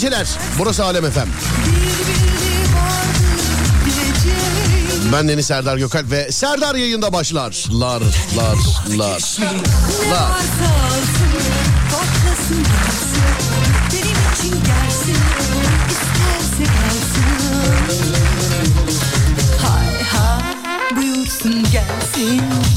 geceler. Burası Alem Efem. Ben Deniz Serdar Gökalp ve Serdar yayında başlar. Lar, lar, lar. Lar. gelsin.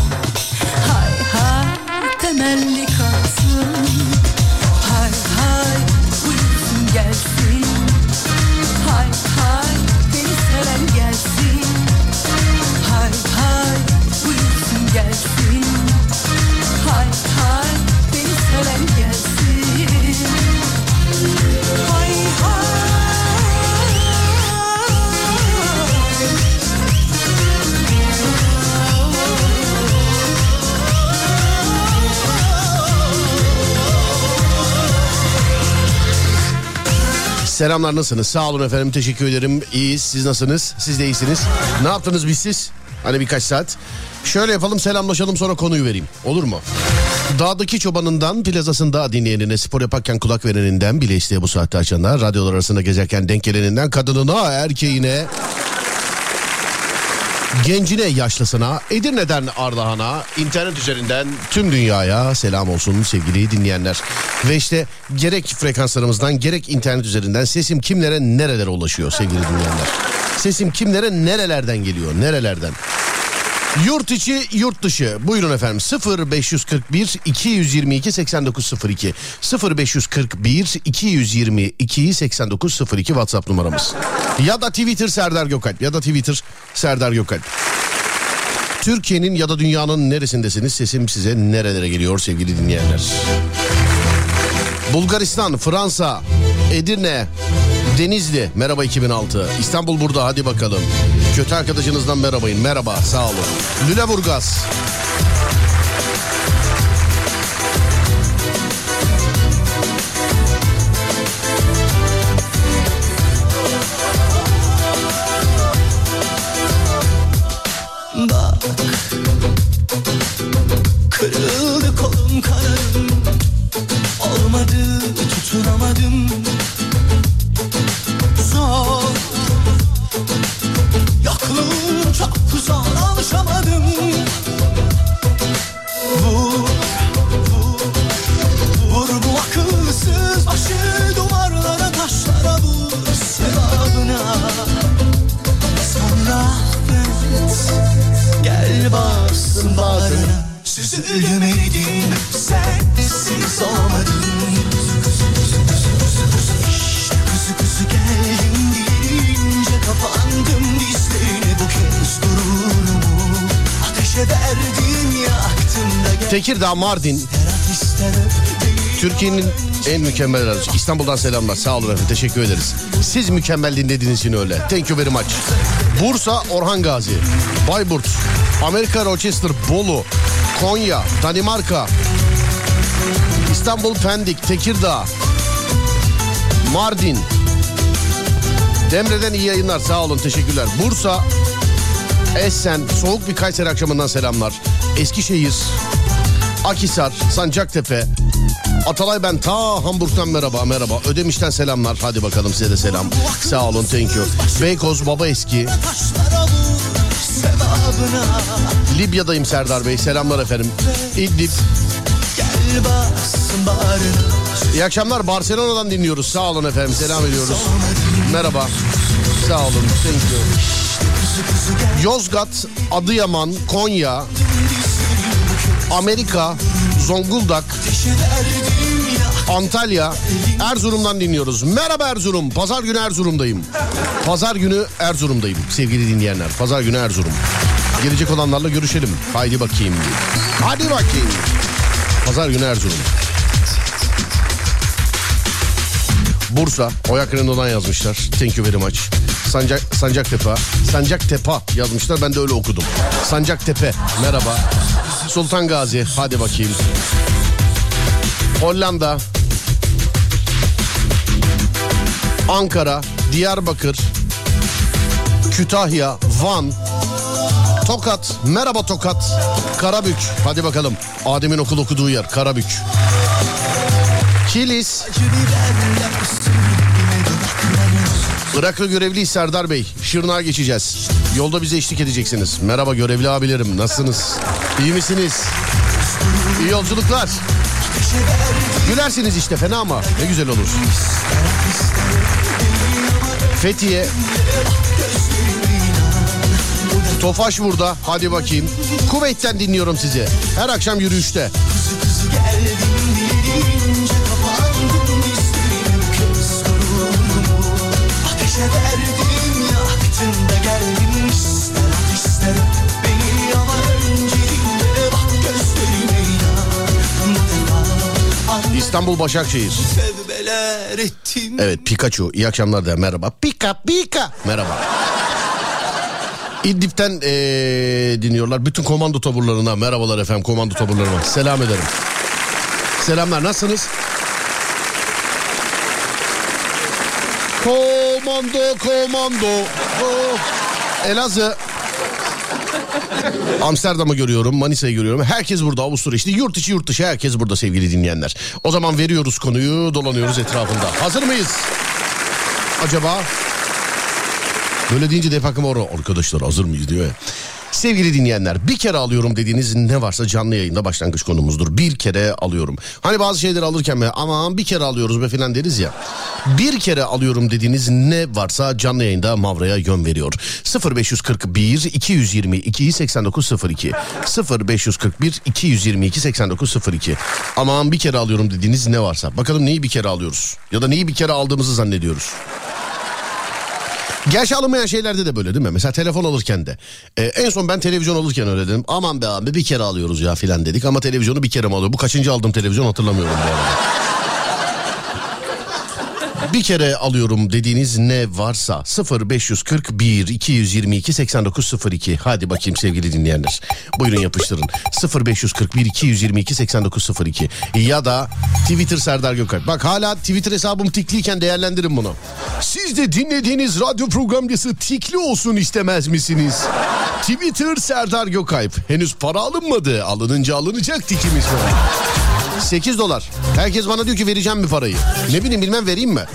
Selamlar nasılsınız? Sağ olun efendim teşekkür ederim. İyiyiz. Siz nasılsınız? Siz de iyisiniz. Ne yaptınız biz siz? Hani birkaç saat. Şöyle yapalım selamlaşalım sonra konuyu vereyim. Olur mu? Dağdaki çobanından plazasında dinleyenine spor yaparken kulak vereninden bile isteye bu saatte açanlar radyolar arasında gezerken denk geleninden kadınına erkeğine gencine yaşlısına Edirne'den Ardahan'a internet üzerinden tüm dünyaya selam olsun sevgili dinleyenler. Ve işte gerek frekanslarımızdan gerek internet üzerinden sesim kimlere nerelere ulaşıyor sevgili dinleyenler. Sesim kimlere nerelerden geliyor nerelerden. Yurt içi yurt dışı buyurun efendim 0541 222 8902 0541 222 8902 WhatsApp numaramız. Ya da Twitter Serdar Gökalp ya da Twitter Serdar Gökalp. Türkiye'nin ya da dünyanın neresindesiniz sesim size nerelere geliyor sevgili dinleyenler. Bulgaristan, Fransa, Edirne, Denizli merhaba 2006. İstanbul burada hadi bakalım. Kötü arkadaşınızdan merhabayın. Merhaba sağ olun. Lüleburgaz. Da gel Tekirdağ, Mardin. Türkiye'nin en mükemmel radyosu. İstanbul'dan selamlar. Sağ olun efendim. Teşekkür ederiz. Siz mükemmel dinlediğiniz için öyle. Thank you very much. Bursa, Orhan Gazi. Bayburt, Amerika, Rochester, Bolu, Konya, Danimarka, İstanbul, Pendik, Tekirdağ, Mardin. Demre'den iyi yayınlar. Sağ olun. Teşekkürler. Bursa, Essen, soğuk bir Kayseri akşamından selamlar. Eskişehir, Akisar, Sancaktepe, Atalay ben ta Hamburg'dan merhaba merhaba. Ödemiş'ten selamlar. Hadi bakalım size de selam. Sağ olun thank you. Beykoz Baba Eski. Libya'dayım Serdar Bey. Selamlar efendim. İdlib. İyi akşamlar Barcelona'dan dinliyoruz. Sağ olun efendim. Selam ediyoruz. Merhaba. Sağ olun. Thank you. Yozgat, Adıyaman, Konya, Amerika, Zonguldak, Antalya, Erzurum'dan dinliyoruz. Merhaba Erzurum. Pazar günü Erzurum'dayım. Pazar günü Erzurum'dayım sevgili dinleyenler. Pazar günü Erzurum. Gelecek olanlarla görüşelim. Haydi bakayım. Hadi bakayım. Pazar günü Erzurum. Bursa, Oyak Renault'dan yazmışlar. Thank you very much. Sancak, Sancaktepe, Sancaktepe yazmışlar. Ben de öyle okudum. Sancaktepe, merhaba. Sultan Gazi, hadi bakayım. Hollanda, Ankara, Diyarbakır, Kütahya, Van, Tokat, merhaba Tokat, Karabük, hadi bakalım. Adem'in okul okuduğu yer, Karabük. Kilis, Iraklı görevli Serdar Bey. Şırnağa geçeceğiz. Yolda bize eşlik edeceksiniz. Merhaba görevli abilerim. Nasılsınız? İyi misiniz? İyi yolculuklar. Gülersiniz işte fena ama ne güzel olur. Fethiye. Tofaş burada. Hadi bakayım. Kuveyt'ten dinliyorum sizi. Her akşam yürüyüşte. Ateşe verdim yaktım İstanbul Başakşehir. Evet Pikachu iyi akşamlar de merhaba. Pika Pika merhaba. İdlib'den eee, dinliyorlar. Bütün komando taburlarına merhabalar efendim komando taburlarıma. Selam ederim. Selamlar nasılsınız? Komando komando. Oh. Elazığ. Amsterdam'ı görüyorum, Manisa'yı görüyorum. Herkes burada Avusturya işte yurt içi yurt dışı herkes burada sevgili dinleyenler. O zaman veriyoruz konuyu dolanıyoruz etrafında. Hazır mıyız? Acaba? Böyle deyince de hep arkadaşlar hazır mıyız diyor ya. Sevgili dinleyenler bir kere alıyorum dediğiniz ne varsa canlı yayında başlangıç konumuzdur. Bir kere alıyorum. Hani bazı şeyleri alırken be aman bir kere alıyoruz be filan deriz ya. Bir kere alıyorum dediğiniz ne varsa canlı yayında Mavra'ya yön veriyor. 0541 222 8902 0541 222 8902 Aman bir kere alıyorum dediğiniz ne varsa. Bakalım neyi bir kere alıyoruz ya da neyi bir kere aldığımızı zannediyoruz. Gerçi alınmayan şeylerde de böyle değil mi? Mesela telefon alırken de. Ee, en son ben televizyon alırken öyle dedim. Aman be abi bir kere alıyoruz ya filan dedik. Ama televizyonu bir kere mi alıyor? Bu kaçıncı aldığım televizyon hatırlamıyorum bu arada. Bir kere alıyorum dediğiniz ne varsa 0541 222 8902 hadi bakayım sevgili dinleyenler. Buyurun yapıştırın. 0541 222 8902 ya da Twitter Serdar Gökalp. Bak hala Twitter hesabım tikliyken değerlendirin bunu. Siz de dinlediğiniz radyo programcısı tikli olsun istemez misiniz? Twitter Serdar Gökalp. Henüz para alınmadı. Alınınca alınacak tikimiz var 8 dolar. Herkes bana diyor ki vereceğim bir parayı. Ne bileyim bilmem vereyim mi?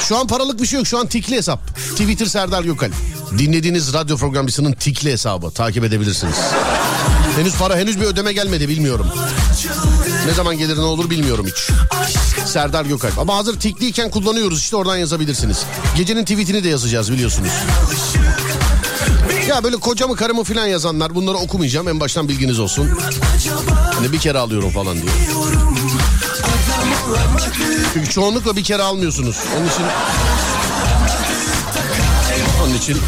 Şu an paralık bir şey yok. Şu an tikli hesap. Twitter Serdar Gökal. Dinlediğiniz radyo programcısının tikli hesabı. Takip edebilirsiniz. Henüz para henüz bir ödeme gelmedi bilmiyorum. Ne zaman gelir ne olur bilmiyorum hiç. Serdar Gökalp. Ama hazır tikliyken kullanıyoruz işte oradan yazabilirsiniz. Gecenin tweetini de yazacağız biliyorsunuz. Ya böyle kocamı karımı falan yazanlar bunları okumayacağım en baştan bilginiz olsun. Hani bir kere alıyorum falan diye. Çünkü çoğunlukla bir kere almıyorsunuz. Onun için... Onun için...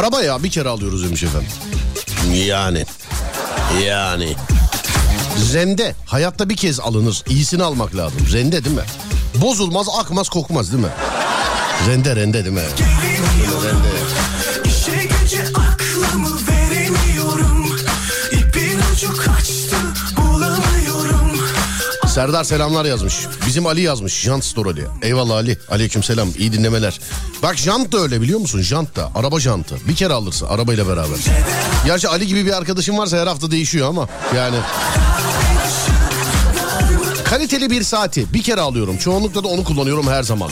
Araba ya bir kere alıyoruz demiş efendim. Yani. Yani. Rende hayatta bir kez alınır. İyisini almak lazım. Rende değil mi? Bozulmaz, akmaz, kokmaz değil mi? Rende rende değil mi? Rende. Serdar selamlar yazmış. Bizim Ali yazmış. Jant Store. Eyvallah Ali. Aleyküm selam. İyi dinlemeler. Bak jant da öyle biliyor musun? Jant da. Araba jantı. Bir kere alırsın arabayla beraber. Gerçi Ali gibi bir arkadaşım varsa her hafta değişiyor ama yani. Kaliteli bir saati bir kere alıyorum. Çoğunlukla da onu kullanıyorum her zaman.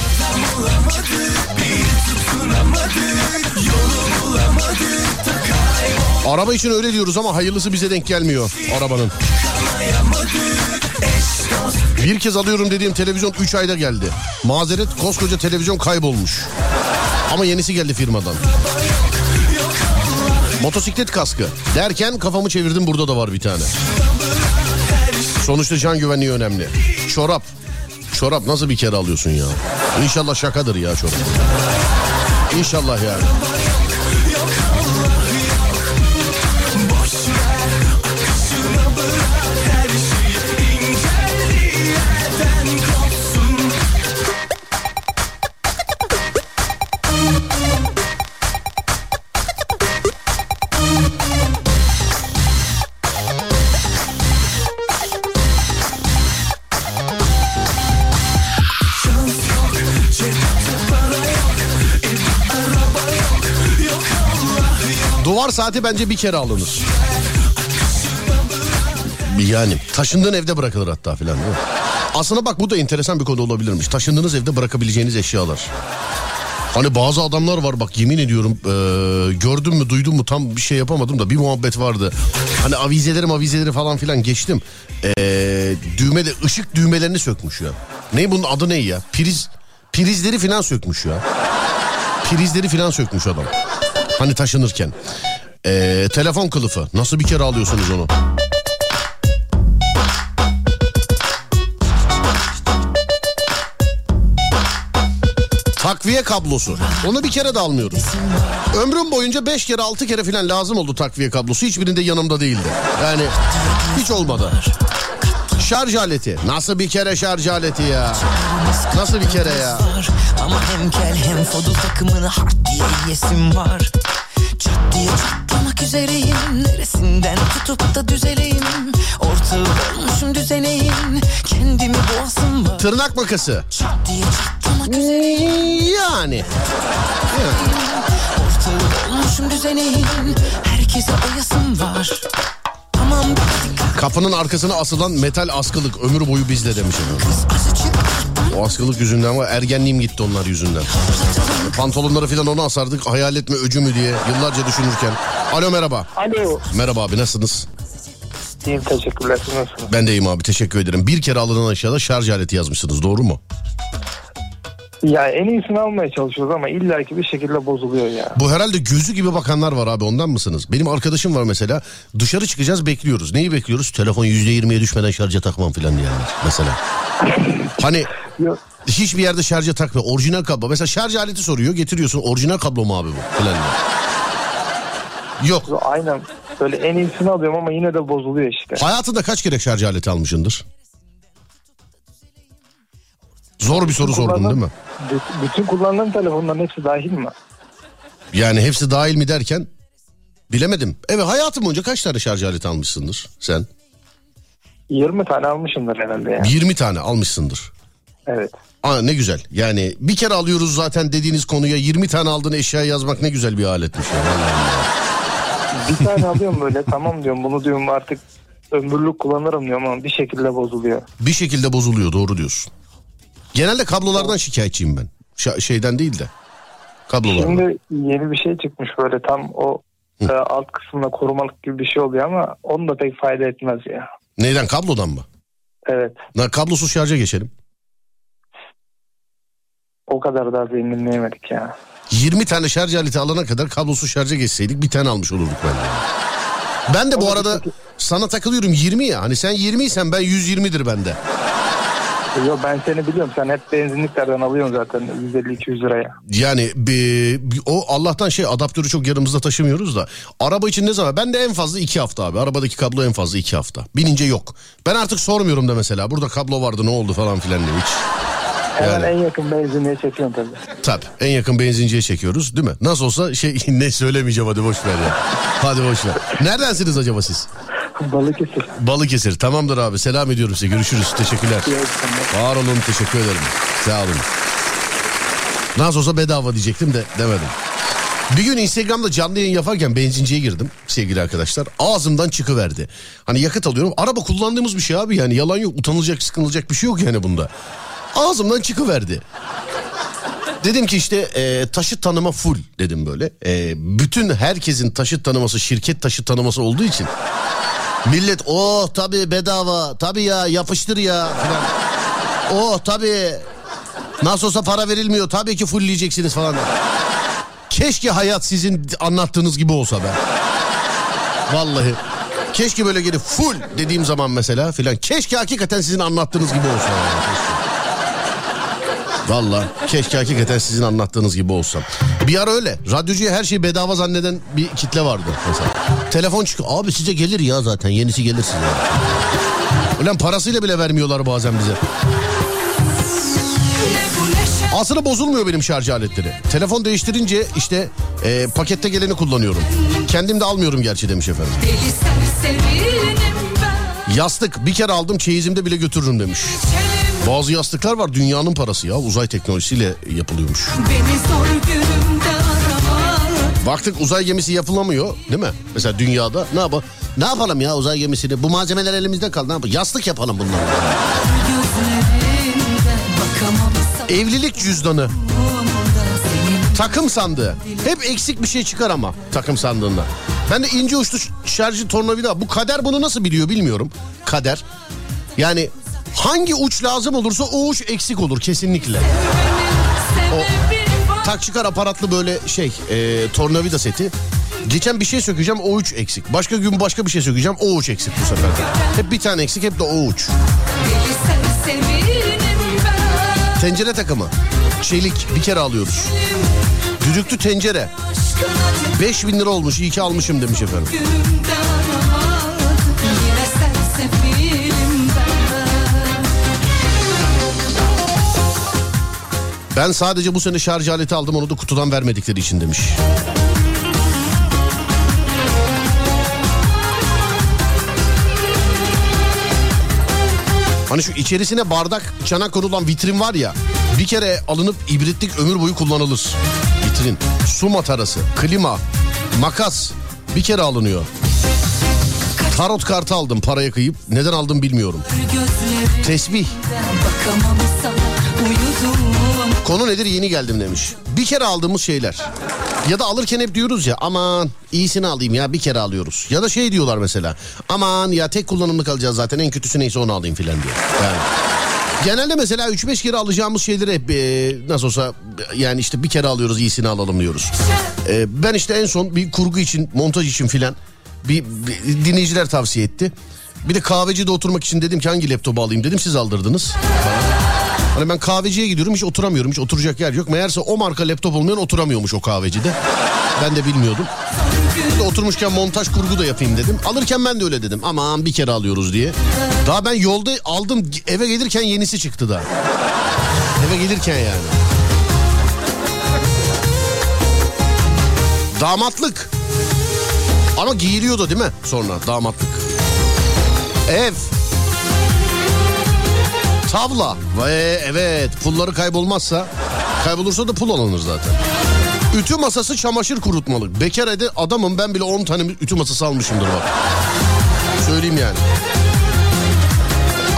Araba için öyle diyoruz ama hayırlısı bize denk gelmiyor arabanın. Bir kez alıyorum dediğim televizyon 3 ayda geldi. Mazeret koskoca televizyon kaybolmuş. Ama yenisi geldi firmadan. Motosiklet kaskı derken kafamı çevirdim burada da var bir tane. Sonuçta can güvenliği önemli. Çorap. Çorap nasıl bir kere alıyorsun ya? İnşallah şakadır ya çorap. İnşallah yani. Saati bence bir kere alınır. Yani taşındığın evde bırakılır hatta filan? Aslında bak bu da enteresan bir konu olabilirmiş. Taşındığınız evde bırakabileceğiniz eşyalar. Hani bazı adamlar var bak yemin ediyorum e, gördüm mü duydum mu tam bir şey yapamadım da bir muhabbet vardı. Hani avizeleri avizeleri falan filan geçtim. E, düğmede ışık düğmelerini sökmüş ya. Ne bunun adı ne ya? Priz prizleri filan sökmüş ya. Prizleri filan sökmüş adam. Hani taşınırken. E, telefon kılıfı nasıl bir kere alıyorsunuz onu? Takviye kablosu. Onu bir kere de almıyoruz. Ömrüm boyunca beş kere altı kere falan lazım oldu takviye kablosu. Hiçbirinde yanımda değildi. Yani hiç olmadı. Şarj aleti. Nasıl bir kere şarj aleti ya? Nasıl bir kere ya? Ama hem kel hem fodul takımını hard diye yesim var Çat diye çatlamak üzereyim. Neresinden tutup da düzeleyim? Ortağı olmuşum düzeneyim Kendimi boğasım var. Tırnak makası. Çat diye çatlamak üzereyim. Yani. Ortağı olmuşum düzeneyim Herkese oyasım var. Tamam Kapının arkasına asılan metal askılık ömür boyu bizde demiş. azıcık O askılık yüzünden var ergenliğim gitti onlar yüzünden. Pantolonları falan ona asardık hayal etme öcü mü diye yıllarca düşünürken. Alo merhaba. Alo. Merhaba abi nasılsınız? İyiyim teşekkürler. Nasılsınız? Ben de iyiyim abi teşekkür ederim. Bir kere alınan aşağıda şarj aleti yazmışsınız doğru mu? Ya en iyisini almaya çalışıyoruz ama illaki bir şekilde bozuluyor ya. Bu herhalde gözü gibi bakanlar var abi ondan mısınız? Benim arkadaşım var mesela dışarı çıkacağız bekliyoruz. Neyi bekliyoruz? Telefon %20'ye düşmeden şarja takmam falan diyenler mesela. Hani Yok. hiçbir yerde şarja takma. Orijinal kablo. Mesela şarj aleti soruyor getiriyorsun. Orijinal kablo mu abi bu? Falan diyor. Yok. Aynen. Böyle en iyisini alıyorum ama yine de bozuluyor işte. Hayatında kaç kere şarj aleti almışındır? Zor bir soru sordum değil mi? Bütün kullandığım telefonların hepsi dahil mi? Yani hepsi dahil mi derken bilemedim. Evet hayatım boyunca kaç tane şarj aleti almışsındır sen? 20 tane almışımdır herhalde ya. 20 tane almışsındır. Evet. Aa, ne güzel. Yani bir kere alıyoruz zaten dediğiniz konuya 20 tane aldığın eşya yazmak ne güzel bir aletmiş. Bir tane alıyorum böyle tamam diyorum bunu diyorum artık ömürlük kullanırım diyorum ama bir şekilde bozuluyor. bir şekilde bozuluyor doğru diyorsun. Genelde kablolardan şikayetçiyim ben. Şa- şeyden değil de. Kablolardan. Şimdi yeni bir şey çıkmış böyle tam o e, alt kısmında korumalık gibi bir şey oluyor ama onu da pek fayda etmez ya. Neyden kablodan mı? Evet. Na, kablosuz şarja geçelim. O kadar da zenginleyemedik ya. 20 tane şarj aleti alana kadar kablosuz şarja geçseydik bir tane almış olurduk bence. Ben de bu arada sana takılıyorum 20 ya. Hani sen 20 isen ben 120'dir bende. Yo ben seni biliyorum. Sen hep benzinliklerden alıyorsun zaten 150-200 liraya. Yani bir- o Allah'tan şey adaptörü çok yanımızda taşımıyoruz da. Araba için ne zaman? Ben de en fazla 2 hafta abi. Arabadaki kablo en fazla 2 hafta. Binince yok. Ben artık sormuyorum da mesela. Burada kablo vardı ne oldu falan filan diye hiç. Hemen Yani. en yakın benzinliğe çekiyorsun tabii. Tabii en yakın benzinciye çekiyoruz değil mi? Nasıl olsa şey ne söylemeyeceğim hadi boş ver ya. Hadi boş ver. Neredensiniz acaba siz? Balıkesir. Balıkesir. Tamamdır abi. Selam ediyorum size. Görüşürüz. Teşekkürler. Var olun. Teşekkür ederim. Sağ olun. Nasıl olsa bedava diyecektim de demedim. Bir gün Instagram'da canlı yayın yaparken benzinciye girdim sevgili arkadaşlar. Ağzımdan çıkıverdi. Hani yakıt alıyorum. Araba kullandığımız bir şey abi yani yalan yok. Utanılacak sıkılacak bir şey yok yani bunda. Ağzımdan çıkıverdi. Dedim ki işte e, taşıt tanıma full dedim böyle. E, bütün herkesin taşıt tanıması şirket taşıt tanıması olduğu için. Millet oh tabii bedava tabii ya yapıştır ya falan. Oh tabii nasıl olsa para verilmiyor tabii ki fullleyeceksiniz falan. Keşke hayat sizin anlattığınız gibi olsa be. Vallahi. Keşke böyle gelip full dediğim zaman mesela filan. Keşke hakikaten sizin anlattığınız gibi olsa. Yani. Valla keşke hakikaten sizin anlattığınız gibi olsam. Bir ara öyle. Radyocuya her şeyi bedava zanneden bir kitle vardı mesela. Telefon çıkıyor. Abi size gelir ya zaten. Yenisi gelir size. Ulan parasıyla bile vermiyorlar bazen bize. Aslında bozulmuyor benim şarj aletleri. Telefon değiştirince işte e, pakette geleni kullanıyorum. Kendim de almıyorum gerçi demiş efendim. Yastık bir kere aldım çeyizimde bile götürürüm demiş. Çelim Bazı yastıklar var dünyanın parası ya uzay teknolojisiyle yapılıyormuş. Baktık uzay gemisi yapılamıyor değil mi? Mesela dünyada ne yapalım? Ne yapalım ya uzay gemisini? Bu malzemeler elimizde kaldı. Ne yapalım? Yastık yapalım bakamam Evlilik cüzdanı, takım sandığı. Hep eksik bir şey çıkar ama takım sandığında. Ben de ince uçlu şarjı tornavida. Bu kader bunu nasıl biliyor bilmiyorum. Kader. Yani hangi uç lazım olursa o uç eksik olur kesinlikle. var Tak çıkar aparatlı böyle şey e, tornavida seti. Geçen bir şey sökeceğim o uç eksik. Başka gün başka bir şey sökeceğim o uç eksik bu sefer. Hep bir tane eksik hep de o uç. Tencere takımı. Çelik bir kere alıyoruz. Düdüklü tencere. Aşkına 5000 lira olmuş iyi ki almışım demiş efendim. Ben sadece bu sene şarj aleti aldım onu da kutudan vermedikleri için demiş. Hani şu içerisine bardak, çanak konulan vitrin var ya. Bir kere alınıp ibretlik ömür boyu kullanılır. Vitrin, su matarası, klima, makas bir kere alınıyor. Tarot kartı aldım paraya kıyıp. Neden aldım bilmiyorum. Tesbih. bakamam sana Konu nedir yeni geldim demiş. Bir kere aldığımız şeyler. Ya da alırken hep diyoruz ya aman iyisini alayım ya bir kere alıyoruz. Ya da şey diyorlar mesela aman ya tek kullanımlık alacağız zaten en kötüsü neyse onu alayım filan diye. Yani. Genelde mesela 3-5 kere alacağımız şeyleri hep e, nasıl olsa yani işte bir kere alıyoruz iyisini alalım diyoruz. E, ben işte en son bir kurgu için montaj için filan bir, bir dinleyiciler tavsiye etti. Bir de kahvecide oturmak için dedim ki hangi laptopu alayım dedim siz aldırdınız. Hani ben kahveciye gidiyorum hiç oturamıyorum hiç oturacak yer yok. Meğerse o marka laptop olmayan oturamıyormuş o kahvecide. Ben de bilmiyordum. De oturmuşken montaj kurgu da yapayım dedim. Alırken ben de öyle dedim. Aman bir kere alıyoruz diye. Daha ben yolda aldım eve gelirken yenisi çıktı da. Eve gelirken yani. Damatlık. Ama giyiliyordu değil mi sonra damatlık? Ev. Tavla. Ve evet pulları kaybolmazsa kaybolursa da pul alınır zaten. Ütü masası çamaşır kurutmalık. Bekar ede adamım ben bile 10 tane ütü masası almışımdır bak. Söyleyeyim yani.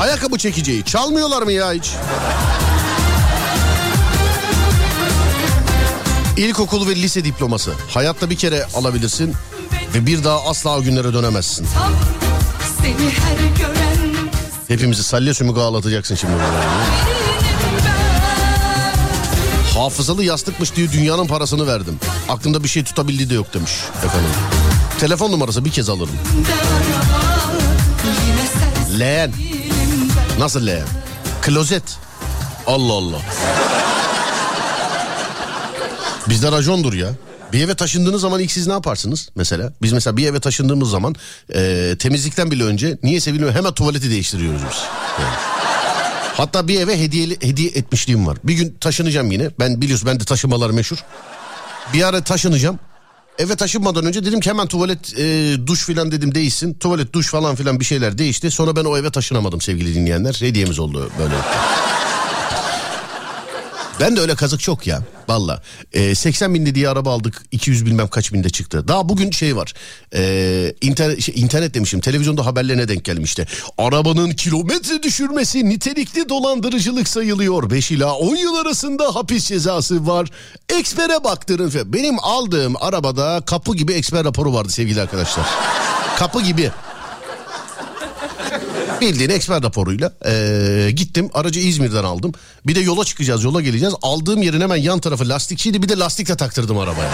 Ayakkabı çekeceği. Çalmıyorlar mı ya hiç? İlkokul ve lise diploması. Hayatta bir kere alabilirsin ve bir daha asla o günlere dönemezsin. Tam seni her gören Hepimizi salya sümük ağlatacaksın şimdi. Hafızalı yastıkmış diye dünyanın parasını verdim. Aklında bir şey tutabildiği de yok demiş efendim. Telefon numarası bir kez alırım. Leğen. Nasıl leğen? Klozet. Allah Allah. Bizde racondur ya. Bir eve taşındığınız zaman ilk siz ne yaparsınız mesela? Biz mesela bir eve taşındığımız zaman e, temizlikten bile önce niye bilmiyorum hemen tuvaleti değiştiriyoruz biz. Yani. Hatta bir eve hediyeli, hediye etmişliğim var. Bir gün taşınacağım yine. Ben biliyorsun ben de taşımalar meşhur. Bir ara taşınacağım. Eve taşınmadan önce dedim ki hemen tuvalet e, duş filan dedim değişsin. Tuvalet duş falan filan bir şeyler değişti. Sonra ben o eve taşınamadım sevgili dinleyenler. Hediyemiz oldu böyle. Ben de öyle kazık çok ya valla. Ee, 80 binde diye araba aldık 200 bilmem kaç binde çıktı. Daha bugün şey var ee, internet, şey, internet demişim televizyonda haberlerine denk geldim işte. Arabanın kilometre düşürmesi nitelikli dolandırıcılık sayılıyor. 5 ila 10 yıl arasında hapis cezası var. Ekspere baktırın. Benim aldığım arabada kapı gibi eksper raporu vardı sevgili arkadaşlar. Kapı gibi. Bildiğin eksper raporuyla ee, gittim aracı İzmir'den aldım. Bir de yola çıkacağız yola geleceğiz. Aldığım yerin hemen yan tarafı lastikçiydi bir de lastikle taktırdım arabaya.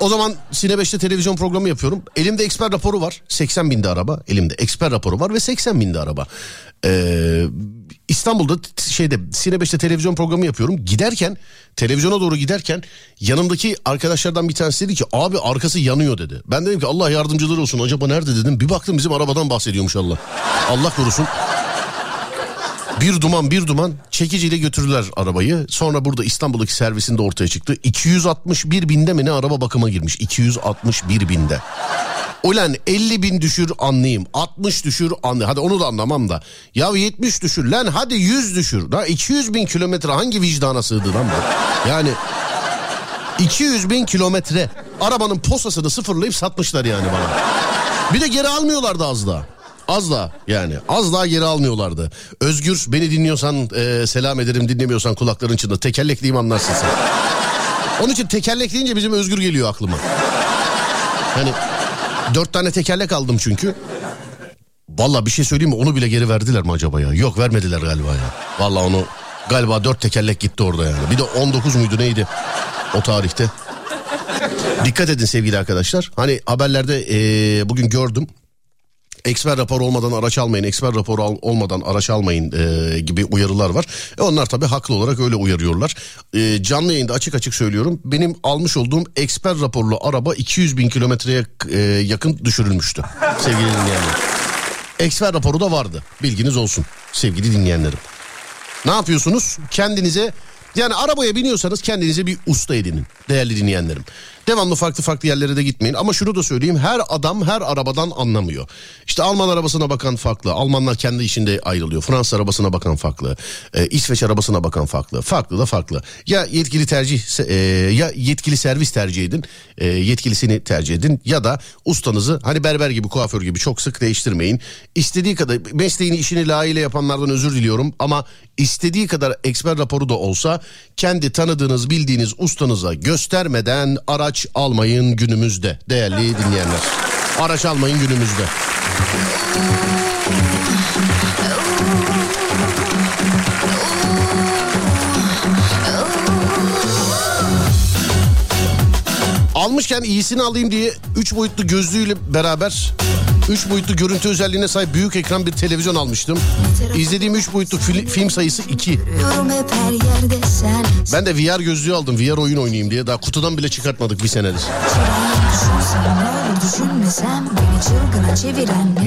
O zaman Sine 5'te televizyon programı yapıyorum. Elimde eksper raporu var. 80 binde araba. Elimde eksper raporu var ve 80 binde araba. Ee, İstanbul'da şeyde Sine 5'te televizyon programı yapıyorum. Giderken televizyona doğru giderken yanımdaki arkadaşlardan bir tanesi dedi ki abi arkası yanıyor dedi. Ben dedim ki Allah yardımcıları olsun acaba nerede dedim. Bir baktım bizim arabadan bahsediyormuş Allah. Allah korusun. Bir duman bir duman çekiciyle götürdüler arabayı. Sonra burada İstanbul'daki servisinde ortaya çıktı. 261 binde mi ne araba bakıma girmiş. 261 binde. Ulan 50 bin düşür anlayayım. 60 düşür anlayayım. Hadi onu da anlamam da. Ya 70 düşür lan hadi 100 düşür. Da 200 bin kilometre hangi vicdana sığdı lan bu? Yani 200 bin kilometre. Arabanın posasını sıfırlayıp satmışlar yani bana. Bir de geri almıyorlardı az daha. Az daha yani az daha geri almıyorlardı. Özgür beni dinliyorsan e, selam ederim dinlemiyorsan kulakların çınla tekerlekliyim anlarsın sen. Onun için tekerlek deyince bizim Özgür geliyor aklıma. Hani dört tane tekerlek aldım çünkü. Valla bir şey söyleyeyim mi onu bile geri verdiler mi acaba ya? Yok vermediler galiba ya. Valla onu galiba dört tekerlek gitti orada yani. Bir de 19 muydu neydi o tarihte. Dikkat edin sevgili arkadaşlar. Hani haberlerde eee, bugün gördüm. Eksper rapor olmadan araç almayın, eksper raporu al- olmadan araç almayın eee, gibi uyarılar var. E onlar tabii haklı olarak öyle uyarıyorlar. Eee, canlı yayında açık açık söylüyorum. Benim almış olduğum eksper raporlu araba 200 bin kilometreye eee, yakın düşürülmüştü sevgili dinleyenler. Eksper raporu da vardı. Bilginiz olsun sevgili dinleyenlerim. Ne yapıyorsunuz? Kendinize yani arabaya biniyorsanız kendinize bir usta edinin değerli dinleyenlerim. Devamlı farklı farklı yerlere de gitmeyin ama şunu da söyleyeyim her adam her arabadan anlamıyor. İşte Alman arabasına bakan farklı. Almanlar kendi işinde ayrılıyor. Fransız arabasına bakan farklı. E, İsveç arabasına bakan farklı. Farklı da farklı. Ya yetkili tercih e, ya yetkili servis tercih edin. e, yetkilisini tercih edin ya da ustanızı hani berber gibi kuaför gibi çok sık değiştirmeyin. İstediği kadar mesleğini işini layığıyla yapanlardan özür diliyorum ama istediği kadar eksper raporu da olsa kendi tanıdığınız bildiğiniz ustanıza göstermeden araç almayın günümüzde değerli dinleyenler. Araç almayın günümüzde. Almışken iyisini alayım diye 3 boyutlu gözlüğüyle beraber 3 boyutlu görüntü özelliğine sahip büyük ekran bir televizyon almıştım. İzlediğim 3 boyutlu fil- film sayısı 2. Yorum hep her yerde sen Ben de VR gözlüğü aldım VR oyun oynayayım diye. Daha kutudan bile çıkartmadık bir senedir.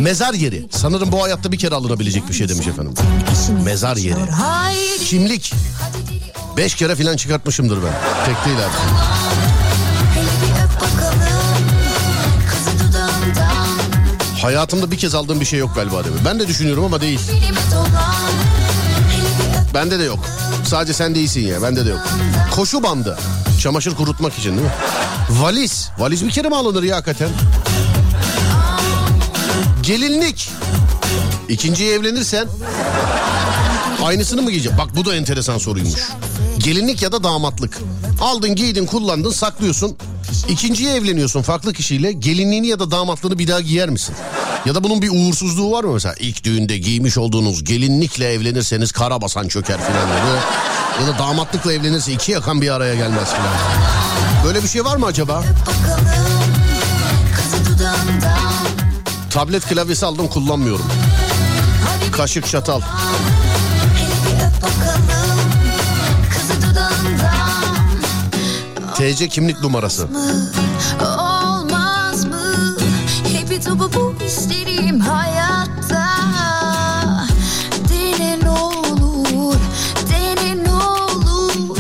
Mezar yeri. Sanırım bu hayatta bir kere alınabilecek bir şey demiş efendim. Mezar yeri. Kimlik. Beş kere filan çıkartmışımdır ben. Tek değil. Hayatımda bir kez aldığım bir şey yok galiba demiş. Ben de düşünüyorum ama değil. Bende de yok. Sadece sen değilsin ya. Bende de yok. Koşu bandı. Çamaşır kurutmak için değil mi? Valiz. Valiz bir kere mi alınır ya hakikaten? Gelinlik. İkinciye evlenirsen aynısını mı giyeceksin? Bak bu da enteresan soruymuş. Gelinlik ya da damatlık. Aldın giydin kullandın saklıyorsun. İkinciye evleniyorsun farklı kişiyle. Gelinliğini ya da damatlığını bir daha giyer misin? Ya da bunun bir uğursuzluğu var mı mesela? İlk düğünde giymiş olduğunuz gelinlikle evlenirseniz karabasan çöker filan dedi. Ya da damatlıkla evlenirse iki yakan bir araya gelmez filan. Böyle bir şey var mı acaba? Tablet klavyesi aldım kullanmıyorum. Kaşık çatal. Bakalım TC kimlik numarası. Olmaz mı? Hep topu bu isterim hayatta. Dene ne olur, dene ne olur.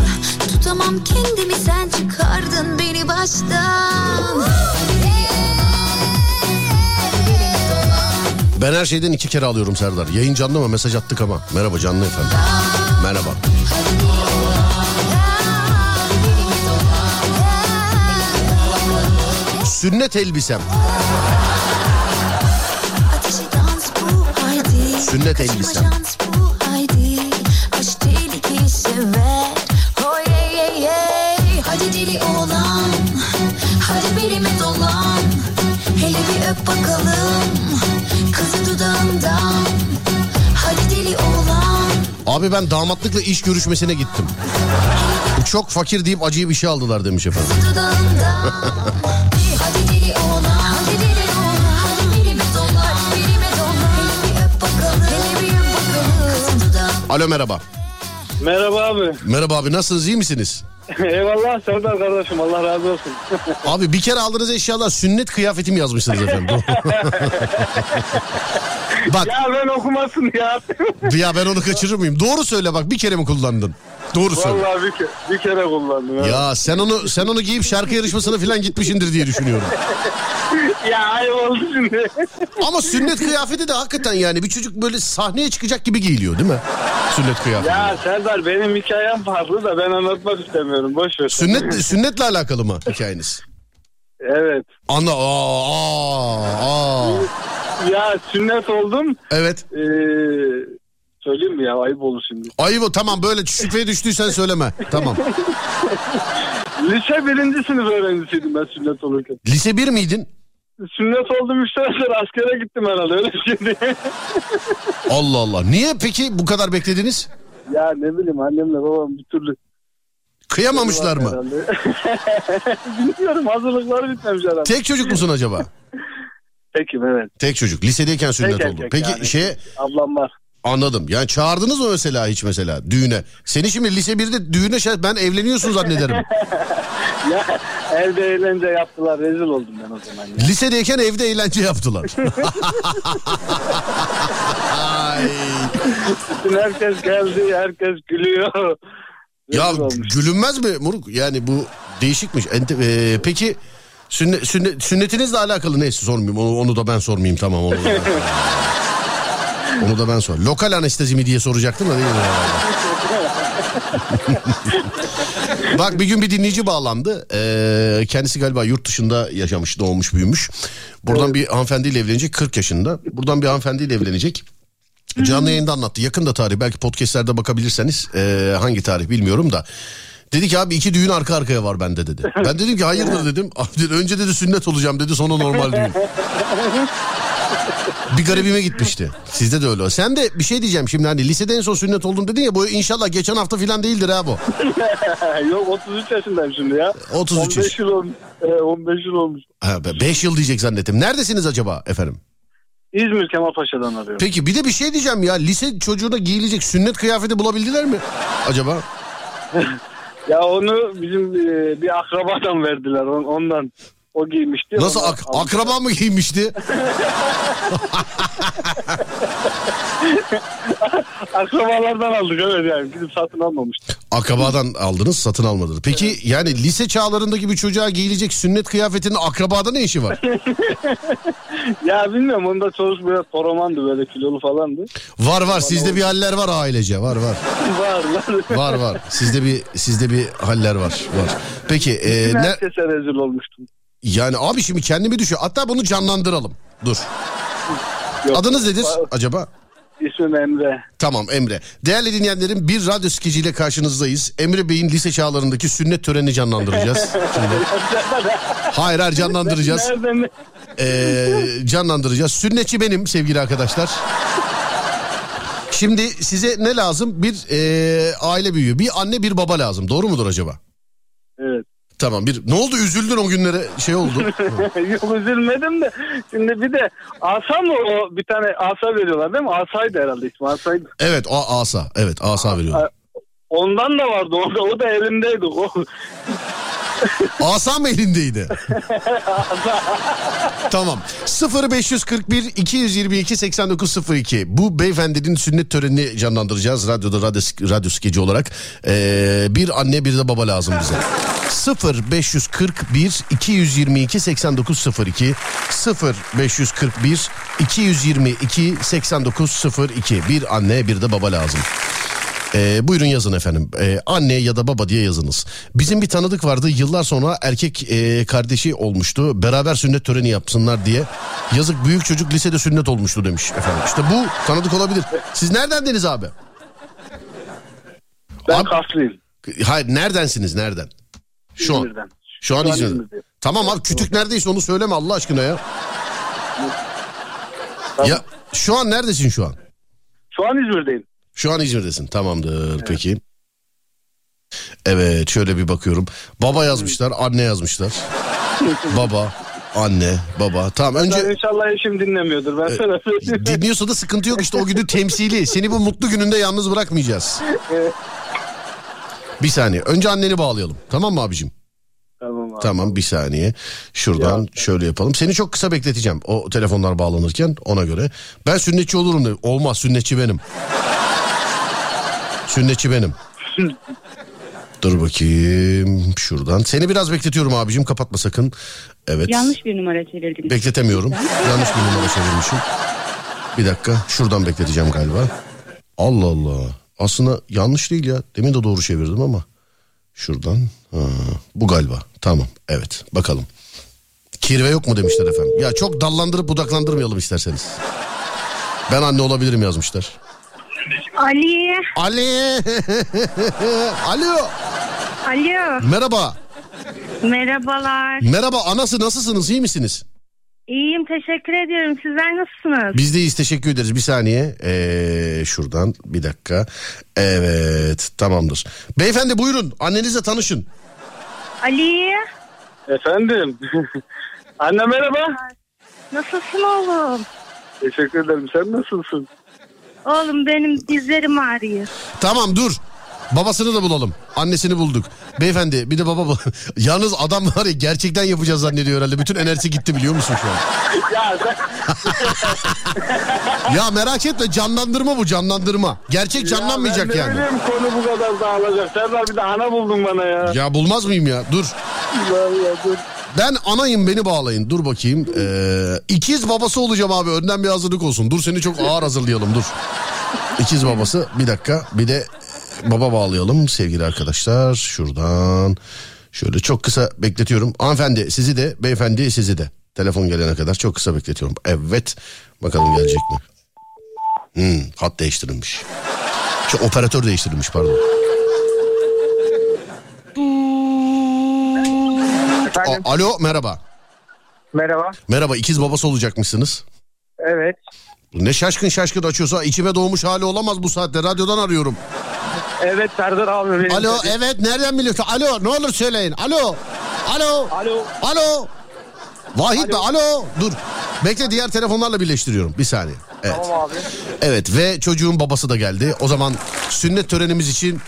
Tutamam kendimi sen çıkardın beni baştan. Ben her şeyden iki kere alıyorum Serdar. Yayın canlı mı? Mesaj attık ama. Merhaba canlı efendim. Merhaba. Sünnet elbisem. Sünnet elbisem. şans bu haydi. Aşk tehlikeyi sever. Yeah yeah yeah Hadi deli oğlan. Hadi belime dolan. Hele bir öp bakalım. Kızı dudağından. Hadi deli oğlan. Abi ben damatlıkla iş görüşmesine gittim. Bu çok fakir deyip acıyı bir şey aldılar demiş efendim. Alo merhaba. Merhaba abi. Merhaba abi nasılsınız iyi misiniz? Eyvallah Serdar kardeşim Allah razı olsun. Abi bir kere aldığınız eşyalar sünnet kıyafetim yazmışsınız efendim. bak ya ben okumasın ya. ya ben onu kaçırır mıyım? Doğru söyle bak bir kere mi kullandın? Doğru söyle. Vallahi bir, ke- bir kere kullandım. Ya. Ya sen onu sen onu giyip şarkı yarışmasına falan gitmişindir diye düşünüyorum. ya ayıp oldu şimdi. Ama sünnet kıyafeti de hakikaten yani bir çocuk böyle sahneye çıkacak gibi giyiliyor değil mi? Sünnet kıyafeti. ya Serdar benim hikayem farklı da ben anlatmak istemiyorum. Boş ver. Sünnet sünnetle alakalı mı hikayeniz? Evet. Ana aa, aa, aa. Ya sünnet oldum. Evet. Ee, söyleyeyim mi ya ayıp olur şimdi. Ayıp o tamam böyle şüpheye düştüysen söyleme. Tamam. Lise birinci sınıf öğrencisiydim ben sünnet olurken. Lise 1 miydin? Sünnet oldum sene sonra askere gittim herhalde öyle şimdi. Allah Allah. Niye peki bu kadar beklediniz? ya ne bileyim annemle babam bir türlü. Kıyamamışlar mı? Bilmiyorum hazırlıkları bitmemiş herhalde. Tek çocuk musun acaba? Tekim evet. Tek çocuk. Lisedeyken sünnet Tek oldu. erkek Peki yani. şey Ablam var. anladım. Yani çağırdınız mı mesela hiç mesela düğüne? Seni şimdi lise 1'de düğüne şey, ben evleniyorsun zannederim. Ya evde eğlence yaptılar rezil oldum ben o zaman. Ya. Lisedeyken evde eğlence yaptılar. Ay. Bütün herkes geldi herkes gülüyor. Ya Rezil olmuş. gülünmez mi Muruk? Yani bu değişikmiş. Ente- e, peki sünnet, sünnet, sünnetinizle alakalı neyse sormayayım. Onu, onu da ben sormayayım tamam onu da ben, onu da ben sor. Lokal anestezi mi diye soracaktım da değil mi? Bak bir gün bir dinleyici bağlandı. Ee, kendisi galiba yurt dışında yaşamış, doğmuş, büyümüş. Buradan bir hanımefendiyle evlenecek 40 yaşında. Buradan bir hanımefendiyle evlenecek. Canlı yayında anlattı. Yakın da tarih. Belki podcastlerde bakabilirseniz. ee, hangi tarih bilmiyorum da. Dedi ki abi iki düğün arka arkaya var bende dedi. Ben dedim ki hayırdır dedim. Abi dedi, önce dedi sünnet olacağım dedi sonra normal düğün. bir garibime gitmişti. Sizde de öyle. Sen de bir şey diyeceğim şimdi hani lisede en son sünnet oldun dedin ya bu inşallah geçen hafta falan değildir ha bu. Yok 33 yaşındayım şimdi ya. 33 15 yıl olmuş. Ee, 15 yıl olmuş. 5 yıl diyecek zannettim. Neredesiniz acaba efendim? İzmir Kemalpaşa'dan arıyorum. Peki bir de bir şey diyeceğim ya. Lise çocuğuna giyilecek sünnet kıyafeti bulabildiler mi acaba? Ya onu bizim e, bir akrabadan verdiler on- ondan. O giymişti. Nasıl ak- akraba mı giymişti? Akrabalardan aldık evet yani gidip satın almamıştık. Akrabadan aldınız satın almadınız. Peki yani lise çağlarındaki bir çocuğa giyilecek sünnet kıyafetinin akrabada ne işi var? Ya bilmiyorum onda çocuk biraz toromandı böyle kilolu falandı. Var var sizde bir haller var ailece var var. var var. Var var sizde bir sizde bir haller var var. Peki e, ne, Herkese rezil olmuştum. Yani abi şimdi kendimi düşün. Hatta bunu canlandıralım. Dur. Yok. Adınız nedir acaba? İsmim Emre. Tamam Emre. Değerli dinleyenlerim bir radyo skeciyle karşınızdayız. Emre Bey'in lise çağlarındaki sünnet törenini canlandıracağız. Şimdi. Hayır hayır canlandıracağız. Ee, canlandıracağız. Sünnetçi benim sevgili arkadaşlar. Şimdi size ne lazım? Bir e, aile büyüğü. Bir anne bir baba lazım. Doğru mudur acaba? Evet. Tamam bir ne oldu üzüldün o günlere şey oldu. Yok üzülmedim de. Şimdi bir de asa mı o bir tane asa veriyorlar değil mi? Asaydı herhalde ismi asaydı. evet o asa evet asa veriyor. Ondan da vardı orada o da elimdeydi. O, Asa mı elindeydi? tamam. 0541 222 8902. Bu beyefendinin sünnet törenini canlandıracağız. Radyoda radyo, radyo skeci olarak. Ee, bir anne bir de baba lazım bize. 0541 222 8902 0541 222 8902 bir anne bir de baba lazım. Ee, buyurun yazın efendim. Ee, anne ya da baba diye yazınız. Bizim bir tanıdık vardı. Yıllar sonra erkek e, kardeşi olmuştu. Beraber sünnet töreni yapsınlar diye. Yazık büyük çocuk lisede sünnet olmuştu demiş efendim. İşte bu tanıdık olabilir. Siz neredendeniz abi? Ben Abi- Kaslıyım. Hayır neredensiniz nereden? Şu an. İzmir'den. Şu an Şu an İzmir'de. İzmir'deyim. Tamam abi kütük neredeyse onu söyleme Allah aşkına ya. Ya şu an neredesin şu an? Şu an İzmir'deyim. Şu an İzmir'desin. Tamamdır peki. Evet şöyle bir bakıyorum. Baba yazmışlar, anne yazmışlar. baba, anne, baba. Tamam Ben önce inşallah eşim dinlemiyordur. Ben sana söyleyeyim. dinliyorsa da sıkıntı yok işte o günü temsili. Seni bu mutlu gününde yalnız bırakmayacağız. Bir saniye. Önce anneni bağlayalım. Tamam mı abicim? tamam abi. Tamam bir saniye. Şuradan şöyle yapalım. Seni çok kısa bekleteceğim o telefonlar bağlanırken ona göre. Ben sünnetçi olurum de. Olmaz sünnetçi benim. Sünnetçi benim. Dur bakayım şuradan. Seni biraz bekletiyorum abicim kapatma sakın. Evet. Yanlış bir numara çevirdiniz. Bekletemiyorum. Yanlış bir numara çevirmişim. Bir dakika şuradan bekleteceğim galiba. Allah Allah. Aslında yanlış değil ya. Demin de doğru çevirdim ama. Şuradan. Ha, bu galiba. Tamam. Evet. Bakalım. Kirve yok mu demişler efendim. Ya çok dallandırıp budaklandırmayalım isterseniz. Ben anne olabilirim yazmışlar. Ali. Ali. Alo. Alo. Merhaba. Merhabalar. Merhaba anası nasılsınız iyi misiniz? İyiyim teşekkür ediyorum. Sizler nasılsınız? Biz deyiz teşekkür ederiz. Bir saniye. Ee, şuradan bir dakika. Evet tamamdır. Beyefendi buyurun annenizle tanışın. Ali. Efendim. Anne merhaba. Nasılsın oğlum? Teşekkür ederim. Sen nasılsın? Oğlum benim dizlerim ağrıyor. Tamam dur. Babasını da bulalım. Annesini bulduk. Beyefendi bir de baba Yalnız adam var ya gerçekten yapacağız zannediyor herhalde. Bütün enerjisi gitti biliyor musun şu an? Ya merak etme canlandırma bu canlandırma. Gerçek canlanmayacak ya ben yani. ne bileyim konu bu kadar dağılacak. Serdar bir de ana buldun bana ya. Ya bulmaz mıyım ya? Dur. Vallahi dur. Ben anayım beni bağlayın. Dur bakayım. Ee, ikiz babası olacağım abi. Önden bir hazırlık olsun. Dur seni çok ağır hazırlayalım dur. İkiz babası. Bir dakika. Bir de baba bağlayalım sevgili arkadaşlar. Şuradan. Şöyle çok kısa bekletiyorum. Hanımefendi sizi de beyefendi sizi de. Telefon gelene kadar çok kısa bekletiyorum. Evet. Bakalım gelecek mi? Hmm, hat değiştirilmiş. Şu operatör değiştirilmiş pardon. Efendim A- Alo merhaba. merhaba. Merhaba ikiz babası olacakmışsınız. Evet. Ne şaşkın şaşkın açıyorsa içime doğmuş hali olamaz bu saatte. Radyodan arıyorum. Evet Serdar abi benim. Alo evet nereden biliyorsun? Alo ne olur söyleyin. Alo. Alo. Alo. Alo. Vahit Bey alo. Dur. Bekle diğer telefonlarla birleştiriyorum. Bir saniye. Evet. Tamam abi. Evet ve çocuğun babası da geldi. O zaman sünnet törenimiz için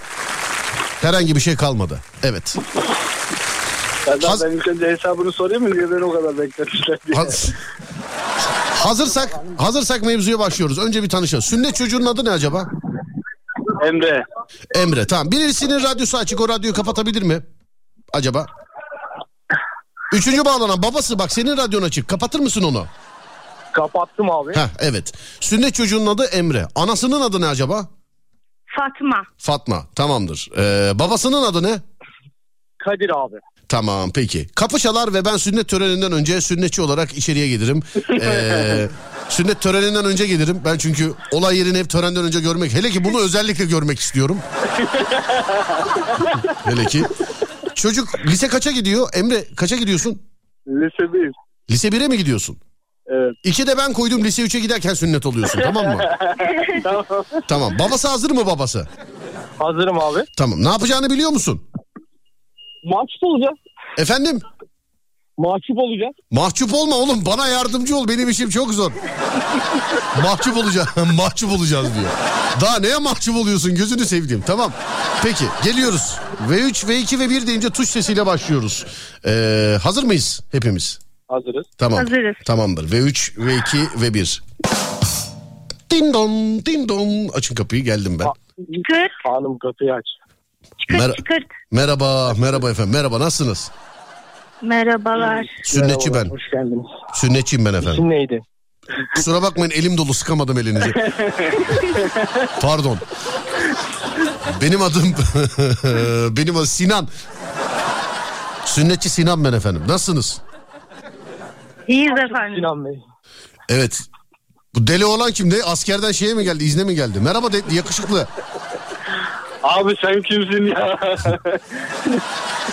herhangi bir şey kalmadı. Evet. Serdar Haz- ben ilk önce hesabını sorayım mı diye beni o kadar bekletmişler diye. Haz- hazırsak hazırsak mevzuya başlıyoruz. Önce bir tanışalım. Sünnet çocuğunun adı ne acaba? Emre. Emre tamam. Birisinin radyosu açık o radyoyu kapatabilir mi? Acaba? Üçüncü bağlanan babası bak senin radyon açık. Kapatır mısın onu? Kapattım abi. Heh evet. Sünnet çocuğunun adı Emre. Anasının adı ne acaba? Fatma. Fatma. Tamamdır. Ee, babasının adı ne? Kadir abi. Tamam peki. Kapı çalar ve ben sünnet töreninden önce sünnetçi olarak içeriye gelirim. Ee, sünnet töreninden önce gelirim. Ben çünkü olay yerini hep törenden önce görmek. Hele ki bunu özellikle görmek istiyorum. Hele ki. Çocuk lise kaça gidiyor? Emre kaça gidiyorsun? Lise 1. Lise 1'e mi gidiyorsun? Evet. İki de ben koydum lise 3'e giderken sünnet oluyorsun tamam mı? tamam. Tamam. Babası hazır mı babası? Hazırım abi. Tamam. Ne yapacağını biliyor musun? Maç olacak. Efendim? Mahcup olacak. Mahcup olma oğlum bana yardımcı ol benim işim çok zor. mahcup olacağız mahcup olacağız diyor. Daha neye mahcup oluyorsun gözünü sevdiğim tamam. Peki geliyoruz. V3, V2 ve 1 deyince tuş sesiyle başlıyoruz. Ee, hazır mıyız hepimiz? Hazırız. Tamam. Hazırız. Tamamdır. V3, V2 ve 1. Din don, din don. Açın kapıyı geldim ben. Hanım kapıyı aç. Çıkırt, Mer- çıkırt. Merhaba, merhaba efendim. Merhaba nasılsınız? Merhabalar. Sünnetçi ben. Hoş geldiniz. Sünnetçiyim ben efendim. İsim neydi? Kusura bakmayın elim dolu sıkamadım elinizi. Pardon. Benim adım benim adım Sinan. Sünnetçi Sinan ben efendim. Nasılsınız? İyiyiz efendim. Sinan Bey. Evet. Bu deli olan kimdi? Askerden şeye mi geldi? İzne mi geldi? Merhaba de- yakışıklı. Abi sen kimsin ya?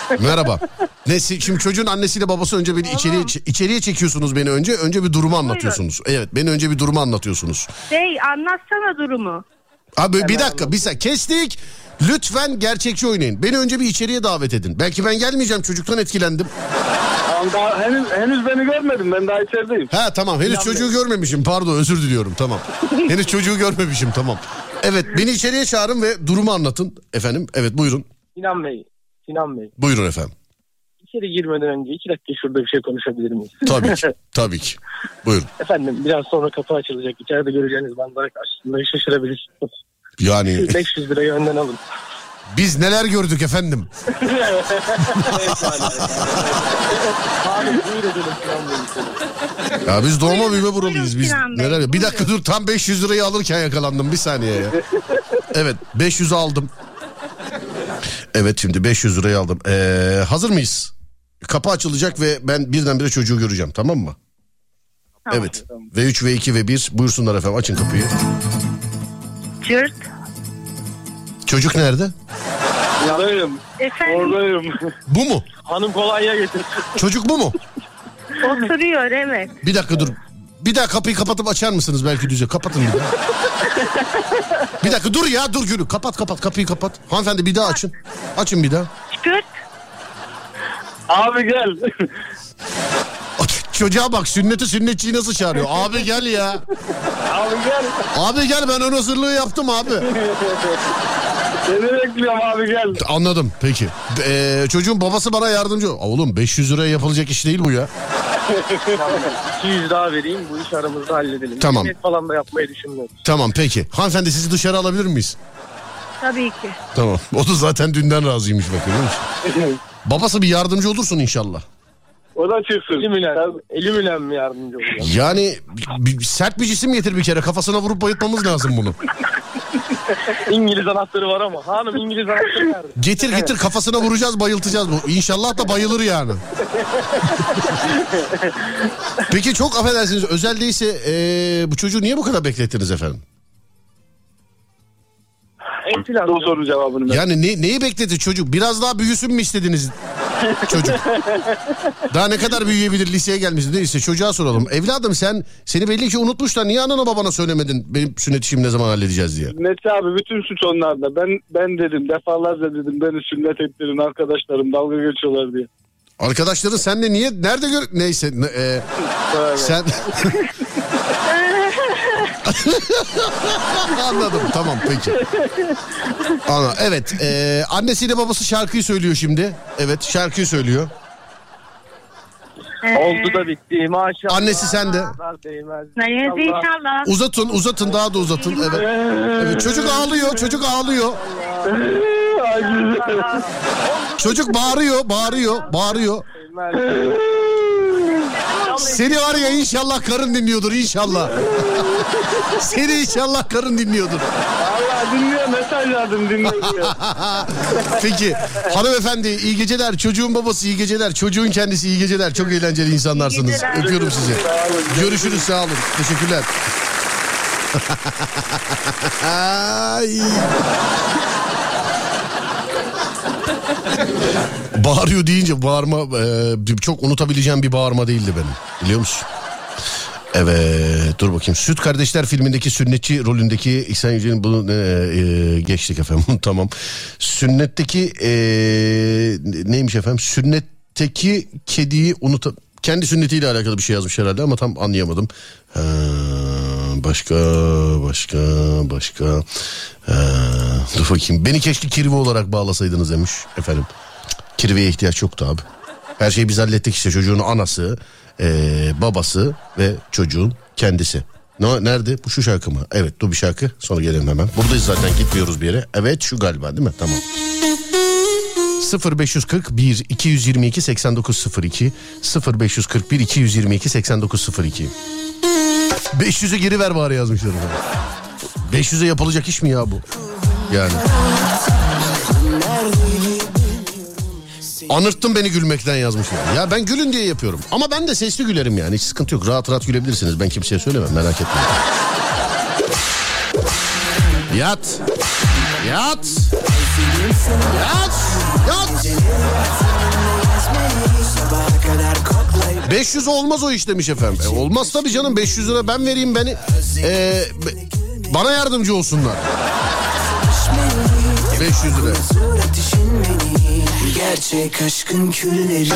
Merhaba. Ne şimdi çocuğun annesiyle babası önce beni içeriye içeriye çekiyorsunuz beni önce. Önce bir durumu anlatıyorsunuz. Evet, beni önce bir durumu anlatıyorsunuz. Şey anlatsana durumu. Abi bir dakika bir saniye kestik. Lütfen gerçekçi oynayın. Beni önce bir içeriye davet edin. Belki ben gelmeyeceğim çocuktan etkilendim. Tamam, daha henüz, henüz beni görmedin. Ben daha içerideyim. Ha tamam henüz çocuğu görmemişim pardon özür diliyorum tamam. henüz çocuğu görmemişim tamam. Evet beni içeriye çağırın ve durumu anlatın efendim. Evet buyurun. Sinan Bey. Sinan Bey. Buyurun efendim. İçeri girmeden önce iki dakika şurada bir şey konuşabilir miyiz? Tabii ki tabii ki. Buyurun. Efendim biraz sonra kapı açılacak. İçeride göreceğiniz manzara karşısında şaşırabilirsiniz. Yani 500 lirayı önden alın. Biz neler gördük efendim. Ya biz doğma büyüme buralıyız biz. Neler bir dakika dur tam 500 lirayı alırken yakalandım bir saniye ya. Evet 500 aldım. Evet şimdi 500 lirayı aldım. Ee, hazır mıyız? Kapı açılacak ve ben birdenbire çocuğu göreceğim tamam mı? evet. V3, V2 ve 1 buyursunlar efendim açın kapıyı. Cırt. Çocuk nerede? Yanıyorum. Efendim Oradayım. Bu mu? Hanım kolaya getir. Çocuk bu mu? oturuyor evet. Bir dakika dur. Bir daha kapıyı kapatıp açar mısınız belki düze? Kapatın bir daha. bir dakika dur ya dur Gülü. Kapat kapat kapıyı kapat. Hanımefendi bir daha açın. Açın bir daha. Çıkırt. Abi gel. Çocuğa bak sünneti sünnetçiyi nasıl çağırıyor. Abi gel ya. Abi gel. Abi gel ben ön hazırlığı yaptım abi. Seni bekliyorum abi gel. Anladım peki. Ee, çocuğun babası bana yardımcı. ol- Oğlum 500 liraya yapılacak iş değil bu ya. 200 daha vereyim bu iş aramızda halledelim. Tamam. Millet falan da yapmayı düşünmüyoruz. Tamam peki. Hanımefendi sizi dışarı alabilir miyiz? Tabii ki. Tamam. O da zaten dünden razıymış bakın. musun? Babası bir yardımcı olursun inşallah. O da çıksın. Elim ile, elim ile mi yardımcı olacağım? Yani bir- sert bir cisim getir bir kere. Kafasına vurup bayıltmamız lazım bunu. İngiliz anahtarı var ama. Hanım İngiliz anahtarı nerede? Getir getir kafasına vuracağız bayıltacağız. Bu. İnşallah da bayılır yani. Peki çok affedersiniz özel değilse ee, bu çocuğu niye bu kadar beklettiniz efendim? En plan. O sorunun cevabını ben. Yani ne, neyi bekledi çocuk? Biraz daha büyüsün mü istediniz çocuk? Daha ne kadar büyüyebilir liseye gelmişsin değilse çocuğa soralım. Evladım sen seni belli ki unutmuşlar. Niye anana babana söylemedin benim sünnet işimi ne zaman halledeceğiz diye? Neti abi bütün suç onlarda. Ben ben dedim defalarca dedim beni sünnet ettirin arkadaşlarım dalga geçiyorlar diye. Arkadaşların senle niye nerede gör neyse ne- e, sen Anladım tamam peki. Ana evet e, annesiyle babası şarkıyı söylüyor şimdi. Evet şarkıyı söylüyor. Ee, Oldu da bitti maşallah. Annesi değmez. Neyse Allah. inşallah. Uzatın uzatın daha da uzatın evet. evet çocuk ağlıyor çocuk ağlıyor. Çocuk bağırıyor bağırıyor bağırıyor. Seni var ya inşallah karın dinliyordur inşallah. Seni inşallah karın dinliyordur. Valla dinliyor mesaj yazdım dinliyor. Peki hanımefendi iyi geceler. Çocuğun babası iyi geceler. Çocuğun kendisi iyi geceler. Çok eğlenceli insanlarsınız. Geceler. Öpüyorum sizi. Görüşürüz sağ olun. Teşekkürler. Bağırıyor deyince bağırma e, çok unutabileceğim bir bağırma değildi benim. Biliyor musun? Evet dur bakayım. Süt Kardeşler filmindeki sünnetçi rolündeki İhsan Yücel'in bunu e, e, geçtik efendim tamam. Sünnetteki e, neymiş efendim? Sünnet teki kediyi unut kendi sünnetiyle alakalı bir şey yazmış herhalde ama tam anlayamadım. Ha, başka başka başka ha, dur bakayım beni keşke kirve olarak bağlasaydınız demiş efendim. Kirveye ihtiyaç yoktu abi. Her şeyi biz hallettik işte çocuğun anası, eee, babası ve çocuğun kendisi. Ne, nerede? Bu şu şarkı mı? Evet dur bir şarkı sonra gelelim hemen. Buradayız zaten gitmiyoruz bir yere. Evet şu galiba değil mi? Tamam. 0541 222 8902 0541 222 8902 500'e geri ver bari yazmışlar. efendim. 500'e yapılacak iş mi ya bu? Yani. Anırttın beni gülmekten yazmışlar. Ya ben gülün diye yapıyorum. Ama ben de sesli gülerim yani. Hiç sıkıntı yok. Rahat rahat gülebilirsiniz. Ben kimseye söylemem merak etmeyin. Yat. Yat. Yat. Yat. 500 olmaz o iş demiş efendim. E, olmaz tabii canım 500 lira ben vereyim beni. E, bana yardımcı olsunlar. 500 lira. Gerçek aşkın külleri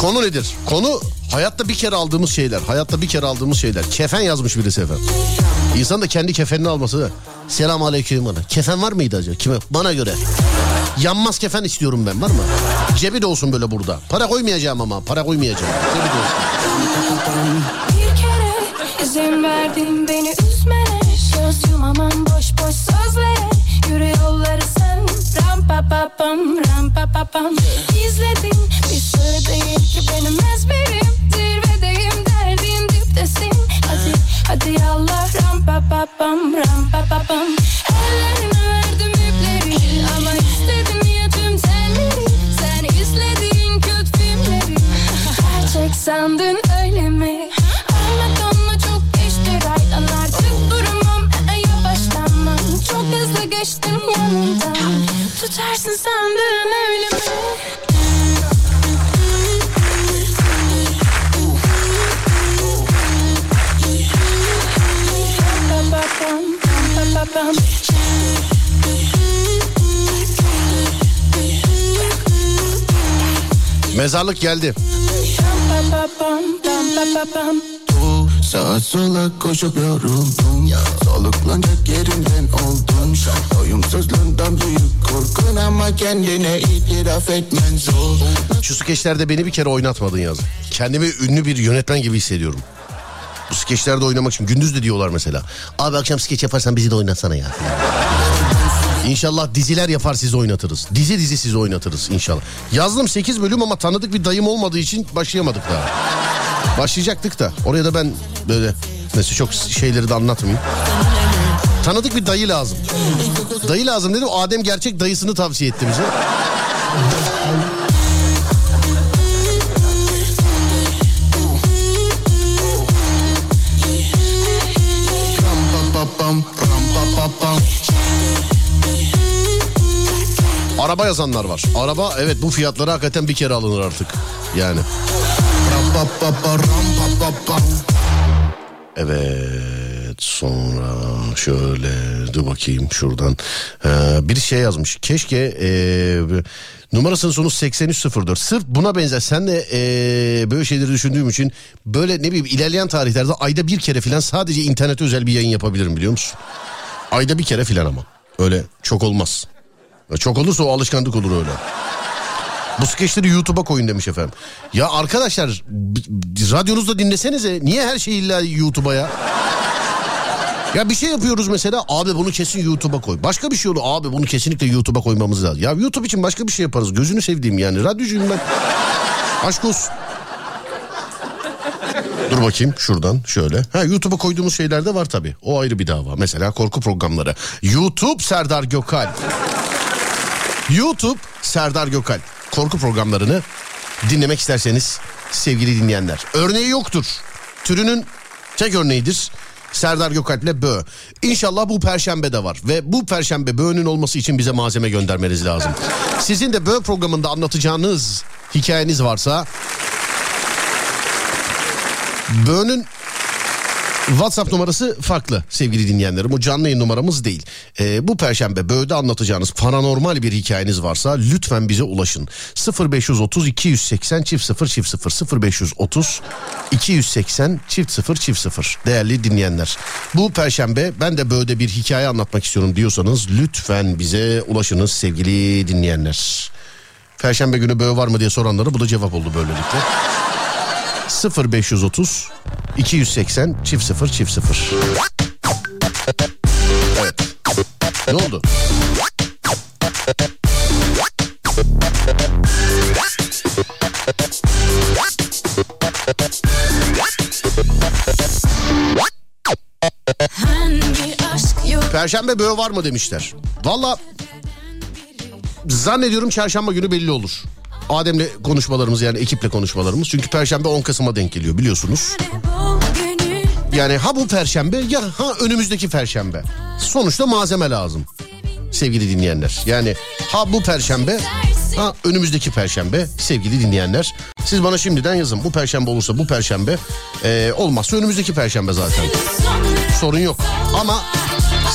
Konu nedir? Konu hayatta bir kere aldığımız şeyler. Hayatta bir kere aldığımız şeyler. Kefen yazmış birisi efendim. İnsan da kendi kefenini alması da. Selam aleyküm bana. Kefen var mıydı acaba? Kime? Bana göre. Yanmaz kefen istiyorum ben var mı? Cebi de olsun böyle burada. Para koymayacağım ama para koymayacağım. Cebi de olsun. Bir kere izin verdim beni üzmene Söz yumamam boş boş sözlere pa pa pam ram pa pa pam İzledim bir sır değil ki benim ezberim. Zirvedeyim derdin diptesin. Hadi hadi Allah ram pa pa pam ram pa pa pam Ellerine verdim ipleri Ama istedim ya tüm telleri. Sen izlediğin kötü filmleri. Gerçek sandın öyle mi? Geçtim yanından Tutarsın sandın öyle mi? Mezarlık geldi. Sağa sola koşup yoruldum Soluklanacak yerinden oldum Doyumsuzluğundan büyük korkun ama kendine itiraf etmen zor Şu skeçlerde beni bir kere oynatmadın yazın. Kendimi ünlü bir yönetmen gibi hissediyorum. Bu skeçlerde oynamak için gündüz de diyorlar mesela. Abi akşam skeç yaparsan bizi de oynatsana ya. İnşallah diziler yapar sizi oynatırız. Dizi dizi sizi oynatırız inşallah. Yazdım 8 bölüm ama tanıdık bir dayım olmadığı için başlayamadık daha. Başlayacaktık da oraya da ben böyle mesela çok şeyleri de anlatmayayım. Tanıdık bir dayı lazım. Dayı lazım dedim Adem gerçek dayısını tavsiye etti bize. Araba yazanlar var. Araba evet bu fiyatlara hakikaten bir kere alınır artık. Yani. Evet sonra şöyle dur bakayım şuradan. Ee, bir şey yazmış. Keşke ee, numarasının sonu 8304. Sırf buna benzer. Sen de ee, böyle şeyleri düşündüğüm için böyle ne bileyim ilerleyen tarihlerde ayda bir kere falan sadece internete özel bir yayın yapabilirim biliyor musun? Ayda bir kere falan ama. Öyle çok olmaz. Çok olursa o alışkanlık olur öyle. Bu skeçleri YouTube'a koyun demiş efendim. Ya arkadaşlar radyonuzda dinlesenize. Niye her şey illa YouTube'a ya? Ya bir şey yapıyoruz mesela abi bunu kesin YouTube'a koy. Başka bir şey olur abi bunu kesinlikle YouTube'a koymamız lazım. Ya YouTube için başka bir şey yaparız. Gözünü sevdiğim yani. Radyocuyum ben. Aşk olsun. Dur bakayım şuradan şöyle. Ha YouTube'a koyduğumuz şeyler de var tabii. O ayrı bir dava. Mesela korku programları. YouTube Serdar Gökalp. YouTube Serdar Gökalp. Korku programlarını dinlemek isterseniz sevgili dinleyenler. Örneği yoktur. Türünün tek örneğidir. Serdar Gökalp'le Bö. İnşallah bu perşembe de var. Ve bu perşembe Bö'nün olması için bize malzeme göndermeniz lazım. Sizin de Bö programında anlatacağınız hikayeniz varsa Bö'nün WhatsApp numarası farklı sevgili dinleyenlerim. O canlı yayın numaramız değil. Ee, bu perşembe böyle anlatacağınız paranormal bir hikayeniz varsa lütfen bize ulaşın. 0530 280 çift 0 çift 0 0530 280 çift 0 çift 0 değerli dinleyenler. Bu perşembe ben de böyle bir hikaye anlatmak istiyorum diyorsanız lütfen bize ulaşınız sevgili dinleyenler. Perşembe günü böyle var mı diye soranlara bu da cevap oldu böylelikle. 0530 280 çift 0 çift 0. Evet. Ne oldu? Perşembe böyle var mı demişler. Valla zannediyorum çarşamba günü belli olur. Adem'le konuşmalarımız yani ekiple konuşmalarımız. Çünkü perşembe 10 Kasım'a denk geliyor biliyorsunuz. Yani ha bu perşembe ya ha önümüzdeki perşembe. Sonuçta malzeme lazım. Sevgili dinleyenler. Yani ha bu perşembe ha önümüzdeki perşembe sevgili dinleyenler. Siz bana şimdiden yazın. Bu perşembe olursa bu perşembe ee, olmazsa önümüzdeki perşembe zaten. Sorun yok. Ama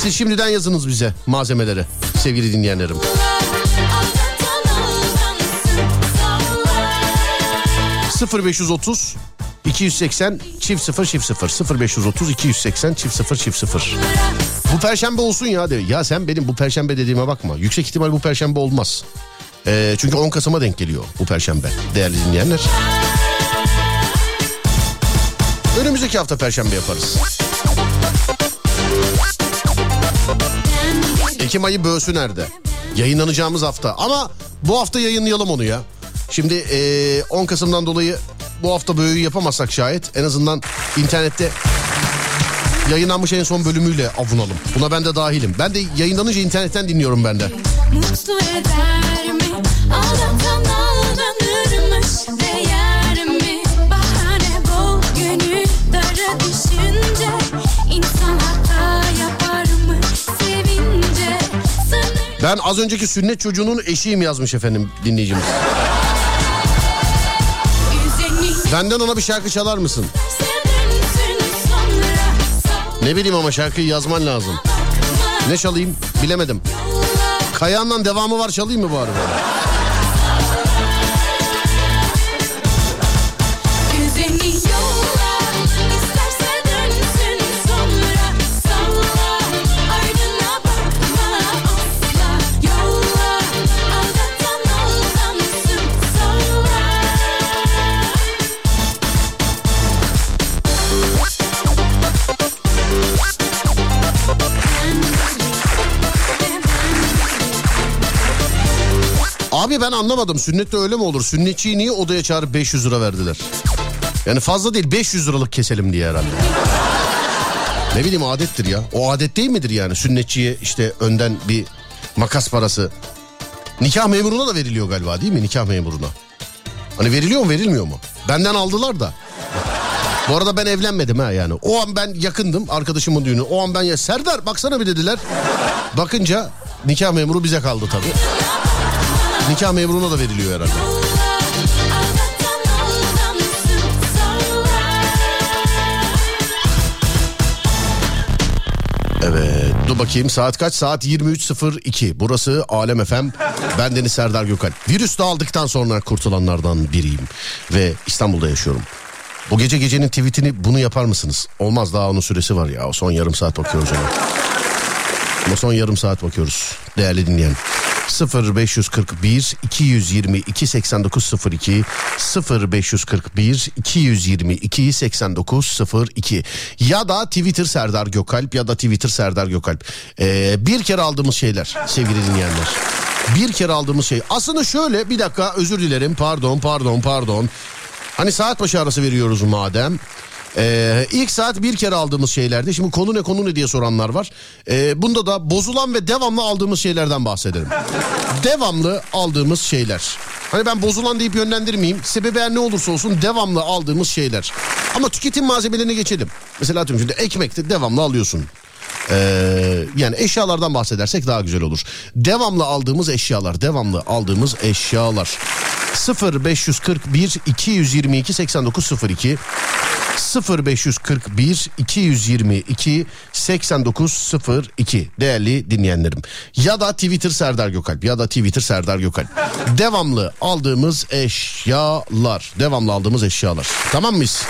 siz şimdiden yazınız bize malzemeleri sevgili dinleyenlerim. 0530 280 çift 0 çift 0 0530 280 çift 0 çift 0 Bu perşembe olsun ya de. Ya sen benim bu perşembe dediğime bakma. Yüksek ihtimal bu perşembe olmaz. Ee, çünkü 10 Kasım'a denk geliyor bu perşembe değerli dinleyenler. Önümüzdeki hafta perşembe yaparız. Ekim ayı böğsü nerede? Yayınlanacağımız hafta. Ama bu hafta yayınlayalım onu ya. Şimdi eee, 10 Kasım'dan dolayı bu hafta böğüyü yapamazsak şayet en azından internette yayınlanmış en son bölümüyle avunalım. Buna ben de dahilim. Ben de yayınlanınca internetten dinliyorum ben de. Mutlu eder mi? Aldatan aldanırmış Değer mi? Bahane bol gönül dara düşünce İnsan hata yapar mı? Sevince sınır Ben az önceki sünnet çocuğunun eşiyim yazmış efendim dinleyicimiz. Benden ona bir şarkı çalar mısın? Ne bileyim ama şarkıyı yazman lazım. Ne çalayım bilemedim. Kayağından devamı var çalayım mı bari böyle? Abi ben anlamadım sünnette öyle mi olur? Sünnetçiyi niye odaya çağırıp 500 lira verdiler? Yani fazla değil 500 liralık keselim diye herhalde. Ne bileyim adettir ya. O adet değil midir yani sünnetçiye işte önden bir makas parası. Nikah memuruna da veriliyor galiba değil mi nikah memuruna? Hani veriliyor mu verilmiyor mu? Benden aldılar da. Bu arada ben evlenmedim ha yani. O an ben yakındım arkadaşımın düğünü. O an ben ya Serdar baksana bir dediler. Bakınca nikah memuru bize kaldı tabii. Nikah memuruna da veriliyor herhalde. Evet dur bakayım saat kaç? Saat 23.02. Burası Alem FM. Ben Deniz Serdar Gökalp. Virüs dağıldıktan sonra kurtulanlardan biriyim. Ve İstanbul'da yaşıyorum. Bu gece gecenin tweetini bunu yapar mısınız? Olmaz daha onun süresi var ya. Son yarım saat bakıyoruz ona. Ama son yarım saat bakıyoruz değerli dinleyen. 0541 222 8902 0541 222 8902 ya da Twitter Serdar Gökalp ya da Twitter Serdar Gökalp. Ee, bir kere aldığımız şeyler sevgili dinleyenler. Bir kere aldığımız şey. Aslında şöyle bir dakika özür dilerim pardon pardon pardon. Hani saat başı arası veriyoruz madem. Ee, ilk saat bir kere aldığımız şeylerde şimdi konu ne konu ne diye soranlar var. Ee, bunda da bozulan ve devamlı aldığımız şeylerden bahsedelim. devamlı aldığımız şeyler. Hani ben bozulan deyip yönlendirmeyeyim. Sebebi her ne olursa olsun devamlı aldığımız şeyler. Ama tüketim malzemelerine geçelim. Mesela atıyorum şimdi ekmekte devamlı alıyorsun. Ee, yani eşyalardan bahsedersek daha güzel olur. Devamlı aldığımız eşyalar, devamlı aldığımız eşyalar. 0541 222 8902 0541 222 8902 değerli dinleyenlerim. Ya da Twitter Serdar Gökalp ya da Twitter Serdar Gökalp. Devamlı aldığımız eşyalar. Devamlı aldığımız eşyalar. Tamam mıyız?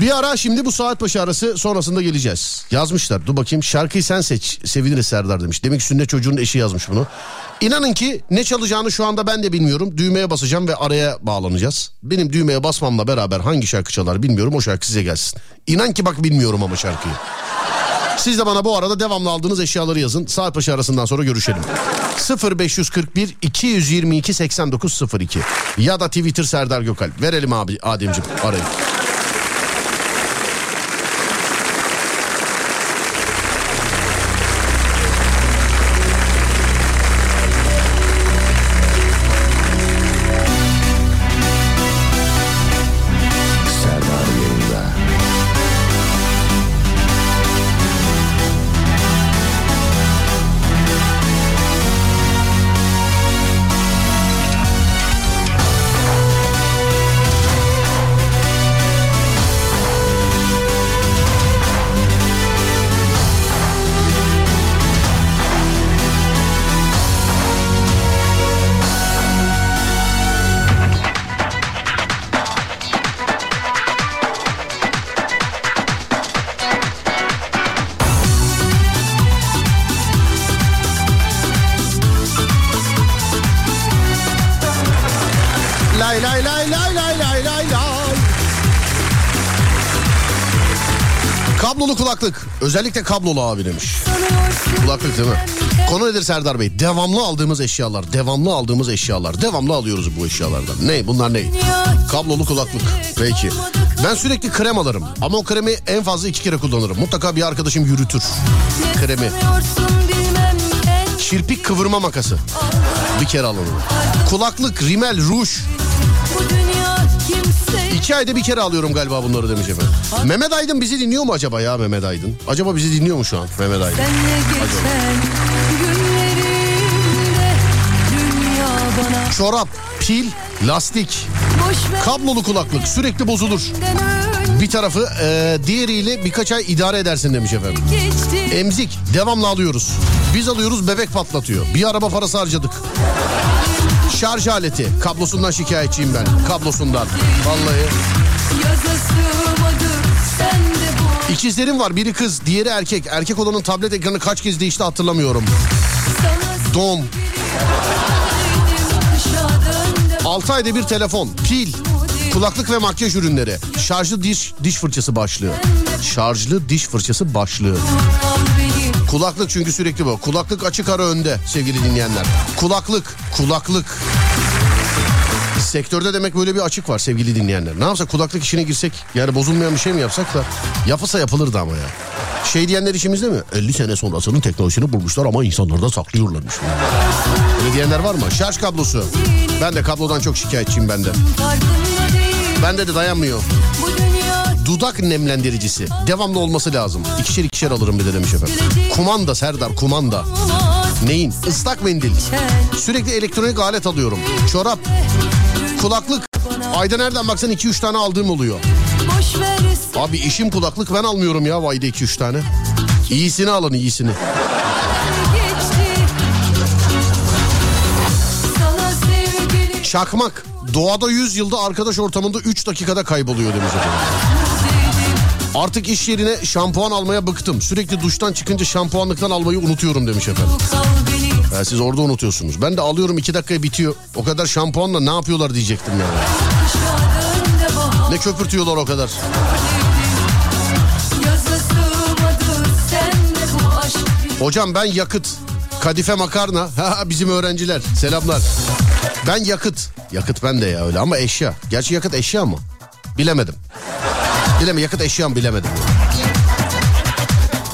Bir ara şimdi bu saat başı arası sonrasında geleceğiz. Yazmışlar. Dur bakayım şarkıyı sen seç. Seviniriz Serdar demiş. Demek sünnet çocuğun eşi yazmış bunu. İnanın ki ne çalacağını şu anda ben de bilmiyorum. Düğmeye basacağım ve araya bağlanacağız. Benim düğmeye basmamla beraber hangi şarkı çalar bilmiyorum. O şarkı size gelsin. İnan ki bak bilmiyorum ama şarkıyı. Siz de bana bu arada devamlı aldığınız eşyaları yazın. Saat başı arasından sonra görüşelim. 0541 222 8902 ya da Twitter Serdar Gökalp. Verelim abi Ademciğim arayı. Kablolu kulaklık. Özellikle kablolu abi demiş. Kulaklık değil mi? Konu nedir Serdar Bey? Devamlı aldığımız eşyalar. Devamlı aldığımız eşyalar. Devamlı alıyoruz bu eşyalardan. Ne? Bunlar ne? Kablolu kulaklık. Peki. Ben sürekli krem alırım. Ama o kremi en fazla iki kere kullanırım. Mutlaka bir arkadaşım yürütür. Kremi. Kirpik kıvırma makası. Bir kere alalım. Kulaklık, rimel, ruj. İki ayda bir kere alıyorum galiba bunları demiş efendim. Mehmet Aydın bizi dinliyor mu acaba ya Mehmet Aydın? Acaba bizi dinliyor mu şu an Mehmet Aydın? Çorap, pil, lastik, kablolu kulaklık sürekli bozulur. Bir tarafı e, diğeriyle birkaç ay idare edersin demiş efendim. Emzik devamlı alıyoruz. Biz alıyoruz bebek patlatıyor. Bir araba parası harcadık. Şarj aleti kablosundan şikayetçiyim ben. Kablosundan. Vallahi. İkizlerim var biri kız diğeri erkek. Erkek olanın tablet ekranı kaç kez değişti hatırlamıyorum. döndüm 6 ayda bir telefon, pil, kulaklık ve makyaj ürünleri. Şarjlı diş diş fırçası başlığı. Şarjlı diş fırçası başlığı. Kulaklık çünkü sürekli bu. Kulaklık açık ara önde sevgili dinleyenler. Kulaklık, kulaklık. Sektörde demek böyle bir açık var sevgili dinleyenler. Ne yapsak kulaklık işine girsek yani bozulmayan bir şey mi yapsak da yapılsa yapılırdı ama ya. Şey diyenler işimizde mi? 50 sene sonrasının teknolojisini bulmuşlar ama insanlarda saklıyorlarmış. Öyle diyenler var mı? Şarj kablosu. Ben de kablodan çok şikayetçiyim ben de. farkında değil Bende de dayanmıyor. Dudak nemlendiricisi. Devamlı olması lazım. İkişer ikişer alırım bir de demiş efendim. Kumanda Serdar kumanda. Neyin? Islak mendil. Sürekli elektronik alet alıyorum. Çorap, kulaklık. Ayda nereden baksan 2-3 tane aldığım oluyor. Abi işim kulaklık ben almıyorum ya ayda 2-3 tane. İyisini alın iyisini. Çakmak. Doğada 100 yılda arkadaş ortamında 3 dakikada kayboluyor demiş efendim. Artık iş yerine şampuan almaya bıktım. Sürekli duştan çıkınca şampuanlıktan almayı unutuyorum demiş efendim. Ya siz orada unutuyorsunuz. Ben de alıyorum 2 dakikaya bitiyor. O kadar şampuanla ne yapıyorlar diyecektim yani. Ne köpürtüyorlar o kadar. Hocam ben yakıt. Kadife makarna. Ha bizim öğrenciler. Selamlar. Ben yakıt. Yakıt ben de ya öyle ama eşya. Gerçi yakıt eşya mı? Bilemedim. Bileme yakıt eşya mı bilemedim.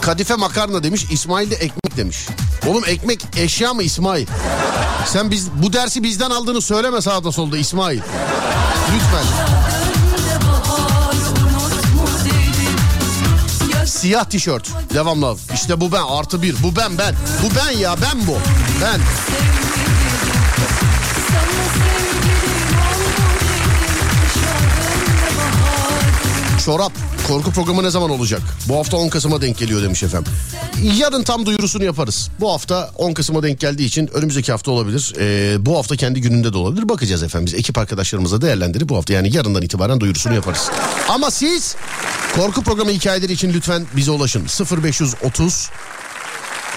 Kadife makarna demiş. İsmail de ekmek demiş. Oğlum ekmek eşya mı İsmail? Sen biz bu dersi bizden aldığını söyleme sağda solda İsmail. Lütfen. Siyah tişört. Devamlı. İşte bu ben artı bir. Bu ben ben. Bu ben ya ben bu. Ben. Çorap korku programı ne zaman olacak? Bu hafta 10 Kasım'a denk geliyor demiş efendim. Yarın tam duyurusunu yaparız. Bu hafta 10 Kasım'a denk geldiği için önümüzdeki hafta olabilir. Ee, bu hafta kendi gününde de olabilir. Bakacağız efendim biz ekip arkadaşlarımıza değerlendirip bu hafta yani yarından itibaren duyurusunu yaparız. Ama siz korku programı hikayeleri için lütfen bize ulaşın. 0530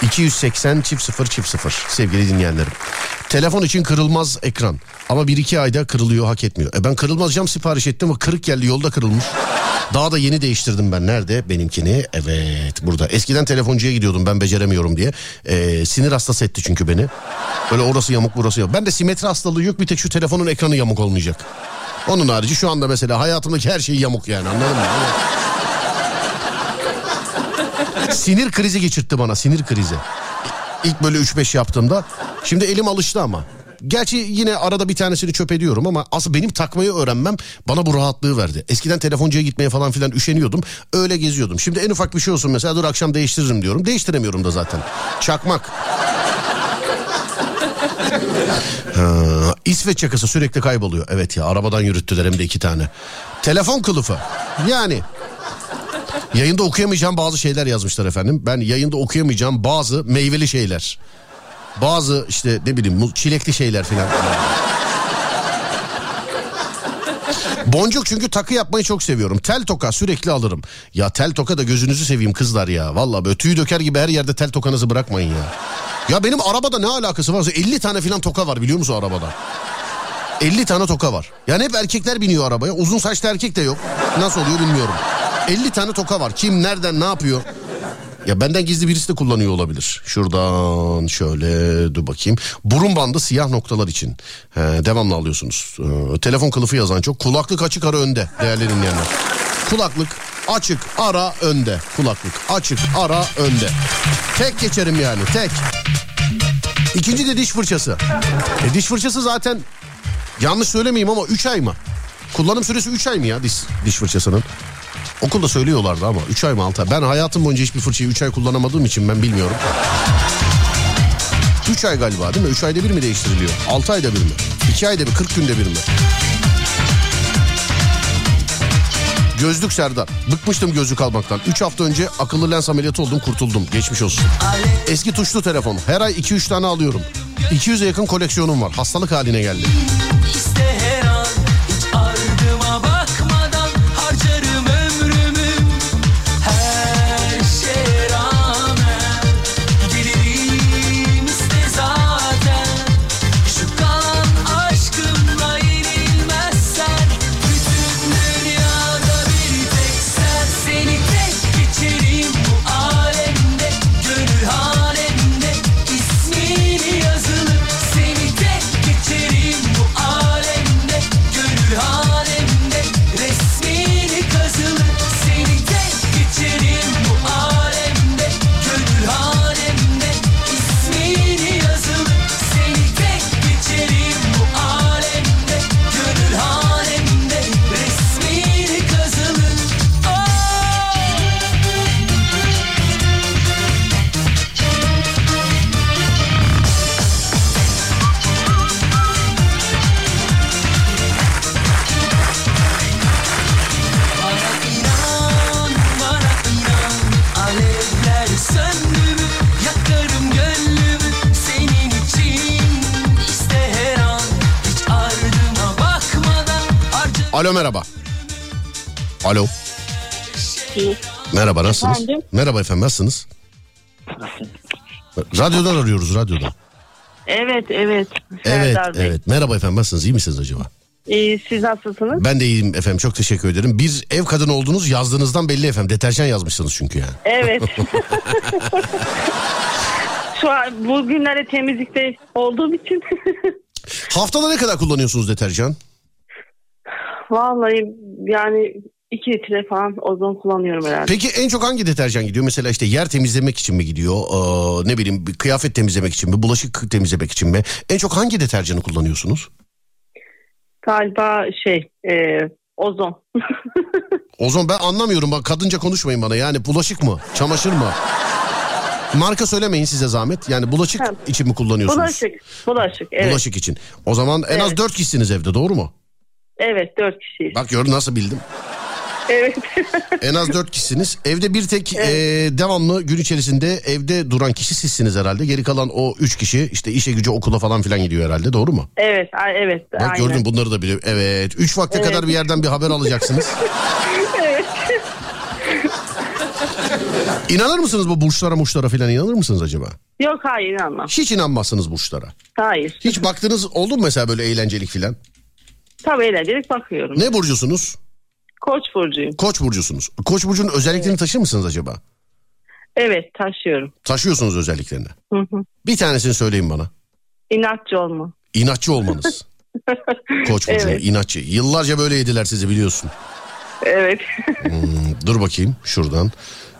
280 çift 0 çift 0 sevgili dinleyenlerim. Telefon için kırılmaz ekran ama bir iki ayda kırılıyor hak etmiyor. E ben kırılmaz cam sipariş ettim ama kırık geldi yolda kırılmış. Daha da yeni değiştirdim ben. Nerede? Benimkini. Evet burada. Eskiden telefoncuya gidiyordum ben beceremiyorum diye. Ee, sinir hastası etti çünkü beni. Böyle orası yamuk burası yamuk. Ben de simetri hastalığı yok bir tek şu telefonun ekranı yamuk olmayacak. Onun harici şu anda mesela hayatımdaki her şey yamuk yani anladın mı? Sinir krizi geçirtti bana sinir krizi. İlk böyle 3-5 yaptığımda. Şimdi elim alıştı ama. Gerçi yine arada bir tanesini çöp ediyorum ama asıl benim takmayı öğrenmem bana bu rahatlığı verdi. Eskiden telefoncuya gitmeye falan filan üşeniyordum. Öyle geziyordum. Şimdi en ufak bir şey olsun mesela dur akşam değiştiririm diyorum. Değiştiremiyorum da zaten. Çakmak. Ha, İsveç çakısı sürekli kayboluyor. Evet ya arabadan yürüttüler hem de iki tane. Telefon kılıfı. Yani Yayında okuyamayacağım bazı şeyler yazmışlar efendim. Ben yayında okuyamayacağım bazı meyveli şeyler. Bazı işte ne bileyim çilekli şeyler filan. Boncuk çünkü takı yapmayı çok seviyorum. Tel toka sürekli alırım. Ya tel toka da gözünüzü seveyim kızlar ya. Vallahi böyle tüy döker gibi her yerde tel tokanızı bırakmayın ya. Ya benim arabada ne alakası var? 50 tane filan toka var biliyor musun arabada? 50 tane toka var. Yani hep erkekler biniyor arabaya. Uzun saçlı erkek de yok. Nasıl oluyor bilmiyorum. 50 tane toka var. Kim nereden ne yapıyor? Ya benden gizli birisi de kullanıyor olabilir. Şuradan şöyle dur bakayım. Burun bandı siyah noktalar için. He, devamlı alıyorsunuz. Ee, telefon kılıfı yazan çok. Kulaklık açık ara önde değerli dinleyenler. Kulaklık açık ara önde. Kulaklık açık ara önde. Tek geçerim yani tek. İkinci de diş fırçası. E, diş fırçası zaten yanlış söylemeyeyim ama 3 ay mı? Kullanım süresi 3 ay mı ya diş, diş fırçasının? Okulda söylüyorlardı ama 3 ay mı 6 ay. Ben hayatım boyunca hiçbir fırçayı 3 ay kullanamadığım için ben bilmiyorum. 3 ay galiba değil mi? 3 ayda bir mi değiştiriliyor? 6 ayda bir mi? 2 ayda bir 40 günde bir mi? Gözlük Serdar. Bıkmıştım gözlük almaktan. 3 hafta önce akıllı lens ameliyatı oldum kurtuldum. Geçmiş olsun. Eski tuşlu telefon. Her ay 2-3 tane alıyorum. 200'e yakın koleksiyonum var. Hastalık haline geldi. Alo merhaba. Alo. Merhaba nasılsınız? Efendim? Merhaba efendim nasılsınız? Radyodan arıyoruz radyodan. Evet evet. Evet Serdar Bey. evet. Merhaba efendim nasılsınız? İyi misiniz acaba? İyi, siz nasılsınız? Ben de iyiyim efendim çok teşekkür ederim. Bir ev kadını oldunuz yazdığınızdan belli efendim. Deterjan yazmışsınız çünkü yani. Evet. Şu an bugünlere temizlikte olduğum için. Haftada ne kadar kullanıyorsunuz deterjan? Vallahi yani iki litre falan ozon kullanıyorum herhalde. Peki en çok hangi deterjan gidiyor? Mesela işte yer temizlemek için mi gidiyor? Ee, ne bileyim kıyafet temizlemek için mi? Bulaşık temizlemek için mi? En çok hangi deterjanı kullanıyorsunuz? Galiba şey e, ozon. O zaman ben anlamıyorum. Bak kadınca konuşmayın bana. Yani bulaşık mı? Çamaşır mı? Marka söylemeyin size zahmet. Yani bulaşık Ha. için mi kullanıyorsunuz? bulaşık. Bulaşık evet. Bulaşık için. O zaman en az Evet. dört kişisiniz evde doğru mu? Evet dört kişiyiz. Bak gör nasıl bildim. Evet. En az dört kişisiniz. Evde bir tek e, devamlı gün içerisinde evde duran kişi sizsiniz herhalde. Geri kalan o üç kişi işte işe gücü okula falan filan gidiyor herhalde doğru mu? evet. a- Evet. Bak aynen. gördün bunları da biliyor. Evet. Üç vakte Evet. kadar bir yerden bir haber alacaksınız. Evet. İnanır mısınız bu burçlara muşlara filan inanır mısınız acaba? Yok hayır inanmam. Hiç inanmazsınız burçlara. Hayır. Hiç baktınız oldu mu mesela böyle eğlencelik filan? Tabii eğlencelik bakıyorum. Ne burcusunuz? Koç burcuyum. Koç burcusunuz. Koç burcunun özelliklerini taşır mısınız acaba? Evet taşıyorum. Taşıyorsunuz özelliklerini. Hı hı. Bir tanesini söyleyin bana. İnatçı olma. İnatçı olmanız. Koç burcu Evet. inatçı. Yıllarca böyle yediler sizi biliyorsun. Evet. Hmm, dur bakayım şuradan.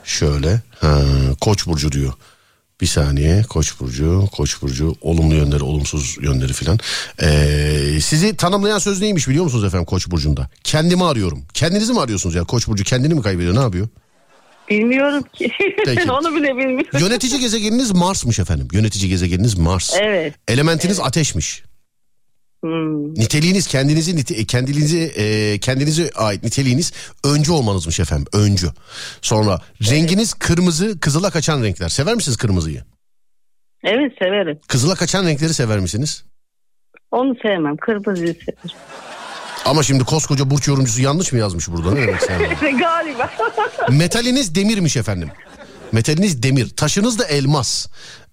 Şöyle. Ha, Koç burcu diyor. Bir saniye. Koç burcu, Koç burcu, olumlu yönleri, olumsuz yönleri filan. Ee, sizi tanımlayan söz neymiş biliyor musunuz efendim Koç burcunda? Kendimi arıyorum. Kendinizi mi arıyorsunuz ya? Koç burcu kendini mi kaybediyor? Ne yapıyor? Bilmiyorum ki. Peki. Onu bile bilmiyorum. Yönetici gezegeniniz Mars'mış efendim. Yönetici gezegeniniz Mars. Evet. Elementiniz ateşmiş. Hmm. Niteliğiniz kendinizi nite, kendinizi e, kendinize ait niteliğiniz öncü olmanızmış efendim. Öncü. Sonra renginiz kırmızı, kızıla kaçan renkler. Sever misiniz kırmızıyı? Evet severim. Kızıla kaçan renkleri sever misiniz? Onu sevmem. Kırmızıyı severim. Ama şimdi koskoca burç yorumcusu yanlış mı yazmış burada? Ne demek sevmem? Galiba. Metaliniz demirmiş efendim. Metaliniz demir. Taşınız da elmas.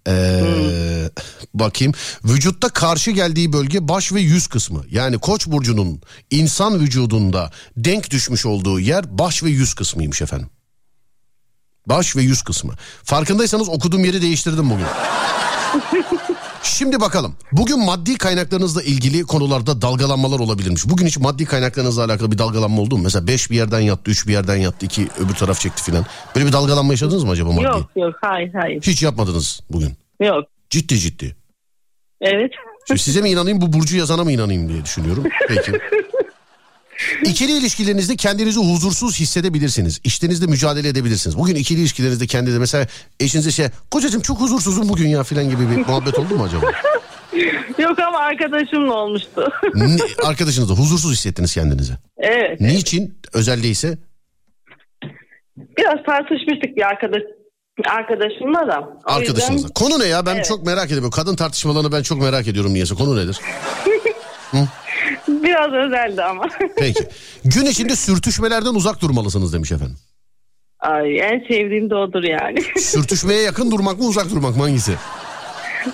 Ee, Bakayım. Vücutta karşı geldiği bölge baş ve yüz kısmı. Yani koç burcunun insan vücudunda denk düşmüş olduğu yer baş ve yüz kısmıymış efendim. Baş ve yüz kısmı. Farkındaysanız okuduğum yeri değiştirdim bugün. Şimdi bakalım. Bugün maddi kaynaklarınızla ilgili konularda dalgalanmalar olabilirmiş. Bugün hiç maddi kaynaklarınızla alakalı bir dalgalanma oldu mu? Mesela 5 bir yerden yattı, 3 bir yerden yattı, 2 öbür taraf çekti filan. Böyle bir dalgalanma yaşadınız mı acaba maddi? yok yok hayır hayır. Hiç yapmadınız bugün. Yok. Ciddi ciddi. Evet. Şimdi size mi inanayım bu Burcu yazana mı inanayım diye düşünüyorum. Peki. İkili ilişkilerinizde kendinizi huzursuz hissedebilirsiniz. İşlerinizde mücadele edebilirsiniz. Bugün ikili ilişkilerinizde kendinize mesela eşinize şey kocacığım çok huzursuzum bugün ya filan gibi bir muhabbet oldu mu acaba? Yok ama arkadaşımla olmuştu. Ne, arkadaşınızla huzursuz hissettiniz kendinizi. evet. Niçin? Özel değilse Biraz tartışmıştık bir arkadaş arkadaşımla da. O arkadaşınızla. yüzden Konu ne ya? Ben Evet. çok merak ediyorum. Kadın tartışmalarını ben çok merak ediyorum niyeyse. Konu nedir? Biraz özeldi ama. Peki. Gün içinde sürtüşmelerden uzak durmalısınız demiş efendim. Ay en sevdiğim de odur yani. Sürtüşmeye yakın durmak mı uzak durmak mı hangisi?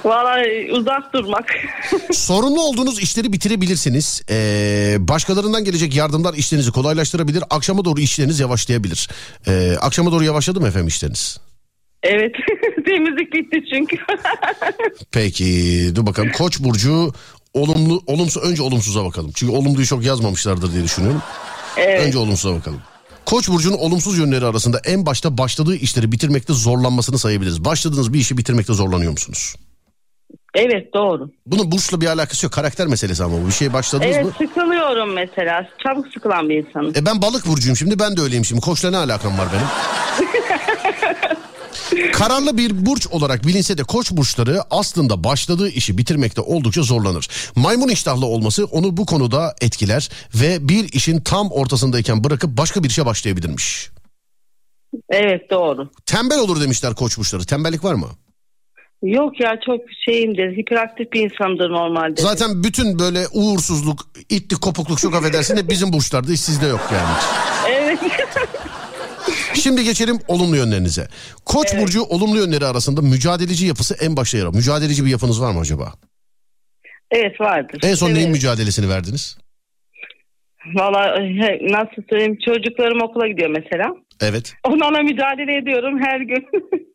Vallahi uzak durmak. Sorunlu olduğunuz işleri bitirebilirsiniz. Ee, başkalarından gelecek yardımlar işlerinizi kolaylaştırabilir. Akşama doğru işleriniz yavaşlayabilir. Ee, akşama doğru yavaşladı mı efendim işleriniz? evet. Temizlik bitti çünkü. Peki dur bakalım. Koç burcu olumlu olumsuz önce olumsuza bakalım. Çünkü olumluyu çok yazmamışlardır diye düşünüyorum. evet. Önce olumsuza bakalım. Koç burcunun olumsuz yönleri arasında en başta başladığı işleri bitirmekte zorlanmasını sayabiliriz. Başladığınız bir işi bitirmekte zorlanıyor musunuz? Evet doğru. Bunun burçla bir alakası yok. Karakter meselesi ama bu. Bir şey başladınız Evet mı? sıkılıyorum mesela. Çabuk sıkılan bir insanım. E ben balık burcuyum şimdi ben de öyleyim şimdi. Koçla ne alakam var benim? Kararlı bir burç olarak bilinse de koç burçları aslında başladığı işi bitirmekte oldukça zorlanır. Maymun iştahlı olması onu bu konuda etkiler ve bir işin tam ortasındayken bırakıp başka bir işe başlayabilirmiş. Evet doğru. Tembel olur demişler koç burçları. Tembellik var mı? Yok ya çok şeyimdir. Hiperaktif bir insandır normalde. Zaten bütün böyle uğursuzluk, itlik, kopukluk çok affedersin hep bizim burçlarda hiç sizde yok yani. Evet. Şimdi geçelim olumlu yönlerinize. Koç burcu olumlu yönleri arasında mücadeleci yapısı en başta yer alır. Mücadeleci bir yapınız var mı acaba? evet vardır. En son evet. neyin mücadelesini verdiniz? Valla nasıl söyleyeyim çocuklarım okula gidiyor mesela. Evet. Onlarla mücadele ediyorum her gün.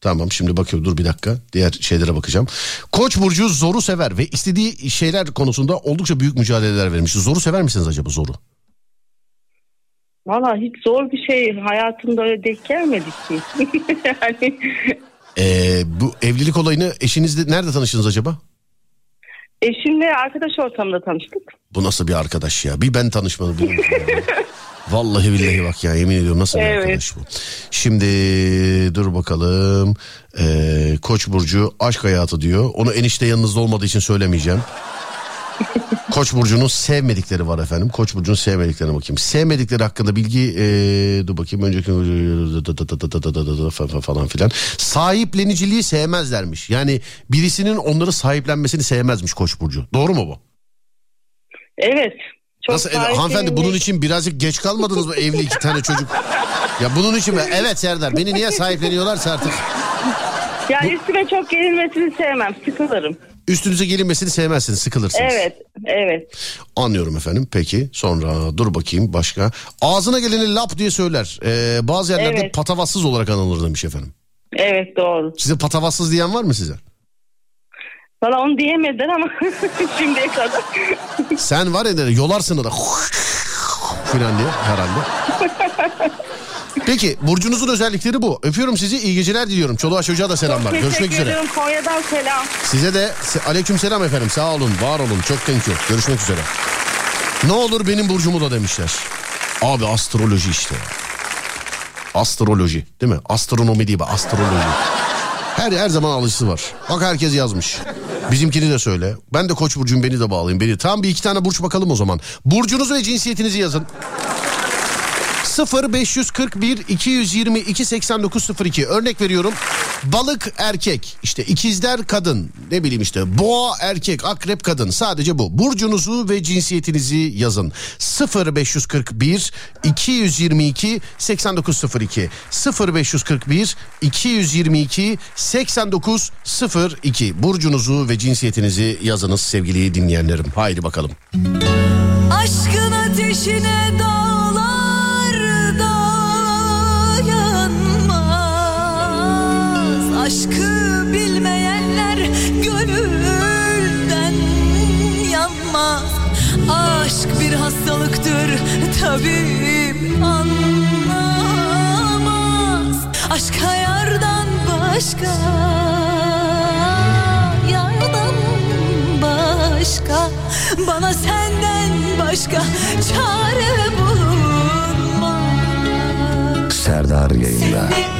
Tamam şimdi bakıyorum dur bir dakika. Diğer şeylere bakacağım. Koç burcu zoru sever ve istediği şeyler konusunda oldukça büyük mücadeleler vermiş. Zoru sever misiniz acaba zoru? Valla hiç zor bir şey hayatımda öyle denk gelmedi ki. yani Ee, bu evlilik olayını eşinizle nerede tanıştınız acaba? eşimle arkadaş ortamında tanıştık. Bu nasıl bir arkadaş ya? Bir ben tanışmadım. ya? Vallahi billahi bak ya yemin ediyorum nasıl bir Evet. arkadaş bu. Şimdi dur bakalım. Ee, Koç burcu aşk hayatı diyor. Onu enişte yanınızda olmadığı için söylemeyeceğim. Koç burcunun sevmedikleri var efendim. Koç burcunun sevmediklerine bakayım. Sevmedikleri hakkında bilgi ee, dur bakayım önceki falan filan. Sahipleniciliği sevmezlermiş. Yani birisinin onları sahiplenmesini sevmezmiş Koç burcu. Doğru mu bu? Evet. Çok Nasıl evet, hanımefendi bunun için birazcık geç kalmadınız mı evli iki tane çocuk? Ya bunun için mi? Evet Serdar beni niye sahipleniyorlarsa artık Yani üstüme çok gelinmesini sevmem. Sıkılırım. Üstünüze gelinmesini sevmezsiniz sıkılırsınız. Evet. Evet. Anlıyorum efendim peki sonra dur bakayım başka. Ağzına geleni lap diye söyler. Ee, bazı yerlerde Evet. patavatsız olarak anılır demiş efendim. Evet doğru. Size patavatsız diyen var mı size? Valla onu diyemediler ama şimdiye kadar. Sen var ya dedi, yolarsın da filan diye herhalde. Peki burcunuzun özellikleri bu. Öpüyorum sizi iyi geceler diliyorum. Çoluğa çocuğa da selamlar. Teşekkür Görüşmek üzere. ederim. Konya'dan selam. Size de aleyküm selam efendim. Sağ olun, var olun. Çok thank you. Görüşmek üzere. Ne olur benim burcumu da demişler. Abi astroloji işte. Astroloji değil mi? Astronomi değil astroloji. Her her zaman alıcısı var. Bak herkes yazmış. Bizimkini de söyle. Ben de koç burcuyum beni de bağlayın. Beni. Tam bir iki tane burç bakalım o zaman. Burcunuzu ve cinsiyetinizi yazın. 0 541 222 8902 örnek veriyorum. Balık erkek. İşte ikizler kadın. Ne bileyim işte. Boğa erkek. Akrep kadın. Sadece bu. Burcunuzu ve cinsiyetinizi yazın. 0 541 222 8902 0 541 222 8902 burcunuzu ve cinsiyetinizi yazınız sevgili dinleyenlerim. Haydi bakalım. Aşkın ateşine dağlar tabip anlamaz. Aşka yardan başka Yardan başka. Bana senden başka çare bulunmaz. Serdar yayında. Seni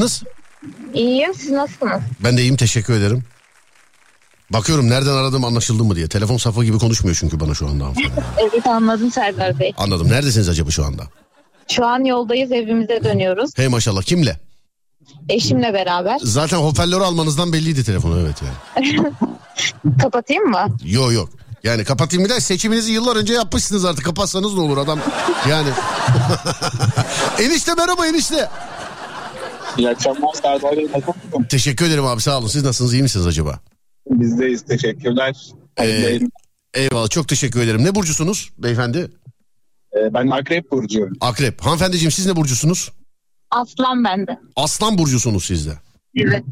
Nasılsınız? İyiyim. Siz nasılsınız? Ben de iyiyim teşekkür ederim. Bakıyorum nereden aradığım anlaşıldı mı diye. Telefon safı gibi konuşmuyor çünkü bana şu anda hanımefendi. Evet anladım Serdar Bey. Anladım. Neredesiniz acaba şu anda? Şu an yoldayız evimize dönüyoruz. Hey maşallah kimle? Eşimle beraber. Zaten hoparlörü almanızdan belliydi telefonu evet yani. Kapatayım mı? Yok yok. Yani kapatayım bir de seçiminizi yıllar önce yapmışsınız artık. Kapatsanız ne olur adam yani. enişte merhaba enişte. İyi akşamlar Serdar Bey. Nasılsın? Teşekkür ederim abi sağ olun. Siz nasılsınız iyi misiniz acaba? Bizdeyiz. Teşekkürler. Ee, eyvallah çok teşekkür ederim. Ne burcusunuz beyefendi? Ee, ben Akrep Burcu'yum. Akrep. Hanımefendiciğim siz ne burcusunuz? Aslan bende. Aslan burcusunuz siz de. Evet.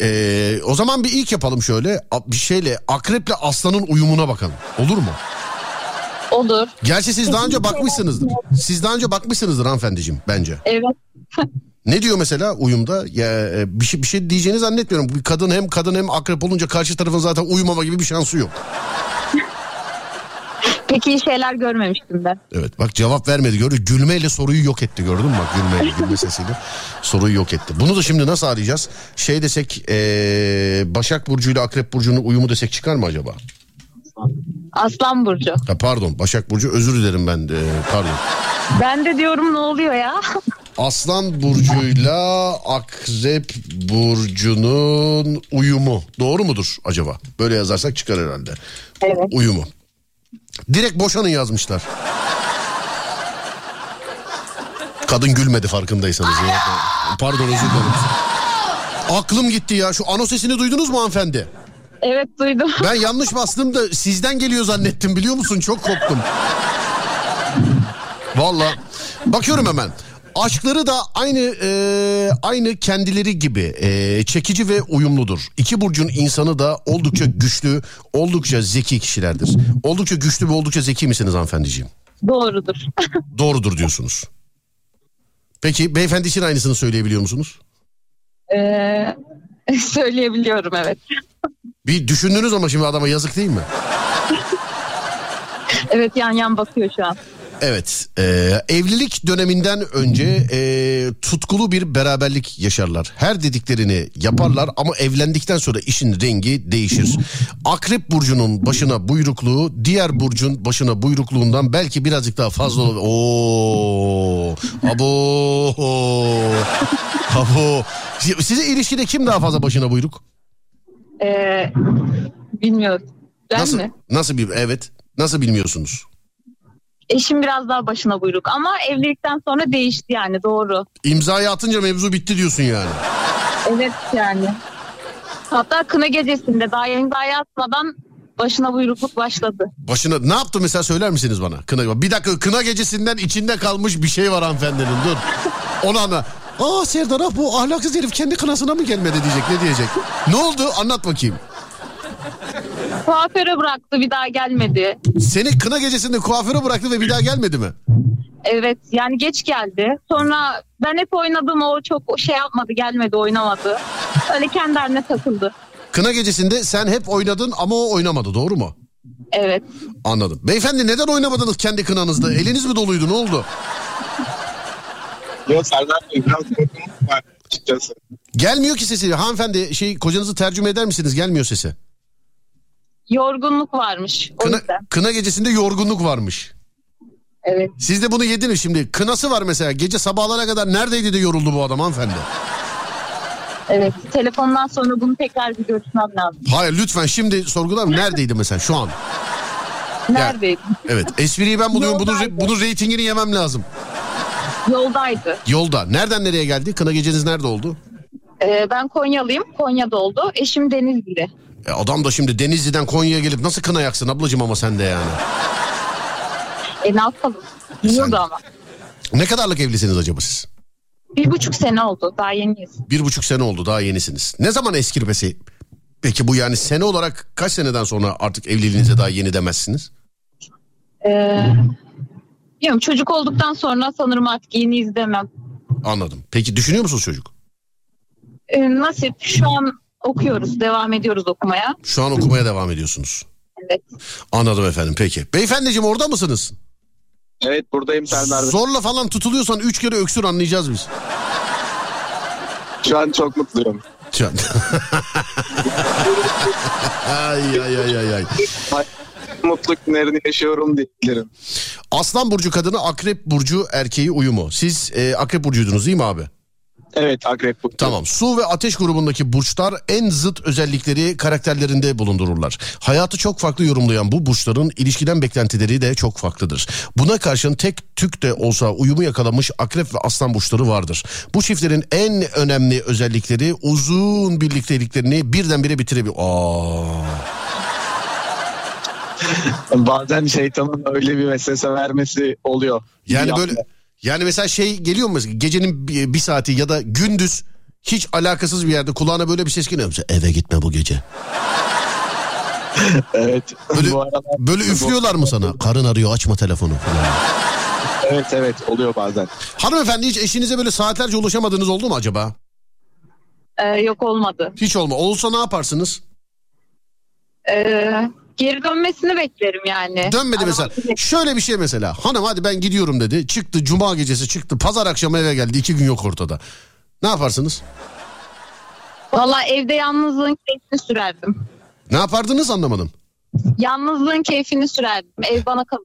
Ee, o zaman bir ilk yapalım şöyle. Bir şeyle akreple aslanın uyumuna bakalım. Olur mu? Olur. Gerçi siz daha önce bakmışsınızdır. Siz daha önce bakmışsınızdır hanımefendiciğim bence. Evet. Ne diyor mesela uyumda? Ya e, bir şey bir şey diyeceğini zannetmiyorum. Bir kadın hem kadın hem akrep olunca karşı tarafın zaten uyumama gibi bir şansı yok. Pek iyi şeyler görmemiştim ben. Evet bak cevap vermedi gördün. Gülmeyle soruyu yok etti gördün mü bak gülmeyle gülme sesiyle soruyu yok etti. Bunu da şimdi nasıl arayacağız? Şey desek ee, Başak Burcu ile Akrep Burcu'nun uyumu desek çıkar mı acaba? Aslan Burcu. Ha, pardon Başak Burcu özür dilerim ben de pardon. Ben de diyorum ne oluyor ya? Aslan Burcu'yla Akrep Burcu'nun uyumu doğru mudur acaba? Böyle yazarsak çıkar herhalde. Evet. Uyumu. Direkt boşanın yazmışlar. Kadın gülmedi farkındaysanız. ya. Pardon özür dilerim. Aklım gitti ya. Şu ano sesini duydunuz mu hanımefendi? Evet duydum. Ben yanlış bastım da sizden geliyor zannettim biliyor musun? Çok korktum. Valla. Bakıyorum hemen. Aşkları da aynı e, aynı kendileri gibi e, çekici ve uyumludur. İki burcun insanı da oldukça güçlü, oldukça zeki kişilerdir. Oldukça güçlü ve oldukça zeki misiniz hanımefendiciğim? Doğrudur. Doğrudur diyorsunuz. Peki beyefendi için aynısını söyleyebiliyor musunuz? Ee, söyleyebiliyorum evet. Bir düşündünüz ama şimdi adama yazık değil mi? Evet yan yan bakıyor şu an. Evet, e, evlilik döneminden önce e, tutkulu bir beraberlik yaşarlar. Her dediklerini yaparlar ama evlendikten sonra işin rengi değişir. Akrep burcunun başına buyrukluğu diğer burcun başına buyrukluğundan belki birazcık daha fazla olur. Oo, abo, abo. Size ilişkide kim daha fazla başına buyruk? Ee, bilmiyorum. Ben nasıl, mi? Nasıl bir evet? Nasıl bilmiyorsunuz? Eşim biraz daha başına buyruk ama evlilikten sonra değişti yani doğru. İmzayı atınca mevzu bitti diyorsun yani. Evet yani. Hatta kına gecesinde daha imzayı atmadan başına buyrukluk başladı. Başına ne yaptı mesela söyler misiniz bana? Kına bir dakika kına gecesinden içinde kalmış bir şey var hanımefendinin dur. Onu anla. Aa Serdar ah, bu ahlaksız herif kendi kınasına mı gelmedi diyecek ne diyecek? Ne oldu anlat bakayım. Kuaföre bıraktı bir daha gelmedi. Seni kına gecesinde kuaföre bıraktı ve bir daha gelmedi mi? Evet yani geç geldi. Sonra ben hep oynadım o çok şey yapmadı gelmedi oynamadı. Öyle kendi haline takıldı. Kına gecesinde sen hep oynadın ama o oynamadı doğru mu? Evet. Anladım. Beyefendi neden oynamadınız kendi kınanızda? Eliniz mi doluydu ne oldu? Yok Serdar Bey biraz korkumuz var açıkçası. Gelmiyor ki sesi. Hanımefendi şey kocanızı tercüme eder misiniz? Gelmiyor sesi. Yorgunluk varmış o Kına, yüzden. kına gecesinde yorgunluk varmış. Evet. Siz de bunu yediniz şimdi. Kınası var mesela. Gece sabahlara kadar neredeydi de yoruldu bu adam hanımefendi. Evet. Telefondan sonra bunu tekrar bir görüşmem lazım. Hayır lütfen şimdi sorgular neredeydi mesela şu an? Neredeydi? Evet espriyi ben buluyorum. Bunun, Yoldaydı. bunun reytingini yemem lazım. Yoldaydı. Yolda. Nereden nereye geldi? Kına geceniz nerede oldu? Ee, ben Konyalıyım. Konya'da oldu. Eşim Denizli'de. E adam da şimdi Denizli'den Konya'ya gelip nasıl kına yaksın ablacığım ama sen de yani. E ne yapalım? Yiyordu ama. Ne kadarlık evlisiniz acaba siz? Bir buçuk sene oldu. Daha yeniyiz. Bir buçuk sene oldu daha yenisiniz. Ne zaman eskirmesi? Peki bu yani sene olarak kaç seneden sonra artık evliliğinize daha yeni demezsiniz? Ee, bilmiyorum çocuk olduktan sonra sanırım artık yeni izlemem. Anladım. Peki düşünüyor musunuz çocuk? Ee, nasip şu an okuyoruz. Devam ediyoruz okumaya. Şu an okumaya devam ediyorsunuz. Evet. Anladım efendim peki. Beyefendiciğim orada mısınız? Evet buradayım Serdar Bey. Zorla falan tutuluyorsan üç kere öksür anlayacağız biz. Şu an çok mutluyum. Şu an. ay ay ay ay ay. Mutlu günlerini yaşıyorum diyebilirim. Aslan burcu kadını akrep burcu erkeği uyumu. Siz e, akrep burcuydunuz değil mi abi? Evet akrep burcu. Tamam. Su ve ateş grubundaki burçlar en zıt özellikleri karakterlerinde bulundururlar. Hayatı çok farklı yorumlayan bu burçların ilişkiden beklentileri de çok farklıdır. Buna karşın tek tük de olsa uyumu yakalamış akrep ve aslan burçları vardır. Bu çiftlerin en önemli özellikleri uzun birlikteliklerini birdenbire bitirebilir. Bazen şeytanın öyle bir vesvese vermesi oluyor. Yani böyle. Yani mesela şey geliyor mu mesela gecenin bir, saati ya da gündüz hiç alakasız bir yerde kulağına böyle bir ses geliyor. Mesela, Eve gitme bu gece. Evet. Böyle, Bu aralar- böyle üflüyorlar mı sana? Karın arıyor açma telefonu falan. Evet evet oluyor bazen. Hanımefendi hiç eşinize böyle saatlerce ulaşamadığınız oldu mu acaba? Ee, yok olmadı. Hiç olma. Olsa ne yaparsınız? Ee, geri dönmesini beklerim yani. Dönmedi mesela. Şöyle bir şey mesela. Hanım hadi ben gidiyorum dedi. Çıktı cuma gecesi çıktı. Pazar akşamı eve geldi. iki gün yok ortada. Ne yaparsınız? Valla evde yalnızlığın keyfini sürerdim. Ne yapardınız anlamadım. Yalnızlığın keyfini sürerdim. Ev bana kalır.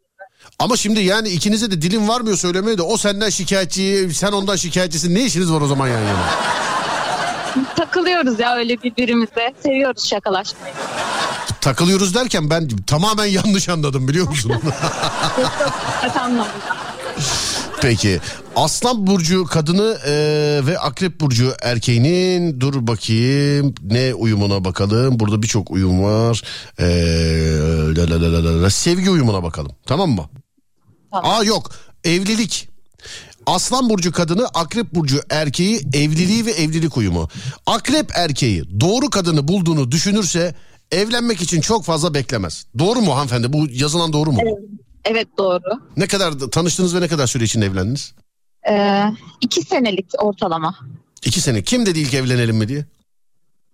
Ama şimdi yani ikinize de dilin varmıyor söylemeye de o senden şikayetçi, sen ondan şikayetçisin. Ne işiniz var o zaman yan yana? Takılıyoruz ya öyle birbirimize. Seviyoruz şakalaşmayı. Takılıyoruz derken ben tamamen yanlış anladım biliyor musun? Peki. Aslan burcu kadını e, ve akrep burcu erkeğinin dur bakayım ne uyumuna bakalım. Burada birçok uyum var. E, la la la la la sevgi uyumuna bakalım. Tamam mı? Aa yok. Evlilik. Aslan burcu kadını, akrep burcu erkeği evliliği ve evlilik uyumu. Akrep erkeği doğru kadını bulduğunu düşünürse evlenmek için çok fazla beklemez. Doğru mu hanımefendi? Bu yazılan doğru mu? Evet doğru. Ne kadar tanıştınız ve ne kadar süre içinde evlendiniz? Ee, iki senelik ortalama. İki sene. Kim dedi ilk evlenelim mi diye?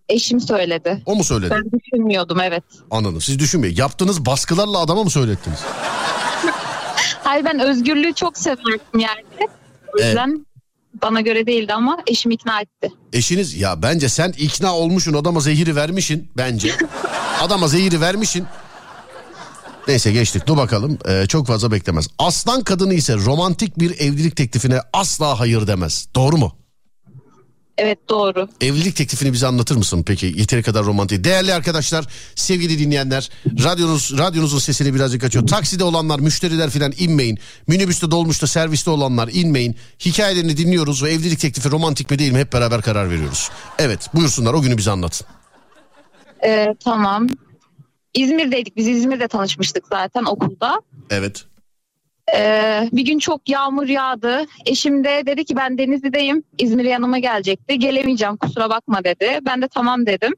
Eşim söyledi. O mu söyledi? Ben düşünmüyordum evet. Anladım. Siz düşünmeyin. Yaptığınız baskılarla adama mı söylettiniz? Hayır ben özgürlüğü çok severdim yani. O yüzden bana göre değildi ama eşim ikna etti. Eşiniz ya bence sen ikna olmuşsun adama zehiri vermişin bence. adama zehiri vermişin. Neyse geçtik dur bakalım Ee, çok fazla beklemez. Aslan kadını ise romantik bir evlilik teklifine asla hayır demez. Doğru mu? Evet doğru. Evlilik teklifini bize anlatır mısın peki? Yeteri kadar romantik. Değerli arkadaşlar, sevgili dinleyenler, radyonuz radyonuzun sesini birazcık açıyor. Takside olanlar, müşteriler falan inmeyin. Minibüste, dolmuşta, serviste olanlar inmeyin. Hikayelerini dinliyoruz ve evlilik teklifi romantik mi değil mi hep beraber karar veriyoruz. Evet, buyursunlar o günü bize anlatın. Ee, tamam. İzmir'deydik biz İzmir'de tanışmıştık zaten okulda. Evet. Ee, bir gün çok yağmur yağdı. Eşim de dedi ki ben Denizli'deyim. İzmir'e yanıma gelecekti. Gelemeyeceğim kusura bakma dedi. Ben de tamam dedim.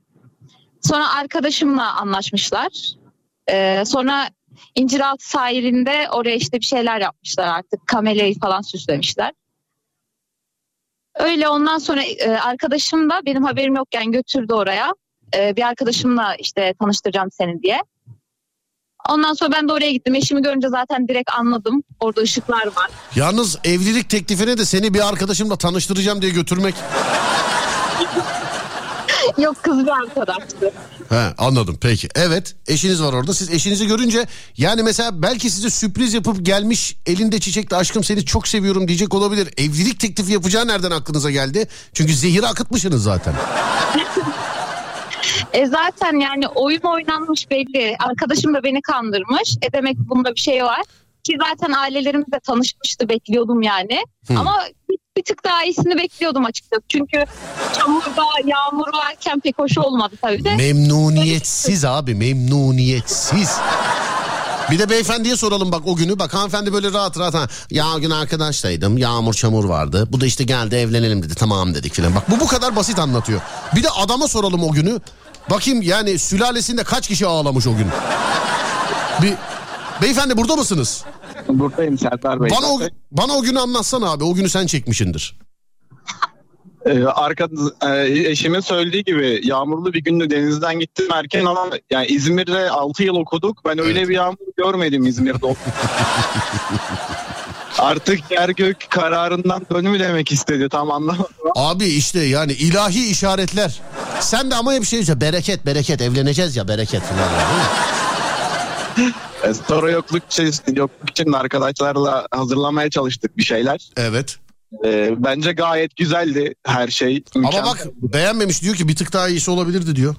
Sonra arkadaşımla anlaşmışlar. Ee, sonra İnciraltı sahilinde oraya işte bir şeyler yapmışlar artık. Kamelyayı falan süslemişler. Öyle ondan sonra e, arkadaşım da benim haberim yokken götürdü oraya. Ee, bir arkadaşımla işte tanıştıracağım seni diye. Ondan sonra ben de oraya gittim. Eşimi görünce zaten direkt anladım. Orada ışıklar var. Yalnız evlilik teklifine de seni bir arkadaşımla tanıştıracağım diye götürmek. Yok kız bir arkadaştı. He anladım peki. Evet eşiniz var orada. Siz eşinizi görünce yani mesela belki size sürpriz yapıp gelmiş elinde çiçekle aşkım seni çok seviyorum diyecek olabilir. Evlilik teklifi yapacağı nereden aklınıza geldi? Çünkü zehiri akıtmışsınız zaten. E zaten yani oyun oynanmış belli. Arkadaşım da beni kandırmış. E demek bunda bir şey var. Ki zaten ailelerimizle tanışmıştı bekliyordum yani. Hı. Ama bir, bir tık daha iyisini bekliyordum açıkçası. Çünkü çamurda yağmur varken pek hoş olmadı tabii de. Memnuniyetsiz abi memnuniyetsiz. Bir de beyefendiye soralım bak o günü. Bak hanımefendi böyle rahat rahat. Ha. Ya gün arkadaştaydım. Yağmur çamur vardı. Bu da işte geldi evlenelim dedi. Tamam dedik filan. Bak bu bu kadar basit anlatıyor. Bir de adama soralım o günü. Bakayım yani sülalesinde kaç kişi ağlamış o gün. Bir Beyefendi burada mısınız? Buradayım Serdar Bey. Bana o, bana o günü anlatsana abi. O günü sen çekmişindir. Ee, arka, e, eşimin söylediği gibi yağmurlu bir gündü denizden gittim erken ama yani İzmir'de 6 yıl okuduk. Ben öyle bir yağmur görmedim İzmir'de. Artık yer gök kararından dön mü demek istedi tam anlamadım. Abi işte yani ilahi işaretler. Sen de ama hep şey bereket bereket evleneceğiz ya bereket falan. E, Sonra yokluk için, yokluk için arkadaşlarla hazırlamaya çalıştık bir şeyler. Evet. Ee, bence gayet güzeldi her şey. Ama bak beğenmemiş diyor ki bir tık daha iyisi olabilirdi diyor.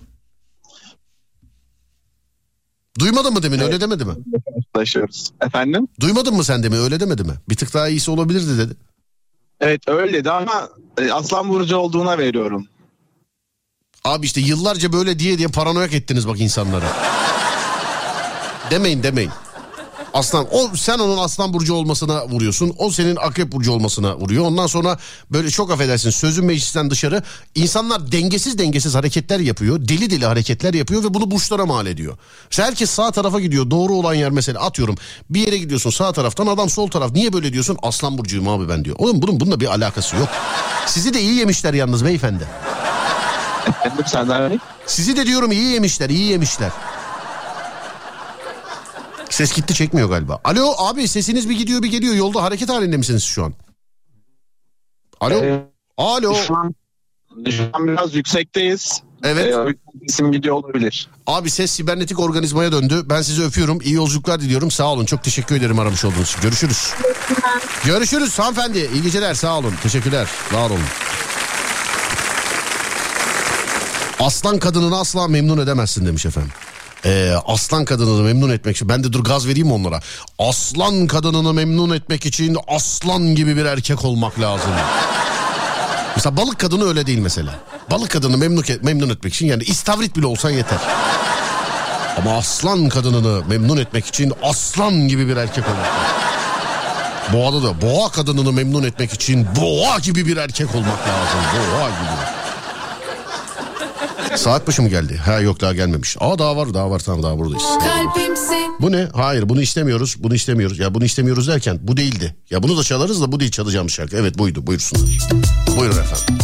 Duymadın mı demin öyle demedi mi? Taşıyoruz. Efendim? Duymadın mı sen demin öyle demedi mi? Bir tık daha iyisi olabilirdi dedi. Evet öyle dedi ama e, Aslan Burcu olduğuna veriyorum. Abi işte yıllarca böyle diye diye paranoyak ettiniz bak insanları. Demeyin demeyin. Aslan o sen onun aslan burcu olmasına vuruyorsun. O senin akrep burcu olmasına vuruyor. Ondan sonra böyle çok affedersin sözün meclisten dışarı insanlar dengesiz dengesiz hareketler yapıyor. Deli deli hareketler yapıyor ve bunu burçlara mal ediyor. Mesela herkes sağ tarafa gidiyor. Doğru olan yer mesela atıyorum. Bir yere gidiyorsun sağ taraftan adam sol taraf. Niye böyle diyorsun? Aslan burcuyum abi ben diyor. Oğlum bunun bununla bir alakası yok. Sizi de iyi yemişler yalnız beyefendi. Sizi de diyorum iyi yemişler, iyi yemişler. Ses gitti çekmiyor galiba. Alo abi sesiniz bir gidiyor bir geliyor. Yolda hareket halinde misiniz şu an? Alo. Ee, Alo. Şu an, şu an biraz yüksekteyiz. Evet. Ee, isim gidiyor olabilir. Abi ses sibernetik organizmaya döndü. Ben sizi öpüyorum. İyi yolculuklar diliyorum. Sağ olun. Çok teşekkür ederim aramış olduğunuz için. Görüşürüz. Görüşürüz hanımefendi. İyi geceler. Sağ olun. Teşekkürler. Var olun. Aslan kadınını asla memnun edemezsin demiş efendim. Ee, aslan kadınını memnun etmek için ben de dur gaz vereyim onlara. Aslan kadınını memnun etmek için aslan gibi bir erkek olmak lazım. Mesela balık kadını öyle değil mesela. Balık kadını memnun, memnun etmek için yani istavrit bile olsan yeter. Ama aslan kadınını memnun etmek için aslan gibi bir erkek olmak lazım. Boğada da boğa kadınını memnun etmek için boğa gibi bir erkek olmak lazım. Boğa gibi. Saat başı mı geldi? Ha yok daha gelmemiş. Aa daha var daha var tamam daha buradayız. Kalbimsin Bu ne? Hayır bunu istemiyoruz. Bunu istemiyoruz. Ya bunu istemiyoruz derken bu değildi. Ya bunu da çalarız da bu değil çalacağımız şarkı. Evet buydu buyursunlar. Buyurun efendim.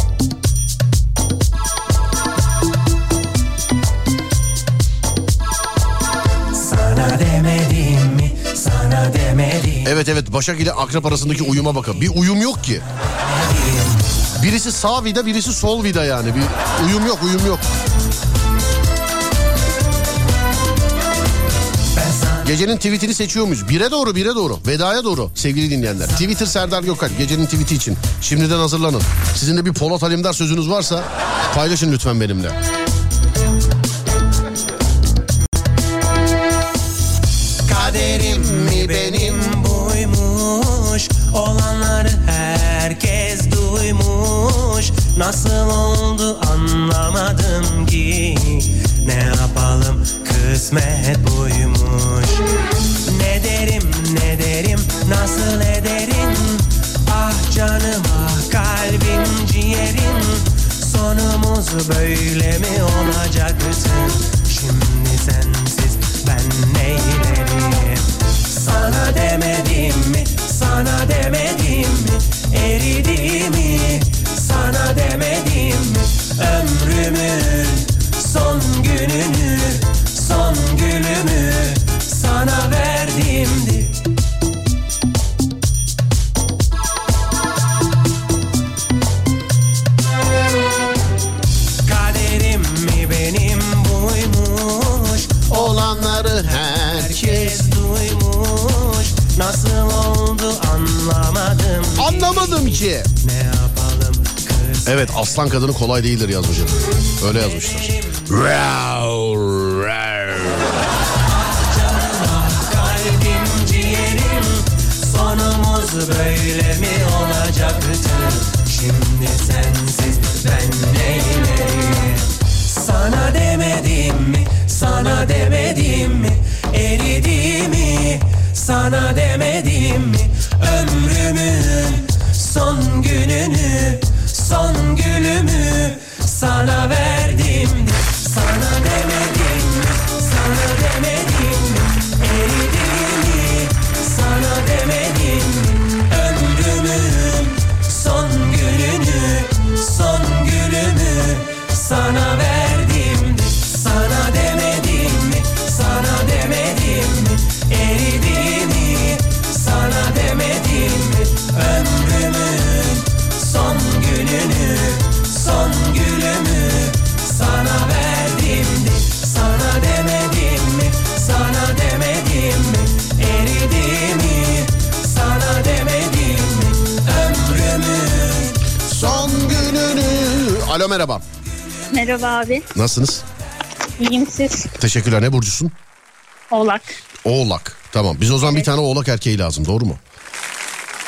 Sana demedim mi? Sana demedim. Evet evet Başak ile Akrep arasındaki uyuma bakın. Bir uyum yok ki. Birisi sağ vida birisi sol vida yani. Bir uyum yok uyum yok. Gecenin tweetini seçiyor muyuz? Bire doğru bire doğru. Vedaya doğru sevgili dinleyenler. Twitter Serdar Gökalp gecenin tweeti için. Şimdiden hazırlanın. Sizin de bir Polat Alemdar sözünüz varsa paylaşın lütfen benimle. Kaderim mi benim buymuş Olanları Nasıl oldu anlamadım ki. Ne yapalım kısmet buymuş. Ne derim ne derim nasıl ederim? Ah canım ah kalbim ciğerim. Sonumuz böyle mi olacaktı Şimdi sensiz ben neylerim Sana demedim mi sana demedim mi? Eridi mi sana demedim. Ömrümün son gününü son gülümü sana verdimdi Kaderim mi benim buymuş? Olanları herkes duymuş. Nasıl oldu anlamadım Anlamadım ki. Ne Evet aslan kadını kolay değildir yazmış. Öyle yazmışlar. Böyle mi olacaktı Şimdi sensiz ben neylerim Sana demedim mi Sana demedim mi Eridi mi Sana demedim mi Ömrümün son gününü son gülümü sana verdim. De sana demedim mi sana demedim. Mi eridiğini sana demedim. Ömrümün son gülünü son gülümü sana verdim. Alo merhaba. Merhaba abi. Nasılsınız? İyiyim siz. Teşekkürler. Ne burcusun? Oğlak. Oğlak. Tamam. Biz o zaman bir tane oğlak erkeği lazım. Doğru mu?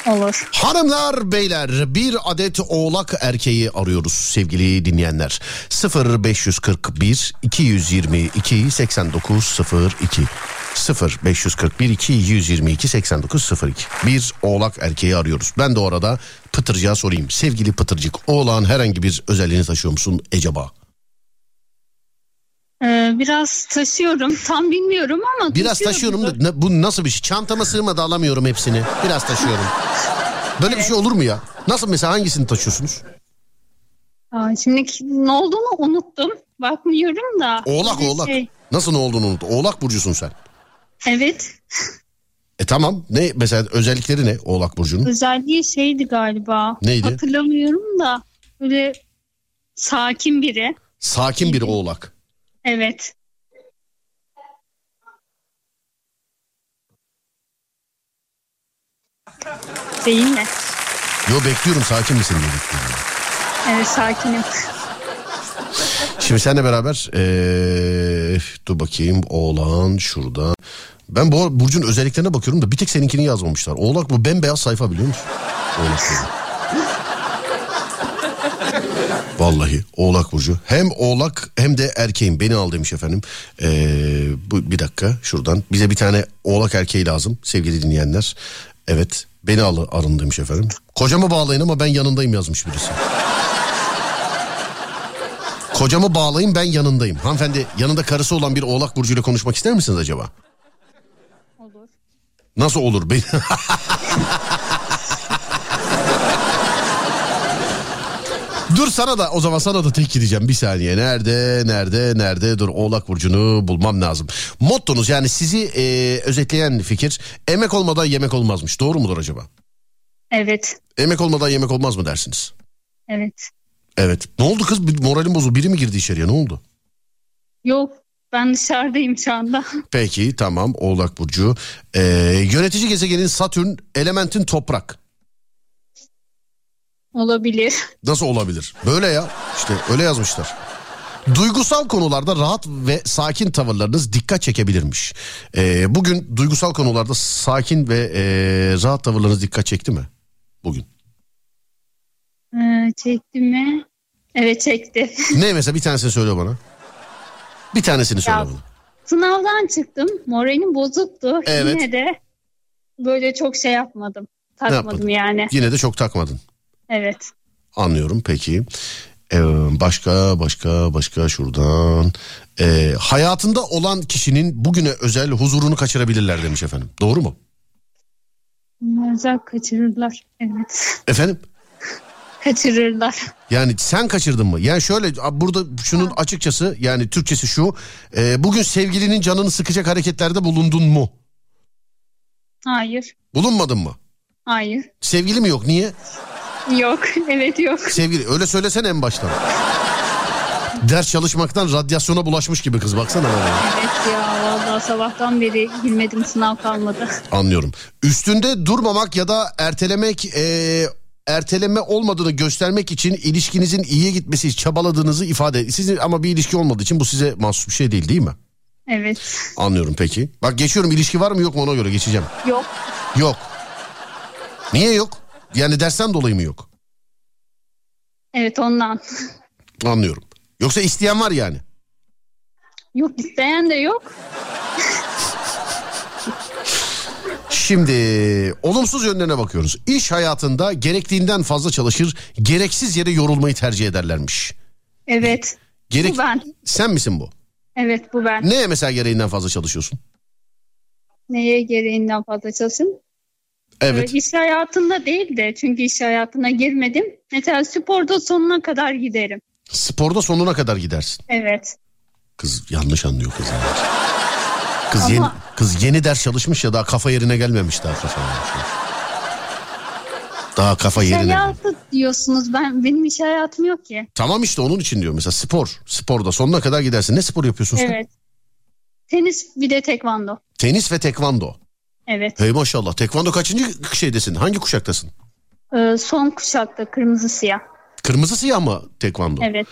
Olur. Hanımlar beyler bir adet oğlak erkeği arıyoruz sevgili dinleyenler. 0541 222 8902 0541 222 8902 bir oğlak erkeği arıyoruz. Ben de orada Pıtırcığa sorayım. Sevgili Pıtırcık oğlağın herhangi bir özelliğini taşıyor musun acaba? Ee, biraz taşıyorum. Tam bilmiyorum ama Biraz taşıyorum da ne- bu nasıl bir şey? Çantama sığmadı alamıyorum hepsini. Biraz taşıyorum. Böyle bir şey olur mu ya? Nasıl mesela hangisini taşıyorsunuz? Aa, şimdi ne olduğunu unuttum. Bakmıyorum da. Oğlak Bir oğlak. şey- Nasıl ne olduğunu unut. Oğlak burcusun sen. Evet. E tamam. Ne mesela özellikleri ne Oğlak burcunun? Özelliği şeydi galiba. Neydi? Hatırlamıyorum da. Böyle sakin biri. Sakin bir Oğlak. Evet. Değil mi? Yo bekliyorum sakin misin diye bekliyorum. Evet sakinim. Şimdi seninle beraber ee, dur bakayım Oğlan şurada. Ben bu Burcu'nun özelliklerine bakıyorum da bir tek seninkini yazmamışlar. Oğlak bu bembeyaz sayfa biliyor musun? Oğlak. Vallahi Oğlak Burcu. Hem Oğlak hem de erkeğim. Beni al demiş efendim. Ee, bu, bir dakika şuradan. Bize bir tane Oğlak erkeği lazım sevgili dinleyenler. Evet beni al arın demiş efendim. Kocamı bağlayın ama ben yanındayım yazmış birisi. Kocamı bağlayın ben yanındayım. Hanımefendi yanında karısı olan bir oğlak burcuyla konuşmak ister misiniz acaba? Olur. Nasıl olur? Ben... Dur sana da o zaman sana da tek gideceğim bir saniye. Nerede nerede nerede dur oğlak burcunu bulmam lazım. Mottonuz yani sizi e, özetleyen fikir emek olmadan yemek olmazmış. Doğru mudur acaba? Evet. Emek olmadan yemek olmaz mı dersiniz? Evet. Evet. Ne oldu kız? Bir Moralim bozuldu. Biri mi girdi içeriye? Ne oldu? Yok ben dışarıdayım şu anda. Peki tamam Oğlak Burcu. Ee, yönetici gezegenin Satürn elementin toprak. Olabilir. Nasıl olabilir? Böyle ya işte öyle yazmışlar. Duygusal konularda rahat ve sakin tavırlarınız dikkat çekebilirmiş. Ee, bugün duygusal konularda sakin ve e, rahat tavırlarınız dikkat çekti mi? Bugün. Ee, çekti mi? Evet çekti. Ne mesela bir tanesini söyle bana. Bir tanesini söyle Ya, bana. Sınavdan çıktım. Moralim bozuktu. Evet. Yine de böyle çok şey yapmadım. Takmadım yani. Yine de çok takmadın. Evet. Anlıyorum peki. Ee, başka başka başka şuradan. Ee, hayatında olan kişinin bugüne özel huzurunu kaçırabilirler demiş efendim. Doğru mu? Özel kaçırırlar. Evet. Efendim? Kaçırırlar. Yani sen kaçırdın mı? Yani şöyle burada şunun açıkçası yani Türkçesi şu. e, bugün sevgilinin canını sıkacak hareketlerde bulundun mu? Hayır. Bulunmadın mı? Hayır. Sevgili mi yok? Niye? Yok. Evet yok. Sevgili öyle söylesene en baştan. Ders çalışmaktan radyasyona bulaşmış gibi kız baksana bana. Evet ya vallahi sabahtan beri girmedim sınav kalmadı. Anlıyorum. Üstünde durmamak ya da ertelemek e, erteleme olmadığını göstermek için ilişkinizin iyiye gitmesi için çabaladığınızı ifade. Sizin ama bir ilişki olmadığı için bu size mahsus bir şey değil değil mi? Evet. Anlıyorum peki. Bak geçiyorum ilişki var mı yok mu ona göre geçeceğim. Yok. Yok. Niye yok? Yani dersten dolayı mı yok? Evet ondan. Anlıyorum. Yoksa isteyen var yani. Yok isteyen de yok. Şimdi olumsuz yönlerine bakıyoruz. İş hayatında gerektiğinden fazla çalışır, gereksiz yere yorulmayı tercih ederlermiş. Evet. Gerek... Bu ben. Sen misin bu? Evet bu ben. Neye mesela gereğinden fazla çalışıyorsun? Neye gereğinden fazla çalışın? Evet. Ee, iş hayatında değil de çünkü iş hayatına girmedim. Mesela sporda sonuna kadar giderim. Sporda sonuna kadar gidersin. Evet. Kız yanlış anlıyor kız. Kız Ama- yeni kız yeni ders çalışmış ya daha kafa yerine gelmemiş daha kafa. Daha kafa yerine. hayatı diyorsunuz. Ben benim iş hayatım yok ki. Tamam işte onun için diyor mesela spor. Sporda sonuna kadar gidersin. Ne spor yapıyorsun sen? Evet. Tenis bir de tekvando. Tenis ve tekvando. Evet. Hey maşallah. Tekvando kaçıncı şeydesin? Hangi kuşaktasın? Ee, son kuşakta kırmızı siyah. Kırmızı siyah mı tekvando? Evet.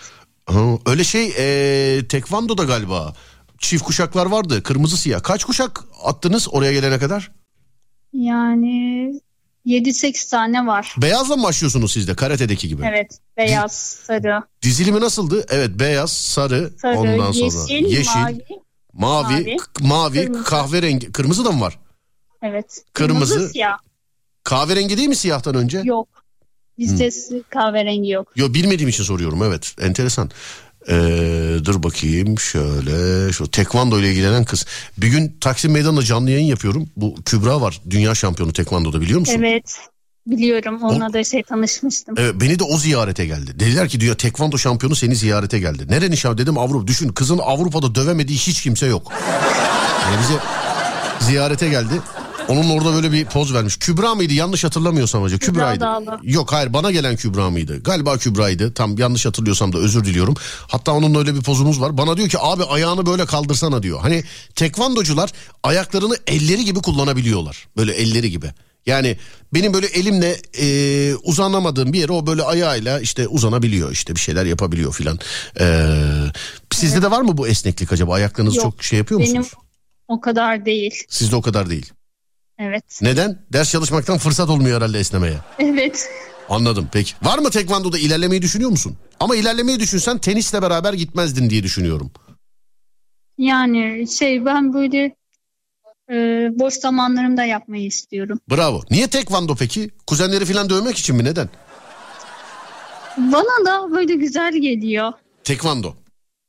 Ha, öyle şey e, tekvandoda galiba çift kuşaklar vardı kırmızı siyah. Kaç kuşak attınız oraya gelene kadar? Yani 7-8 tane var. Beyazla mı başlıyorsunuz siz de karate'deki gibi? Evet. Beyaz, sarı, Dizilimi nasıldı? Evet beyaz, sarı, sarı, ondan sonra yeşil, yeşil, mavi, mavi, mavi, kırmızı. kahverengi. Kırmızı da mı var? Evet. Kırmızı. siyah. Kahverengi değil mi siyahtan önce? Yok. Bizde kahverengi yok. Yo bilmediğim için soruyorum evet. Enteresan. Ee, dur bakayım şöyle şu tekvando ile ilgilenen kız. Bir gün Taksim Meydanı'nda canlı yayın yapıyorum. Bu Kübra var. Dünya şampiyonu tekvandoda biliyor musun? Evet. Biliyorum. Onunla da şey tanışmıştım. Evet, beni de o ziyarete geldi. Dediler ki diyor tekvando şampiyonu seni ziyarete geldi. Nereni şampiyon dedim Avrupa. Düşün kızın Avrupa'da dövemediği hiç kimse yok. Yani bize ziyarete geldi. Onun orada böyle bir poz vermiş. Kübra mıydı yanlış hatırlamıyorsam hocam. Kübra Kübra'ydı. Dağlı. Yok hayır bana gelen Kübra mıydı? Galiba Kübra'ydı. Tam yanlış hatırlıyorsam da özür diliyorum. Hatta onunla öyle bir pozumuz var. Bana diyor ki abi ayağını böyle kaldırsana diyor. Hani tekvandocular ayaklarını elleri gibi kullanabiliyorlar. Böyle elleri gibi. Yani benim böyle elimle e, uzanamadığım bir yere o böyle ayağıyla işte uzanabiliyor işte bir şeyler yapabiliyor filan. Ee, sizde de var mı bu esneklik acaba? Ayaklarınız Yok. çok şey yapıyor Benim musunuz? o kadar değil. Sizde o kadar değil. Evet. Neden? Ders çalışmaktan fırsat olmuyor herhalde esnemeye. Evet. Anladım peki. Var mı tekvandoda ilerlemeyi düşünüyor musun? Ama ilerlemeyi düşünsen tenisle beraber gitmezdin diye düşünüyorum. Yani şey ben böyle e, boş zamanlarımda yapmayı istiyorum. Bravo. Niye tekvando peki? Kuzenleri falan dövmek için mi? Neden? Bana da böyle güzel geliyor. Tekvando.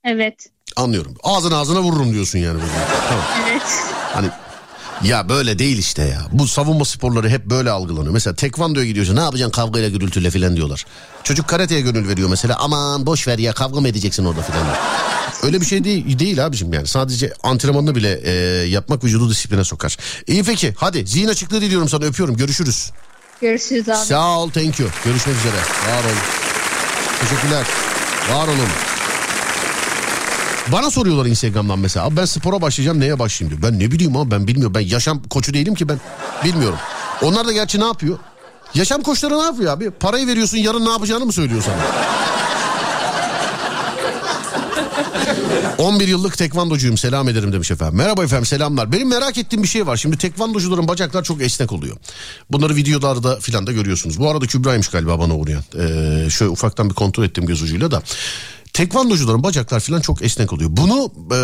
Evet. Anlıyorum. Ağzına ağzına vururum diyorsun yani. Tamam. Evet. Hani ya böyle değil işte ya. Bu savunma sporları hep böyle algılanıyor. Mesela tekvandoya gidiyorsun ne yapacaksın kavgayla gürültüyle falan diyorlar. Çocuk karateye gönül veriyor mesela. Aman boş ver ya kavga mı edeceksin orada falan. Öyle bir şey değil, değil abicim yani. Sadece antrenmanını bile e, yapmak vücudu disipline sokar. İyi peki hadi zihin açıklığı diliyorum sana öpüyorum. Görüşürüz. Görüşürüz abi. Sağ ol thank you. Görüşmek üzere. Var olun. Teşekkürler. Var olun. Bana soruyorlar Instagram'dan mesela. Abi ben spora başlayacağım neye başlayayım diyor. Ben ne bileyim abi ben bilmiyorum. Ben yaşam koçu değilim ki ben. Bilmiyorum. Onlar da gerçi ne yapıyor? Yaşam koçları ne yapıyor abi? Parayı veriyorsun yarın ne yapacağını mı söylüyor sana? 11 yıllık tekvandocuyum selam ederim demiş efendim. Merhaba efendim selamlar. Benim merak ettiğim bir şey var. Şimdi tekvandocuların bacaklar çok esnek oluyor. Bunları videolarda filan da görüyorsunuz. Bu arada Kübra'ymış galiba bana uğrayan. Ee, şöyle ufaktan bir kontrol ettim göz ucuyla da. Tekvandocuların bacaklar filan çok esnek oluyor. Bunu e,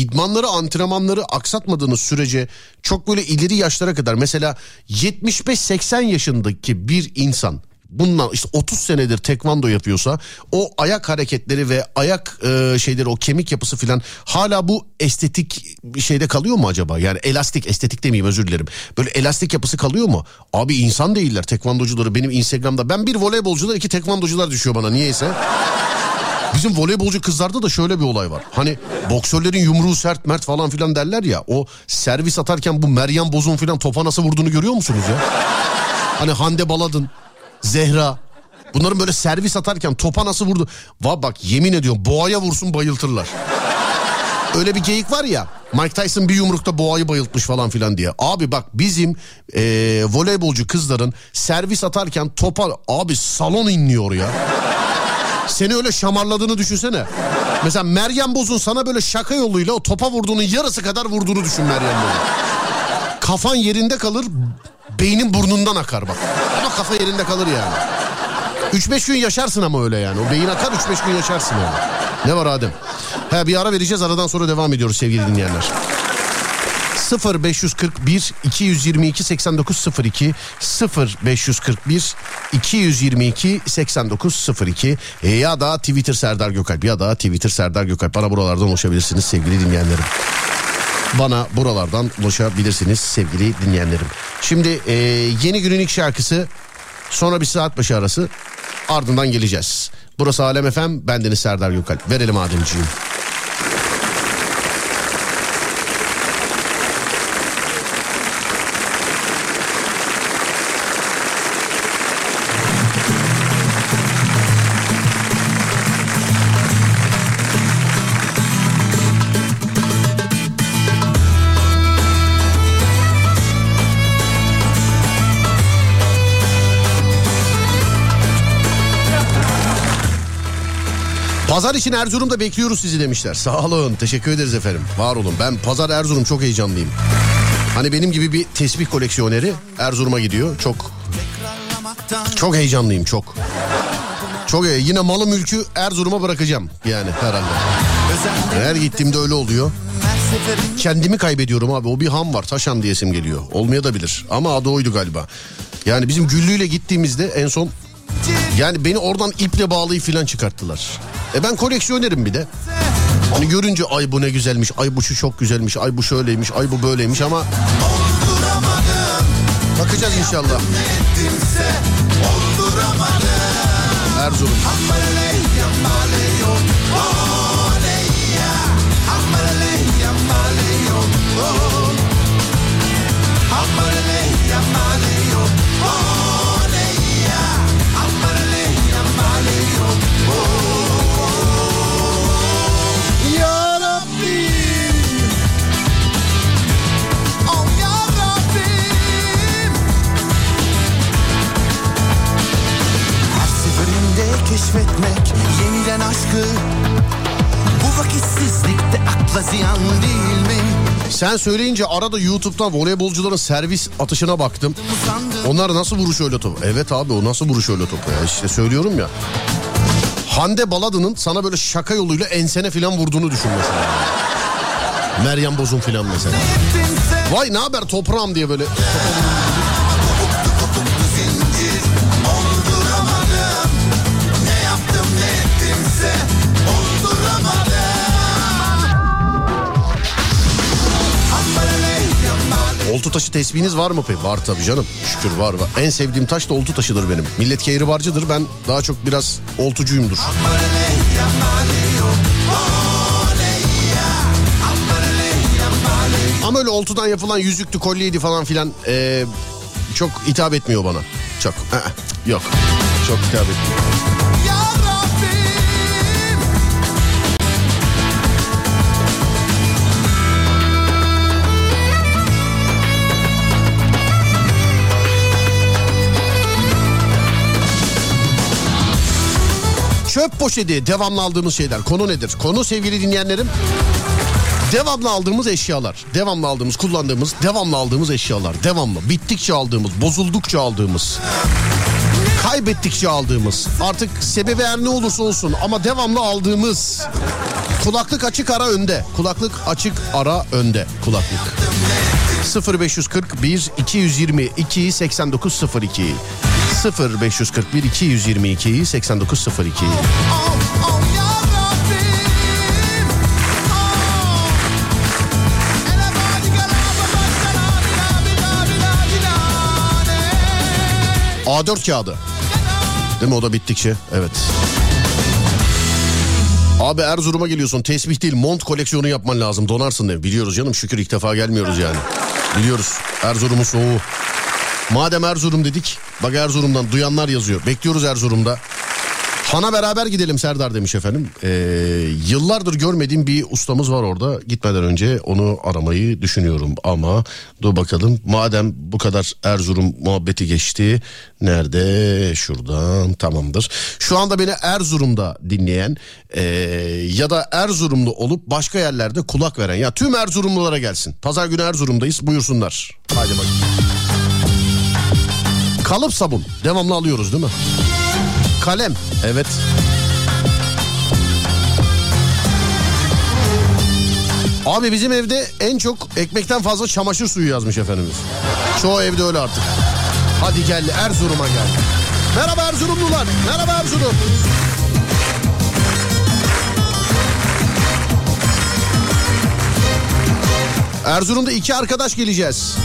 idmanları antrenmanları aksatmadığınız sürece çok böyle ileri yaşlara kadar mesela 75-80 yaşındaki bir insan bundan işte 30 senedir tekvando yapıyorsa o ayak hareketleri ve ayak e, şeyleri o kemik yapısı filan hala bu estetik bir şeyde kalıyor mu acaba? Yani elastik estetik demeyeyim özür dilerim. Böyle elastik yapısı kalıyor mu? Abi insan değiller tekvandocuları benim Instagram'da. Ben bir voleybolcular iki tekvandocular düşüyor bana niyeyse. Bizim voleybolcu kızlarda da şöyle bir olay var. Hani boksörlerin yumruğu sert mert falan filan derler ya. O servis atarken bu Meryem Boz'un filan topa nasıl vurduğunu görüyor musunuz ya? Hani Hande Baladın, Zehra. Bunların böyle servis atarken topa nasıl vurdu? Va bak yemin ediyorum boğaya vursun bayıltırlar. Öyle bir geyik var ya. Mike Tyson bir yumrukta boğayı bayıltmış falan filan diye. Abi bak bizim eee, voleybolcu kızların servis atarken topa abi salon inliyor ya. Seni öyle şamarladığını düşünsene. Mesela Meryem Boz'un sana böyle şaka yoluyla o topa vurduğunun yarısı kadar vurduğunu düşün Meryem Boz'un. Kafan yerinde kalır, beynin burnundan akar bak. Ama kafa yerinde kalır yani. 3-5 gün yaşarsın ama öyle yani. O beyin akar 3-5 gün yaşarsın yani. Ne var Adem? He bir ara vereceğiz aradan sonra devam ediyoruz sevgili dinleyenler. 0 541 222 8902 0 541 222 8902 E, ya da Twitter Serdar Gökalp ya da Twitter Serdar Gökalp bana buralardan ulaşabilirsiniz sevgili dinleyenlerim. Bana buralardan ulaşabilirsiniz sevgili dinleyenlerim. Şimdi e, yeni günün ilk şarkısı sonra bir saat başı arası ardından geleceğiz. Burası Alem FM bendeniz Serdar Gökalp. Verelim Ademciğim. Pazar için Erzurum'da bekliyoruz sizi demişler. Sağ olun teşekkür ederiz efendim. Var olun ben pazar Erzurum çok heyecanlıyım. Hani benim gibi bir tesbih koleksiyoneri Erzurum'a gidiyor. Çok çok heyecanlıyım çok. Çok iyi. Yine malı mülkü Erzurum'a bırakacağım yani herhalde. Her gittiğimde öyle oluyor. Kendimi kaybediyorum abi. O bir ham var. Taşan diyesim geliyor. Olmaya da bilir. Ama adı oydu galiba. Yani bizim Güllü'yle gittiğimizde en son yani beni oradan iple bağlayıp filan çıkarttılar. E ben koleksiyonerim bir de. Hani görünce ay bu ne güzelmiş, ay bu şu çok güzelmiş, ay bu şöyleymiş, ay bu böyleymiş ama bakacağız inşallah. Erzurum. Keşfetmek yeniden aşkı Bu vakitsizlikte akla ziyan değil mi? Sen söyleyince arada YouTube'dan voleybolcuların servis atışına baktım. Onlar nasıl vuruş öyle top? Evet abi o nasıl vuruş öyle topu ya işte söylüyorum ya. Hande Baladı'nın sana böyle şaka yoluyla ensene filan vurduğunu düşün mesela. Meryem Bozun filan mesela. Vay ne haber toprağım diye böyle. Oltu taşı tesbihiniz var mı peki? Var tabii canım. Şükür var var. En sevdiğim taş da oltu taşıdır benim. Millet kehribarcıdır. Ben daha çok biraz oltucuyumdur. Ama öyle oltudan yapılan yüzüktü, kolyeydi falan filan ee, çok hitap etmiyor bana. Çok. Aa, yok. Çok hitap etmiyor. Çöp poşeti devamlı aldığımız şeyler. Konu nedir? Konu sevgili dinleyenlerim. Devamlı aldığımız eşyalar. Devamlı aldığımız, kullandığımız, devamlı aldığımız eşyalar. Devamlı. Bittikçe aldığımız, bozuldukça aldığımız. Kaybettikçe aldığımız. Artık sebebi her ne olursa olsun ama devamlı aldığımız. Kulaklık açık ara önde. Kulaklık açık ara önde. Kulaklık. 0541 222 8902 0541 222 8902 A4 kağıdı. Değil mi o da bittikçe? Evet. Abi Erzurum'a geliyorsun tesbih değil mont koleksiyonu yapman lazım donarsın de. Biliyoruz canım şükür ilk defa gelmiyoruz yani. Biliyoruz Erzurum'un soğuğu. Madem Erzurum dedik bak Erzurum'dan duyanlar yazıyor. Bekliyoruz Erzurum'da. Han'a beraber gidelim Serdar demiş efendim. Ee, yıllardır görmediğim bir ustamız var orada. Gitmeden önce onu aramayı düşünüyorum ama dur bakalım. Madem bu kadar Erzurum muhabbeti geçti. Nerede? Şuradan tamamdır. Şu anda beni Erzurum'da dinleyen ee, ya da Erzurumlu olup başka yerlerde kulak veren ya tüm Erzurumlulara gelsin. Pazar günü Erzurum'dayız buyursunlar. Hadi bakalım. Kalıp sabun devamlı alıyoruz değil mi? Kalem evet. Abi bizim evde en çok ekmekten fazla çamaşır suyu yazmış efendimiz. Çoğu evde öyle artık. Hadi gel Erzurum'a gel. Merhaba Erzurumlular. Merhaba Erzurum. Erzurum'da iki arkadaş geleceğiz.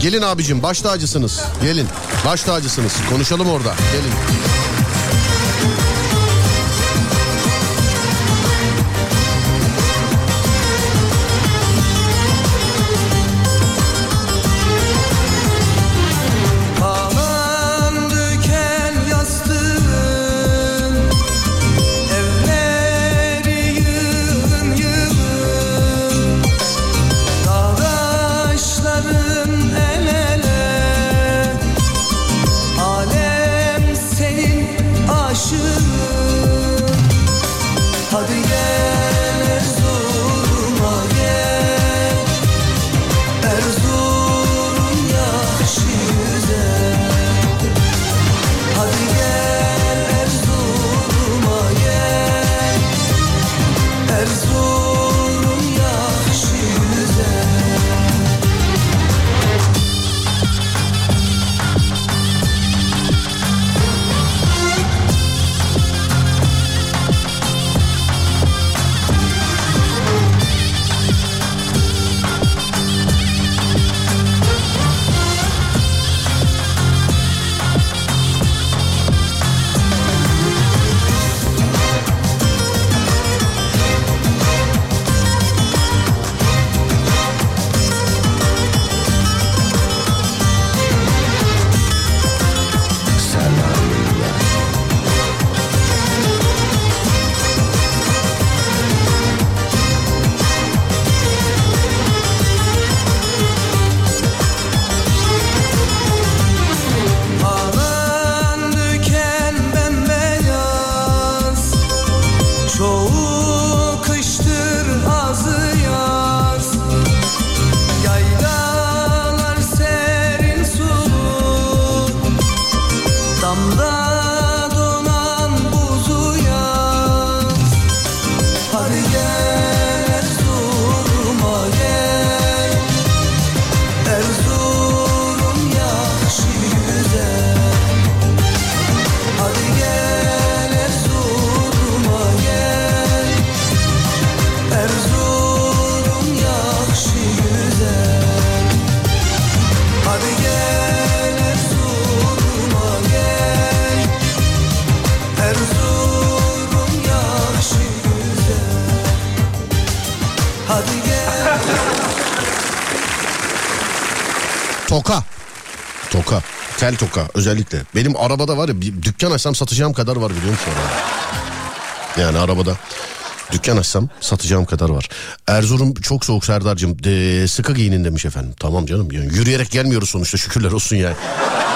Gelin abicim baş tacısınız. Gelin baş tacısınız. Konuşalım orada. Gelin. Tel toka özellikle. Benim arabada var ya bir dükkan açsam satacağım kadar var biliyor musun? Yani arabada dükkan açsam satacağım kadar var. Erzurum çok soğuk Serdar'cığım. De, sıkı giyinin demiş efendim. Tamam canım. Yani yürüyerek gelmiyoruz sonuçta şükürler olsun yani.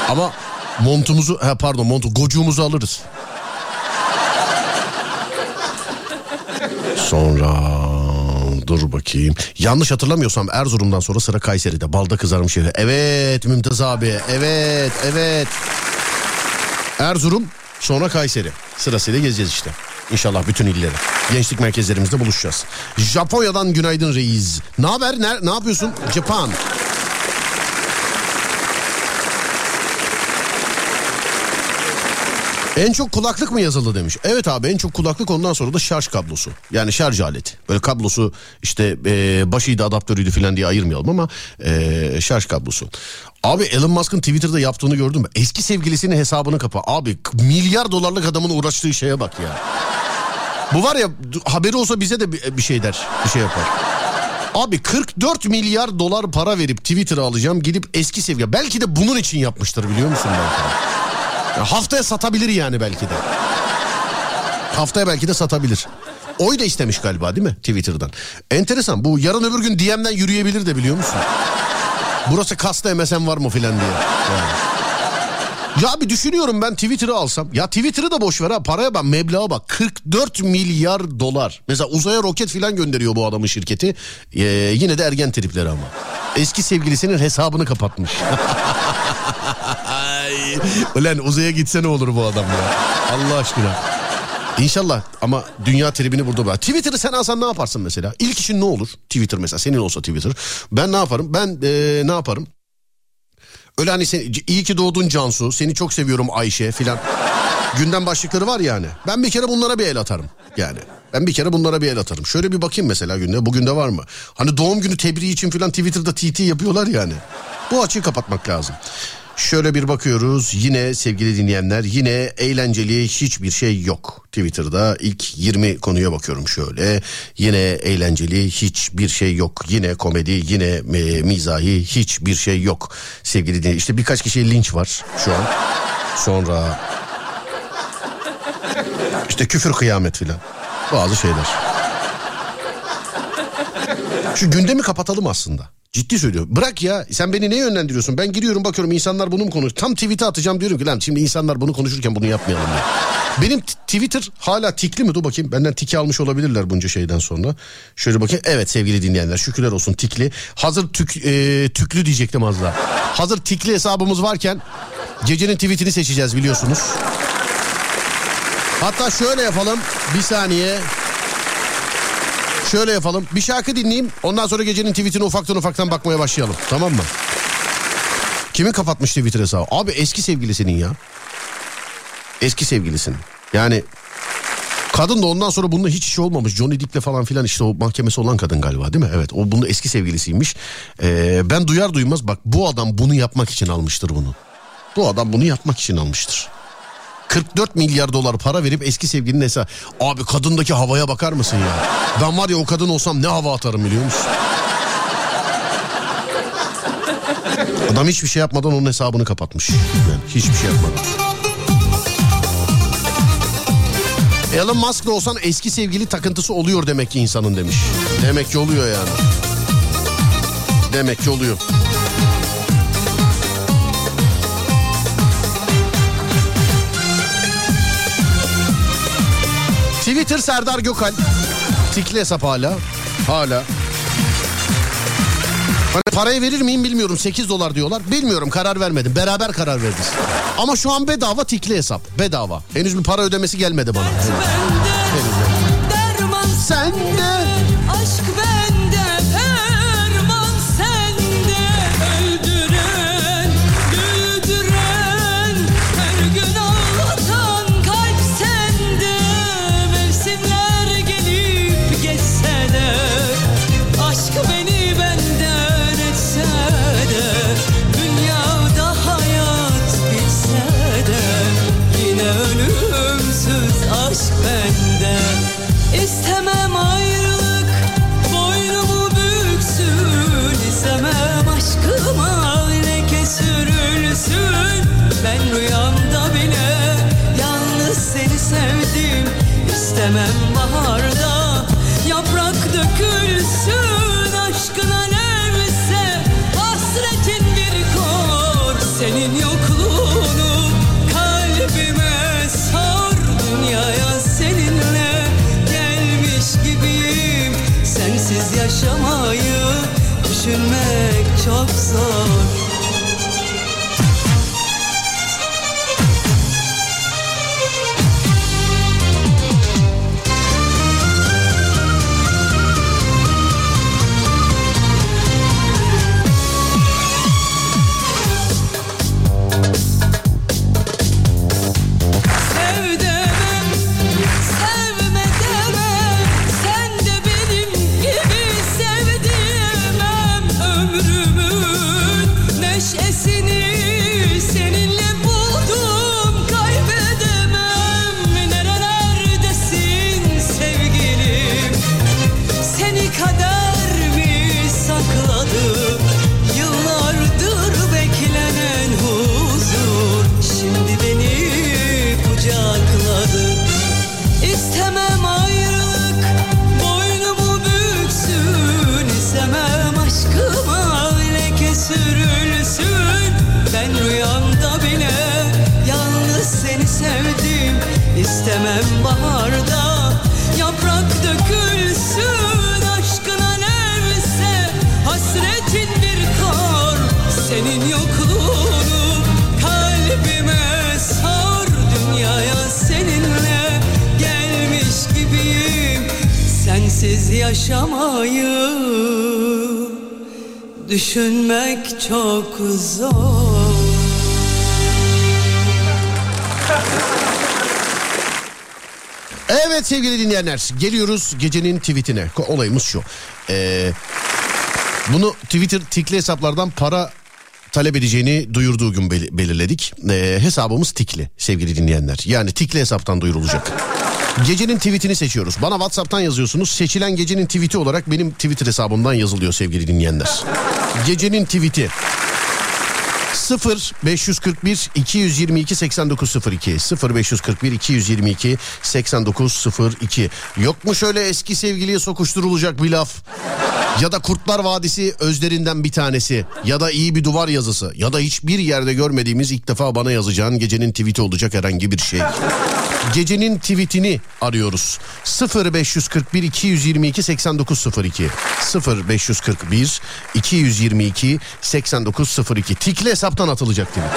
Ama montumuzu ha pardon montu gocuğumuzu alırız. Sonra dur bakayım. Yanlış hatırlamıyorsam Erzurum'dan sonra sıra Kayseri'de. Balda kızarmış yeri. Evet Mümtaz abi. Evet evet. Erzurum sonra Kayseri. Sırasıyla gezeceğiz işte. İnşallah bütün illeri. Gençlik merkezlerimizde buluşacağız. Japonya'dan günaydın reis. Ne haber? Ne, ne yapıyorsun? Japan. En çok kulaklık mı yazıldı demiş. Evet abi en çok kulaklık ondan sonra da şarj kablosu. Yani şarj aleti. Böyle kablosu işte e, başıydı adaptörüydü falan diye ayırmayalım ama e, şarj kablosu. Abi Elon Musk'ın Twitter'da yaptığını gördün mü? Eski sevgilisinin hesabını kapa. Abi milyar dolarlık adamın uğraştığı şeye bak ya. Bu var ya haberi olsa bize de bir, bir şey der. Bir şey yapar. Abi 44 milyar dolar para verip Twitter'a alacağım gidip eski sevgili. Belki de bunun için yapmıştır biliyor musun belki? Ya haftaya satabilir yani belki de. Haftaya belki de satabilir. Oy da istemiş galiba değil mi Twitter'dan? Enteresan bu yarın öbür gün DM'den yürüyebilir de biliyor musun? Burası kasta MSN var mı filan diye. Yani. Ya bir düşünüyorum ben Twitter'ı alsam. Ya Twitter'ı da boş ver ha paraya bak meblağa bak. 44 milyar dolar. Mesela uzaya roket filan gönderiyor bu adamın şirketi. Ee, yine de ergen tripleri ama. Eski sevgilisinin hesabını kapatmış. Ulan uzaya gitse ne olur bu adam ya. Allah aşkına. İnşallah ama dünya tribini burada var. Twitter'ı sen alsan ne yaparsın mesela? İlk işin ne olur? Twitter mesela senin olsa Twitter. Ben ne yaparım? Ben ee, ne yaparım? Öyle hani sen, iyi ki doğdun Cansu. Seni çok seviyorum Ayşe filan. Gündem başlıkları var yani. Ben bir kere bunlara bir el atarım. Yani ben bir kere bunlara bir el atarım. Şöyle bir bakayım mesela günde. Bugün de var mı? Hani doğum günü tebriği için filan Twitter'da TT yapıyorlar yani. Bu açığı kapatmak lazım. Şöyle bir bakıyoruz yine sevgili dinleyenler yine eğlenceli hiçbir şey yok. Twitter'da ilk 20 konuya bakıyorum şöyle. Yine eğlenceli hiçbir şey yok. Yine komedi yine e, mizahi hiçbir şey yok. Sevgili dinleyenler işte birkaç kişiye linç var şu an. Sonra işte küfür kıyamet filan bazı şeyler. Şu gündemi kapatalım aslında. Ciddi söylüyorum. Bırak ya sen beni neye yönlendiriyorsun? Ben giriyorum bakıyorum insanlar bunu mu konuşuyor? Tam tweet'e atacağım diyorum ki lan şimdi insanlar bunu konuşurken bunu yapmayalım ya. Benim Twitter hala tikli mi? Dur bakayım benden tiki almış olabilirler bunca şeyden sonra. Şöyle bakayım. Evet sevgili dinleyenler şükürler olsun tikli. Hazır tük, e, tüklü diyecektim az daha. Hazır tikli hesabımız varken gecenin tweetini seçeceğiz biliyorsunuz. Hatta şöyle yapalım bir saniye. Şöyle yapalım. Bir şarkı dinleyeyim. Ondan sonra gecenin tweetine ufaktan ufaktan bakmaya başlayalım. Tamam mı? Kimin kapatmış Twitter hesabı? Abi eski sevgilisinin ya. Eski sevgilisinin. Yani kadın da ondan sonra bununla hiç işi olmamış. Johnny Depp'le falan filan işte o mahkemesi olan kadın galiba değil mi? Evet o bunun eski sevgilisiymiş. Ee, ben duyar duymaz bak bu adam bunu yapmak için almıştır bunu. Bu adam bunu yapmak için almıştır. 44 milyar dolar para verip eski sevgilinin hesabı. Abi kadındaki havaya bakar mısın ya? Ben var ya o kadın olsam ne hava atarım biliyor musun? Adam hiçbir şey yapmadan onun hesabını kapatmış. Yani hiçbir şey yapmadan. Elon Musk'la olsan eski sevgili takıntısı oluyor demek ki insanın demiş. Demek ki oluyor yani. Demek ki oluyor. Twitter Serdar Gökal. Tikli hesap hala. Hala. Hani Parayı verir miyim bilmiyorum 8 dolar diyorlar. Bilmiyorum karar vermedim. Beraber karar veririz. Ama şu an bedava tikli hesap. Bedava. Henüz bir para ödemesi gelmedi bana. Sende Aşk İstemem ayrılık Boynumu büksün. İstemem aşkıma leke sürülsün Ben rüyamda bile Yalnız seni sevdim. İstemem Düşünmek çok zor yaşamayı Düşünmek çok zor Evet sevgili dinleyenler geliyoruz gecenin tweetine. Olayımız şu. Ee, bunu Twitter tikli hesaplardan para talep edeceğini duyurduğu gün bel- belirledik. Ee, hesabımız tikli sevgili dinleyenler. Yani tikli hesaptan duyurulacak. Gecenin tweetini seçiyoruz. Bana WhatsApp'tan yazıyorsunuz. Seçilen gecenin tweeti olarak benim Twitter hesabımdan yazılıyor sevgili dinleyenler. Gecenin tweeti 0 541 222 8902 0 541 222 8902 Yok mu şöyle eski sevgiliye sokuşturulacak bir laf? Ya da Kurtlar Vadisi özlerinden bir tanesi ya da iyi bir duvar yazısı ya da hiçbir yerde görmediğimiz ilk defa bana yazacağın gecenin tweeti olacak herhangi bir şey. Gecenin tweetini arıyoruz. 0 541 222 8902 0 541 222 8902 Tikli hesaptan atılacak tweet.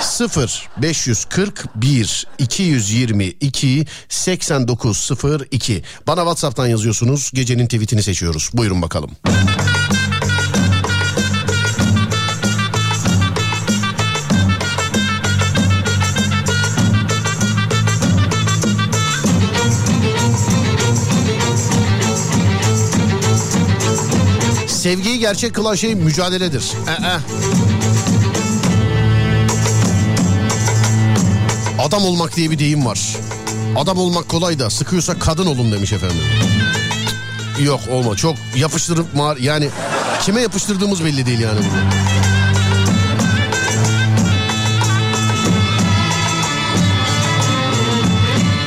0 541 222 8902 Bana WhatsApp'tan yazıyorsunuz. Gecenin tweetini seçiyoruz. Buyurun bakalım. Sevgiyi gerçek kılan şey mücadeledir. Ee, Adam olmak diye bir deyim var. Adam olmak kolay da sıkıyorsa kadın olun demiş efendim. Yok olma çok yapıştırıp mar yani kime yapıştırdığımız belli değil yani bunu.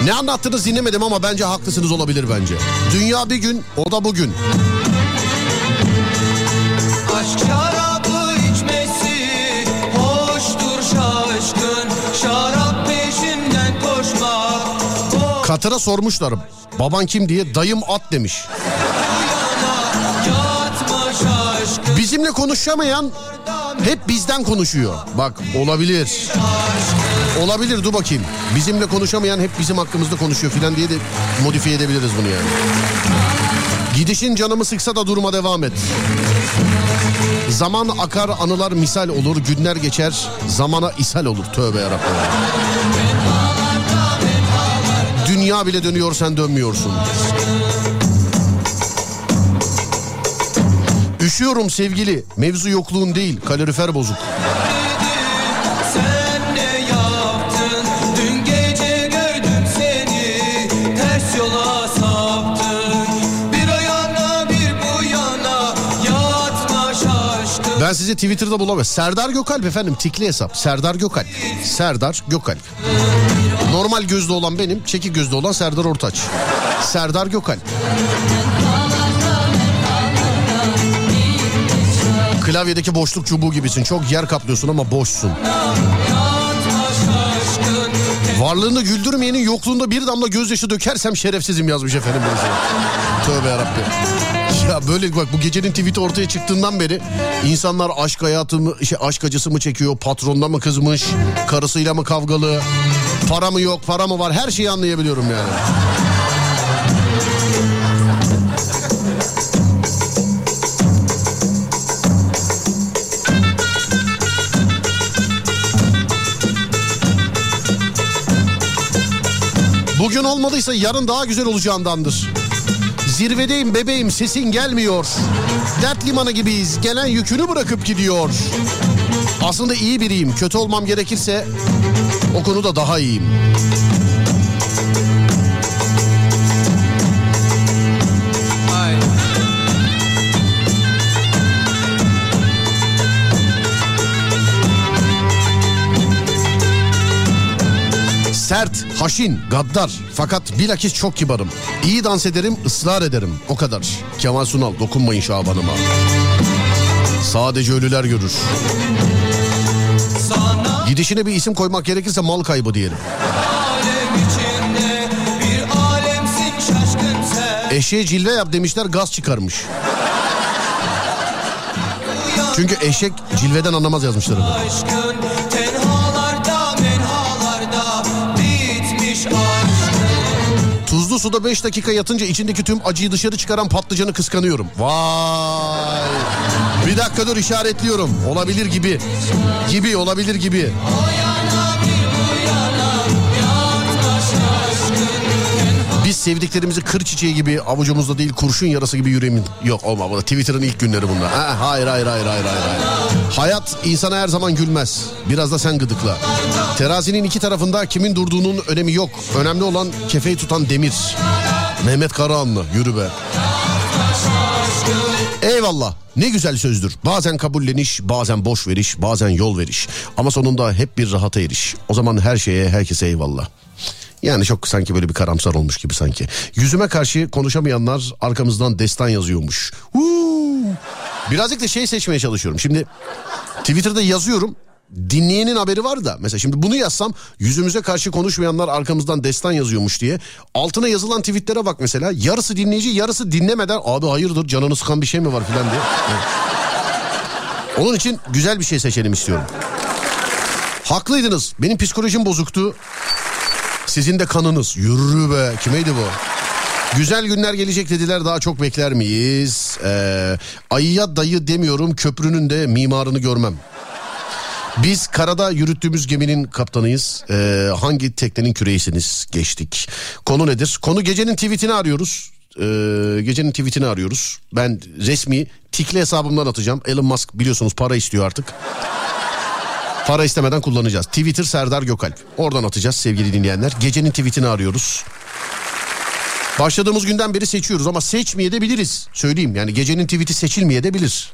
Ne anlattınız dinlemedim ama bence haklısınız olabilir bence. Dünya bir gün o da bugün. Aşk şarabı Katıra sormuşlar baban kim diye dayım at demiş. Bizimle konuşamayan hep bizden konuşuyor. Bak olabilir. Olabilir dur bakayım. Bizimle konuşamayan hep bizim hakkımızda konuşuyor filan diye de modifiye edebiliriz bunu yani. Gidişin canımı sıksa da duruma devam et. Zaman akar anılar misal olur günler geçer zamana ishal olur tövbe yarabbim. Dünya bile dönüyor sen dönmüyorsun. Üşüyorum sevgili mevzu yokluğun değil kalorifer bozuk. Ben sizi Twitter'da bulamam. Serdar Gökalp efendim tikli hesap. Serdar Gökalp. Serdar Gökalp. Normal gözlü olan benim, çekik gözlü olan Serdar Ortaç. Serdar Gökalp. Klavyedeki boşluk çubuğu gibisin. Çok yer kaplıyorsun ama boşsun. Varlığını güldürmeyenin yokluğunda bir damla gözyaşı dökersem şerefsizim yazmış efendim. Tövbe yarabbim. Ya böyle bak bu gecenin tweet'i ortaya çıktığından beri insanlar aşk hayatı mı, şey, aşk acısı mı çekiyor, patronda mı kızmış, karısıyla mı kavgalı, para mı yok, para mı var her şeyi anlayabiliyorum yani. Bugün olmadıysa yarın daha güzel olacağındandır. Zirvedeyim bebeğim sesin gelmiyor. Dert limanı gibiyiz gelen yükünü bırakıp gidiyor. Aslında iyi biriyim kötü olmam gerekirse o konuda daha iyiyim. Sert, haşin, gaddar fakat bilakis çok kibarım. İyi dans ederim, ısrar ederim. O kadar. Kemal Sunal dokunmayın Şaban'ıma. Sadece ölüler görür. Gidişine bir isim koymak gerekirse mal kaybı diyelim. Eşeğe cilve yap demişler gaz çıkarmış. Çünkü eşek cilveden anlamaz yazmışlar. Aşkın Tuzlu suda 5 dakika yatınca içindeki tüm acıyı dışarı çıkaran patlıcanı kıskanıyorum. Vay. Bir dakika dur işaretliyorum. Olabilir gibi. Gibi olabilir gibi. Sevdiklerimizi kır çiçeği gibi avucumuzda değil kurşun yarası gibi yüreğimin... Yok olma bu da Twitter'ın ilk günleri bunlar. Ha, hayır hayır hayır hayır hayır. Hayat insana her zaman gülmez. Biraz da sen gıdıkla. Terazinin iki tarafında kimin durduğunun önemi yok. Önemli olan kefeyi tutan demir. Mehmet Karahanlı yürü be. Eyvallah. Ne güzel sözdür. Bazen kabulleniş, bazen boş veriş, bazen yol veriş. Ama sonunda hep bir rahata eriş. O zaman her şeye, herkese eyvallah. Yani çok sanki böyle bir karamsar olmuş gibi sanki. Yüzüme karşı konuşamayanlar arkamızdan destan yazıyormuş. Huu. Birazcık da şey seçmeye çalışıyorum. Şimdi Twitter'da yazıyorum. Dinleyenin haberi var da mesela şimdi bunu yazsam yüzümüze karşı konuşmayanlar arkamızdan destan yazıyormuş diye altına yazılan tweetlere bak mesela yarısı dinleyici yarısı dinlemeden abi hayırdır canını sıkan bir şey mi var filan diye. Evet. Onun için güzel bir şey seçelim istiyorum. Haklıydınız benim psikolojim bozuktu. Sizin de kanınız yürü be kimeydi bu? Güzel günler gelecek dediler daha çok bekler miyiz? Ee, ayıya dayı demiyorum köprünün de mimarını görmem. Biz karada yürüttüğümüz geminin kaptanıyız. Ee, hangi teknenin küreğisiniz? Geçtik. Konu nedir? Konu gecenin tweetini arıyoruz. Ee, gecenin tweetini arıyoruz. Ben resmi tikli hesabımdan atacağım. Elon Musk biliyorsunuz para istiyor artık. Para istemeden kullanacağız. Twitter Serdar Gökalp. Oradan atacağız sevgili dinleyenler. Gecenin tweetini arıyoruz. Başladığımız günden beri seçiyoruz ama seçmeye de biliriz. Söyleyeyim yani gecenin tweet'i seçilmeye de bilir.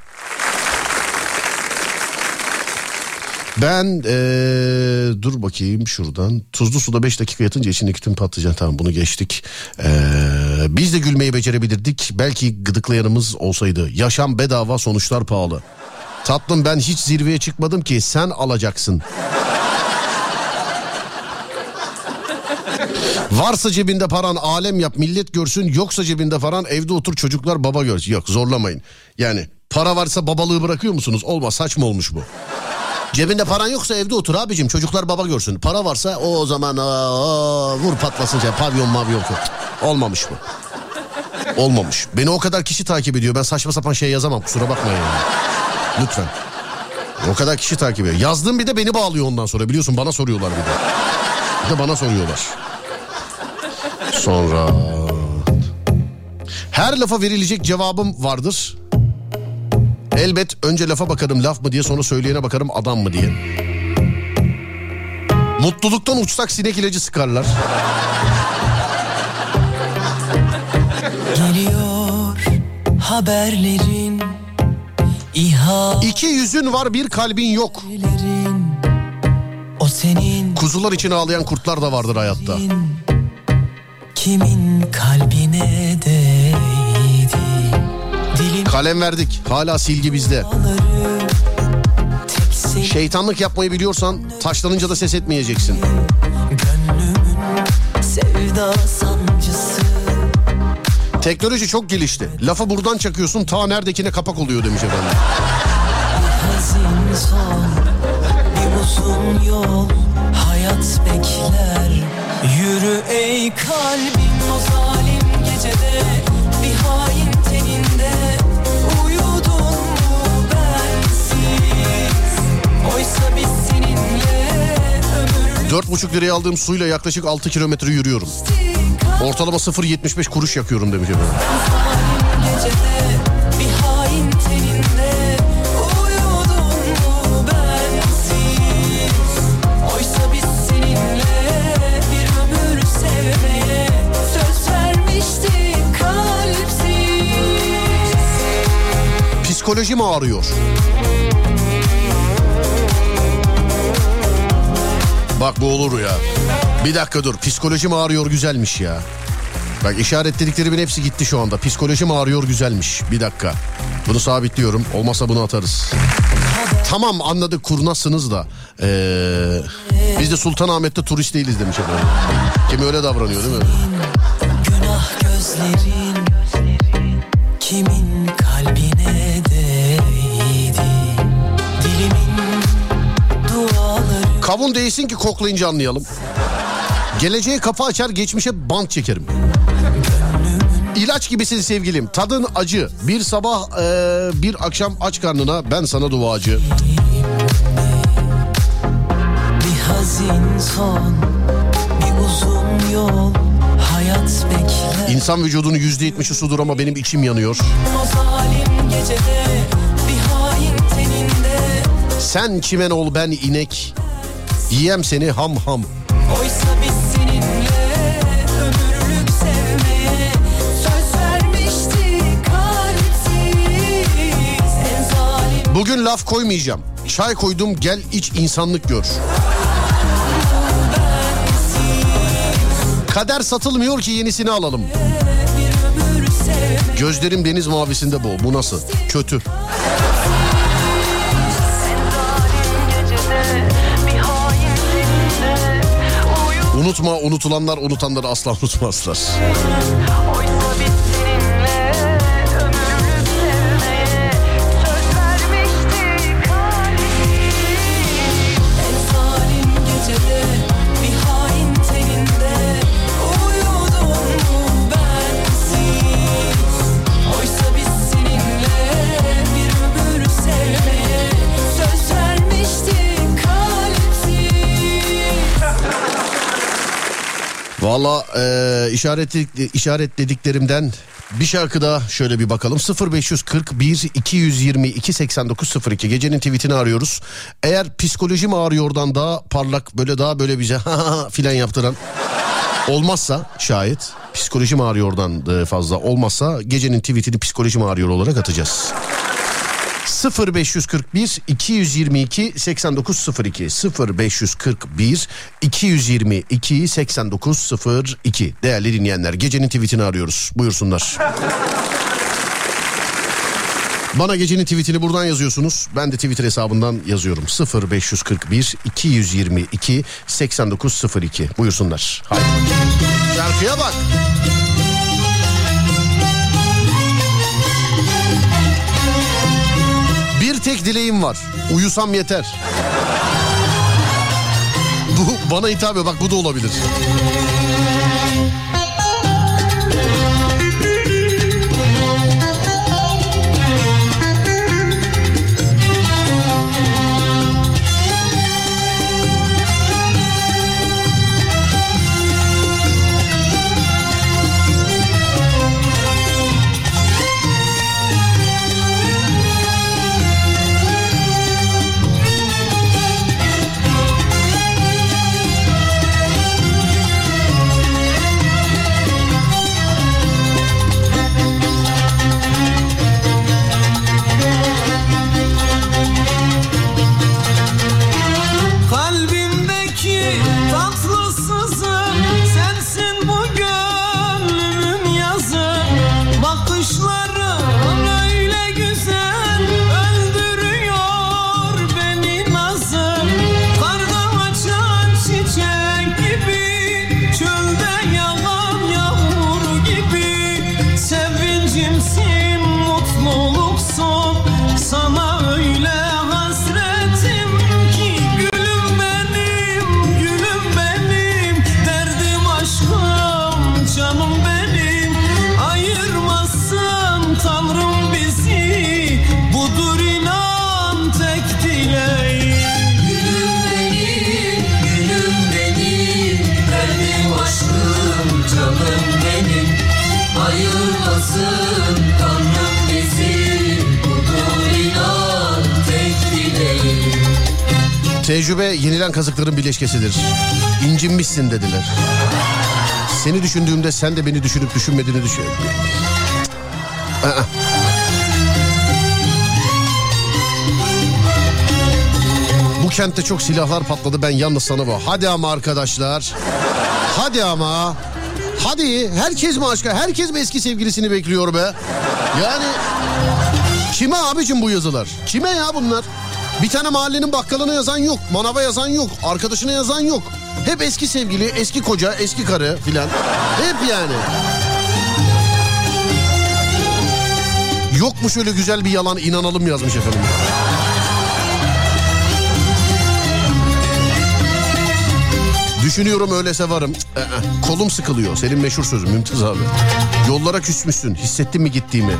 Ben ee, dur bakayım şuradan. Tuzlu suda 5 dakika yatınca içindeki tüm patlıcan tamam bunu geçtik. Ee, biz de gülmeyi becerebilirdik. Belki gıdıklayanımız olsaydı. Yaşam bedava sonuçlar pahalı. Tatlım ben hiç zirveye çıkmadım ki sen alacaksın. Varsa cebinde paran alem yap millet görsün yoksa cebinde paran evde otur çocuklar baba görsün. Yok zorlamayın. Yani Para varsa babalığı bırakıyor musunuz? Olmaz saçma olmuş bu. Cebinde paran yoksa evde otur abicim çocuklar baba görsün. Para varsa o, zaman aa, vur patlasınca pavyon mavyon. Olmamış bu. Olmamış. Beni o kadar kişi takip ediyor. Ben saçma sapan şey yazamam kusura bakmayın. Yani. Lütfen. O kadar kişi takip ediyor. Yazdığım bir de beni bağlıyor ondan sonra biliyorsun bana soruyorlar bir de. Bir de bana soruyorlar. Sonra... Her lafa verilecek cevabım vardır. Elbet önce lafa bakarım laf mı diye sonra söyleyene bakarım adam mı diye. Mutluluktan uçsak sinek ilacı sıkarlar. Geliyor haberlerin İHA İki yüzün var bir kalbin yok. O senin Kuzular için ağlayan kurtlar da vardır hayatta. kimin kalbine değdi Dilin Kalem verdik. Hala silgi bizde. Şeytanlık yapmayı biliyorsan taşlanınca da ses etmeyeceksin. sevda sancısı Teknoloji çok gelişti. Lafı buradan çakıyorsun ta neredekine kapak oluyor demiş efendim. son Bir uzun yol hayat bekler Yürü ey kalbim o zalim gecede Bir hain teninde Uyudun mu bensiz Oysa biz seninle ömür Dört buçuk liraya aldığım suyla yaklaşık 6 kilometre yürüyorum. Ortalama 0.75 kuruş yakıyorum demiş efendim. Psikolojim ağrıyor. Bak bu olur ya. Bir dakika dur. Psikolojim ağrıyor güzelmiş ya. Bak işaretlediklerimin hepsi gitti şu anda. Psikolojim ağrıyor güzelmiş. Bir dakika. Bunu sabitliyorum. Olmasa bunu atarız. Tamam anladık kurnazsınız da. Ee, biz de Sultanahmet'te turist değiliz demiş efendim. Kim öyle davranıyor değil mi? Günah gözlerin Kimin kalbine değdi Dilimin duaları Kavun değilsin ki koklayınca anlayalım. Geleceğe kapı açar geçmişe bant çekerim. İlaç gibisin sevgilim. Tadın acı. Bir sabah eee, bir akşam aç karnına ben sana duacı. Bir hazin son Bir uzun yol Hayat bekler İnsan vücudunun yüzde yetmişi sudur ama benim içim yanıyor. Gecede teninde Sen çimen ol ben inek. Yiyem seni ham ham. Oysa biz seninle ömürlük sevmeye söz vermiştik kalpsiz en zalim Bugün laf koymayacağım. Çay koydum gel iç insanlık gör. Kader satılmıyor ki yenisini alalım. Gözlerim deniz mavisinde bu. Bu nasıl? Kötü. Unutma unutulanlar unutanları asla unutmazlar. Valla e, işaretledik, işaretlediklerimden bir şarkı daha şöyle bir bakalım. 0541 222 8902 gecenin tweetini arıyoruz. Eğer psikolojim ağrıyordan daha parlak böyle daha böyle bize filan yaptıran olmazsa şayet psikolojim ağrıyordan e, fazla olmazsa gecenin tweetini psikolojim ağrıyor olarak atacağız. 0541 222 8902 0541 222 8902 değerli dinleyenler gecenin tweetini arıyoruz buyursunlar. Bana gecenin tweetini buradan yazıyorsunuz. Ben de Twitter hesabından yazıyorum. 0541 222 8902 buyursunlar. Haydi. Şarkıya bak. Tek dileğim var. Uyusam yeter. Bu bana hitap ediyor. Bak bu da olabilir. Tecrübe yenilen kazıkların bileşkesidir. İncinmişsin dediler. Seni düşündüğümde sen de beni düşünüp düşünmediğini düşün. Bu kentte çok silahlar patladı ben yalnız sana bu. Hadi ama arkadaşlar. Hadi ama. Hadi herkes mi aşka? Herkes mi eski sevgilisini bekliyor be? Yani kime abicim bu yazılar? Kime ya bunlar? Bir tane mahallenin bakkalına yazan yok. Manava yazan yok. Arkadaşına yazan yok. Hep eski sevgili, eski koca, eski karı filan. Hep yani. Yok mu şöyle güzel bir yalan inanalım yazmış efendim. Düşünüyorum öylese varım. Cık, ı-ı. Kolum sıkılıyor. Senin meşhur sözün Mümtaz abi. Yollara küsmüşsün. Hissettin mi gittiğimi?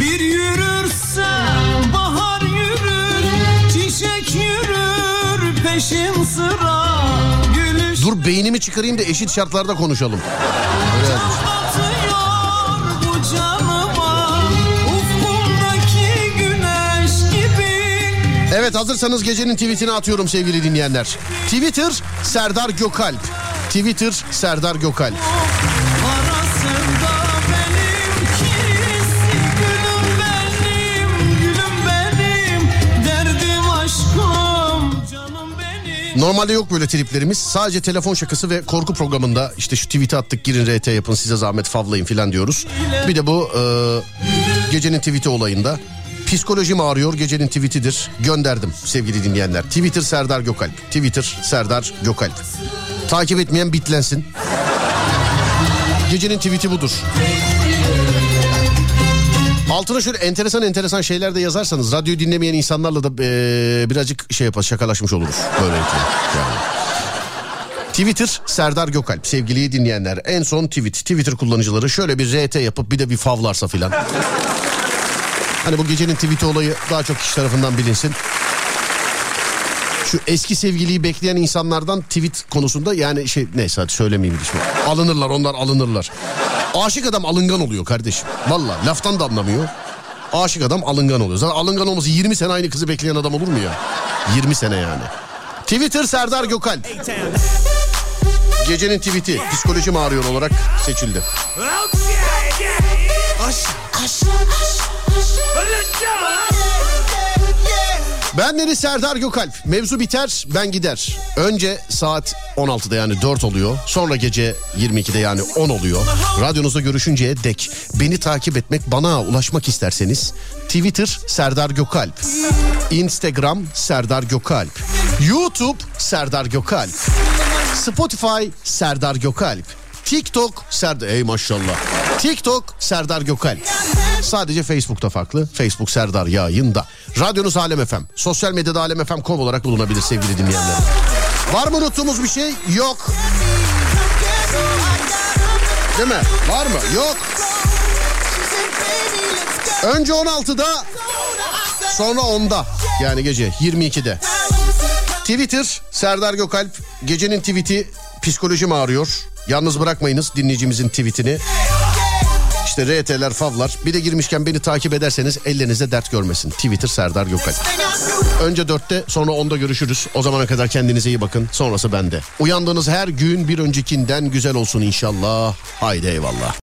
Bir yürürsen bahar yürür, çiçek yürür peşin sıra. Gülüş Dur beynimi çıkarayım da eşit şartlarda konuşalım. Evet hazırsanız gecenin tweetini atıyorum sevgili dinleyenler. Twitter Serdar Gökalp. Twitter Serdar Gökalp. Normalde yok böyle triplerimiz. Sadece telefon şakası ve korku programında işte şu tweet'i attık girin RT yapın size zahmet favlayın filan diyoruz. Bir de bu e, gecenin tweet'i olayında. Psikolojim ağrıyor gecenin tweetidir. Gönderdim sevgili dinleyenler. Twitter Serdar Gökalp. Twitter Serdar Gökalp. Takip etmeyen bitlensin. Gecenin tweet'i budur. Altına şöyle enteresan enteresan şeyler de yazarsanız radyoyu dinlemeyen insanlarla da eee, birazcık şey yapar şakalaşmış oluruz. Böylelikle yani. Twitter Serdar Gökalp sevgili dinleyenler en son tweet Twitter kullanıcıları şöyle bir RT yapıp bir de bir favlarsa filan. Hani bu gecenin tweet'i olayı daha çok kişi tarafından bilinsin. Şu eski sevgiliyi bekleyen insanlardan tweet konusunda yani şey neyse hadi söylemeyeyim şimdi. Alınırlar onlar alınırlar. Aşık adam alıngan oluyor kardeşim. Valla laftan da anlamıyor. Aşık adam alıngan oluyor. Zaten alıngan olması 20 sene aynı kızı bekleyen adam olur mu ya? 20 sene yani. Twitter Serdar Gökal. Gecenin tweet'i psikolojim ağrıyor olarak seçildi. Ben Deniz Serdar Gökalp. Mevzu biter ben gider. Önce saat 16'da yani 4 oluyor. Sonra gece 22'de yani 10 oluyor. Radyonuzda görüşünceye dek beni takip etmek bana ulaşmak isterseniz Twitter Serdar Gökalp. Instagram Serdar Gökalp. YouTube Serdar Gökalp. Spotify Serdar Gökalp. TikTok Serdar... Ey maşallah. TikTok Serdar Gökalp. Sadece Facebook'ta farklı. Facebook Serdar yayında. Radyonuz Alem FM. Sosyal medyada alemfm.com olarak bulunabilir sevgili dinleyenler. Var mı unuttuğumuz bir şey? Yok. Değil mi? Var mı? Yok. Önce 16'da sonra 10'da yani gece 22'de. Twitter Serdar Gökalp gecenin tweet'i psikolojim ağrıyor. Yalnız bırakmayınız dinleyicimizin tweetini. İşte RT'ler, favlar. Bir de girmişken beni takip ederseniz ellerinize dert görmesin. Twitter Serdar Gökalp. Önce 4'te sonra 10'da görüşürüz. O zamana kadar kendinize iyi bakın. Sonrası bende. Uyandığınız her gün bir öncekinden güzel olsun inşallah. Haydi eyvallah.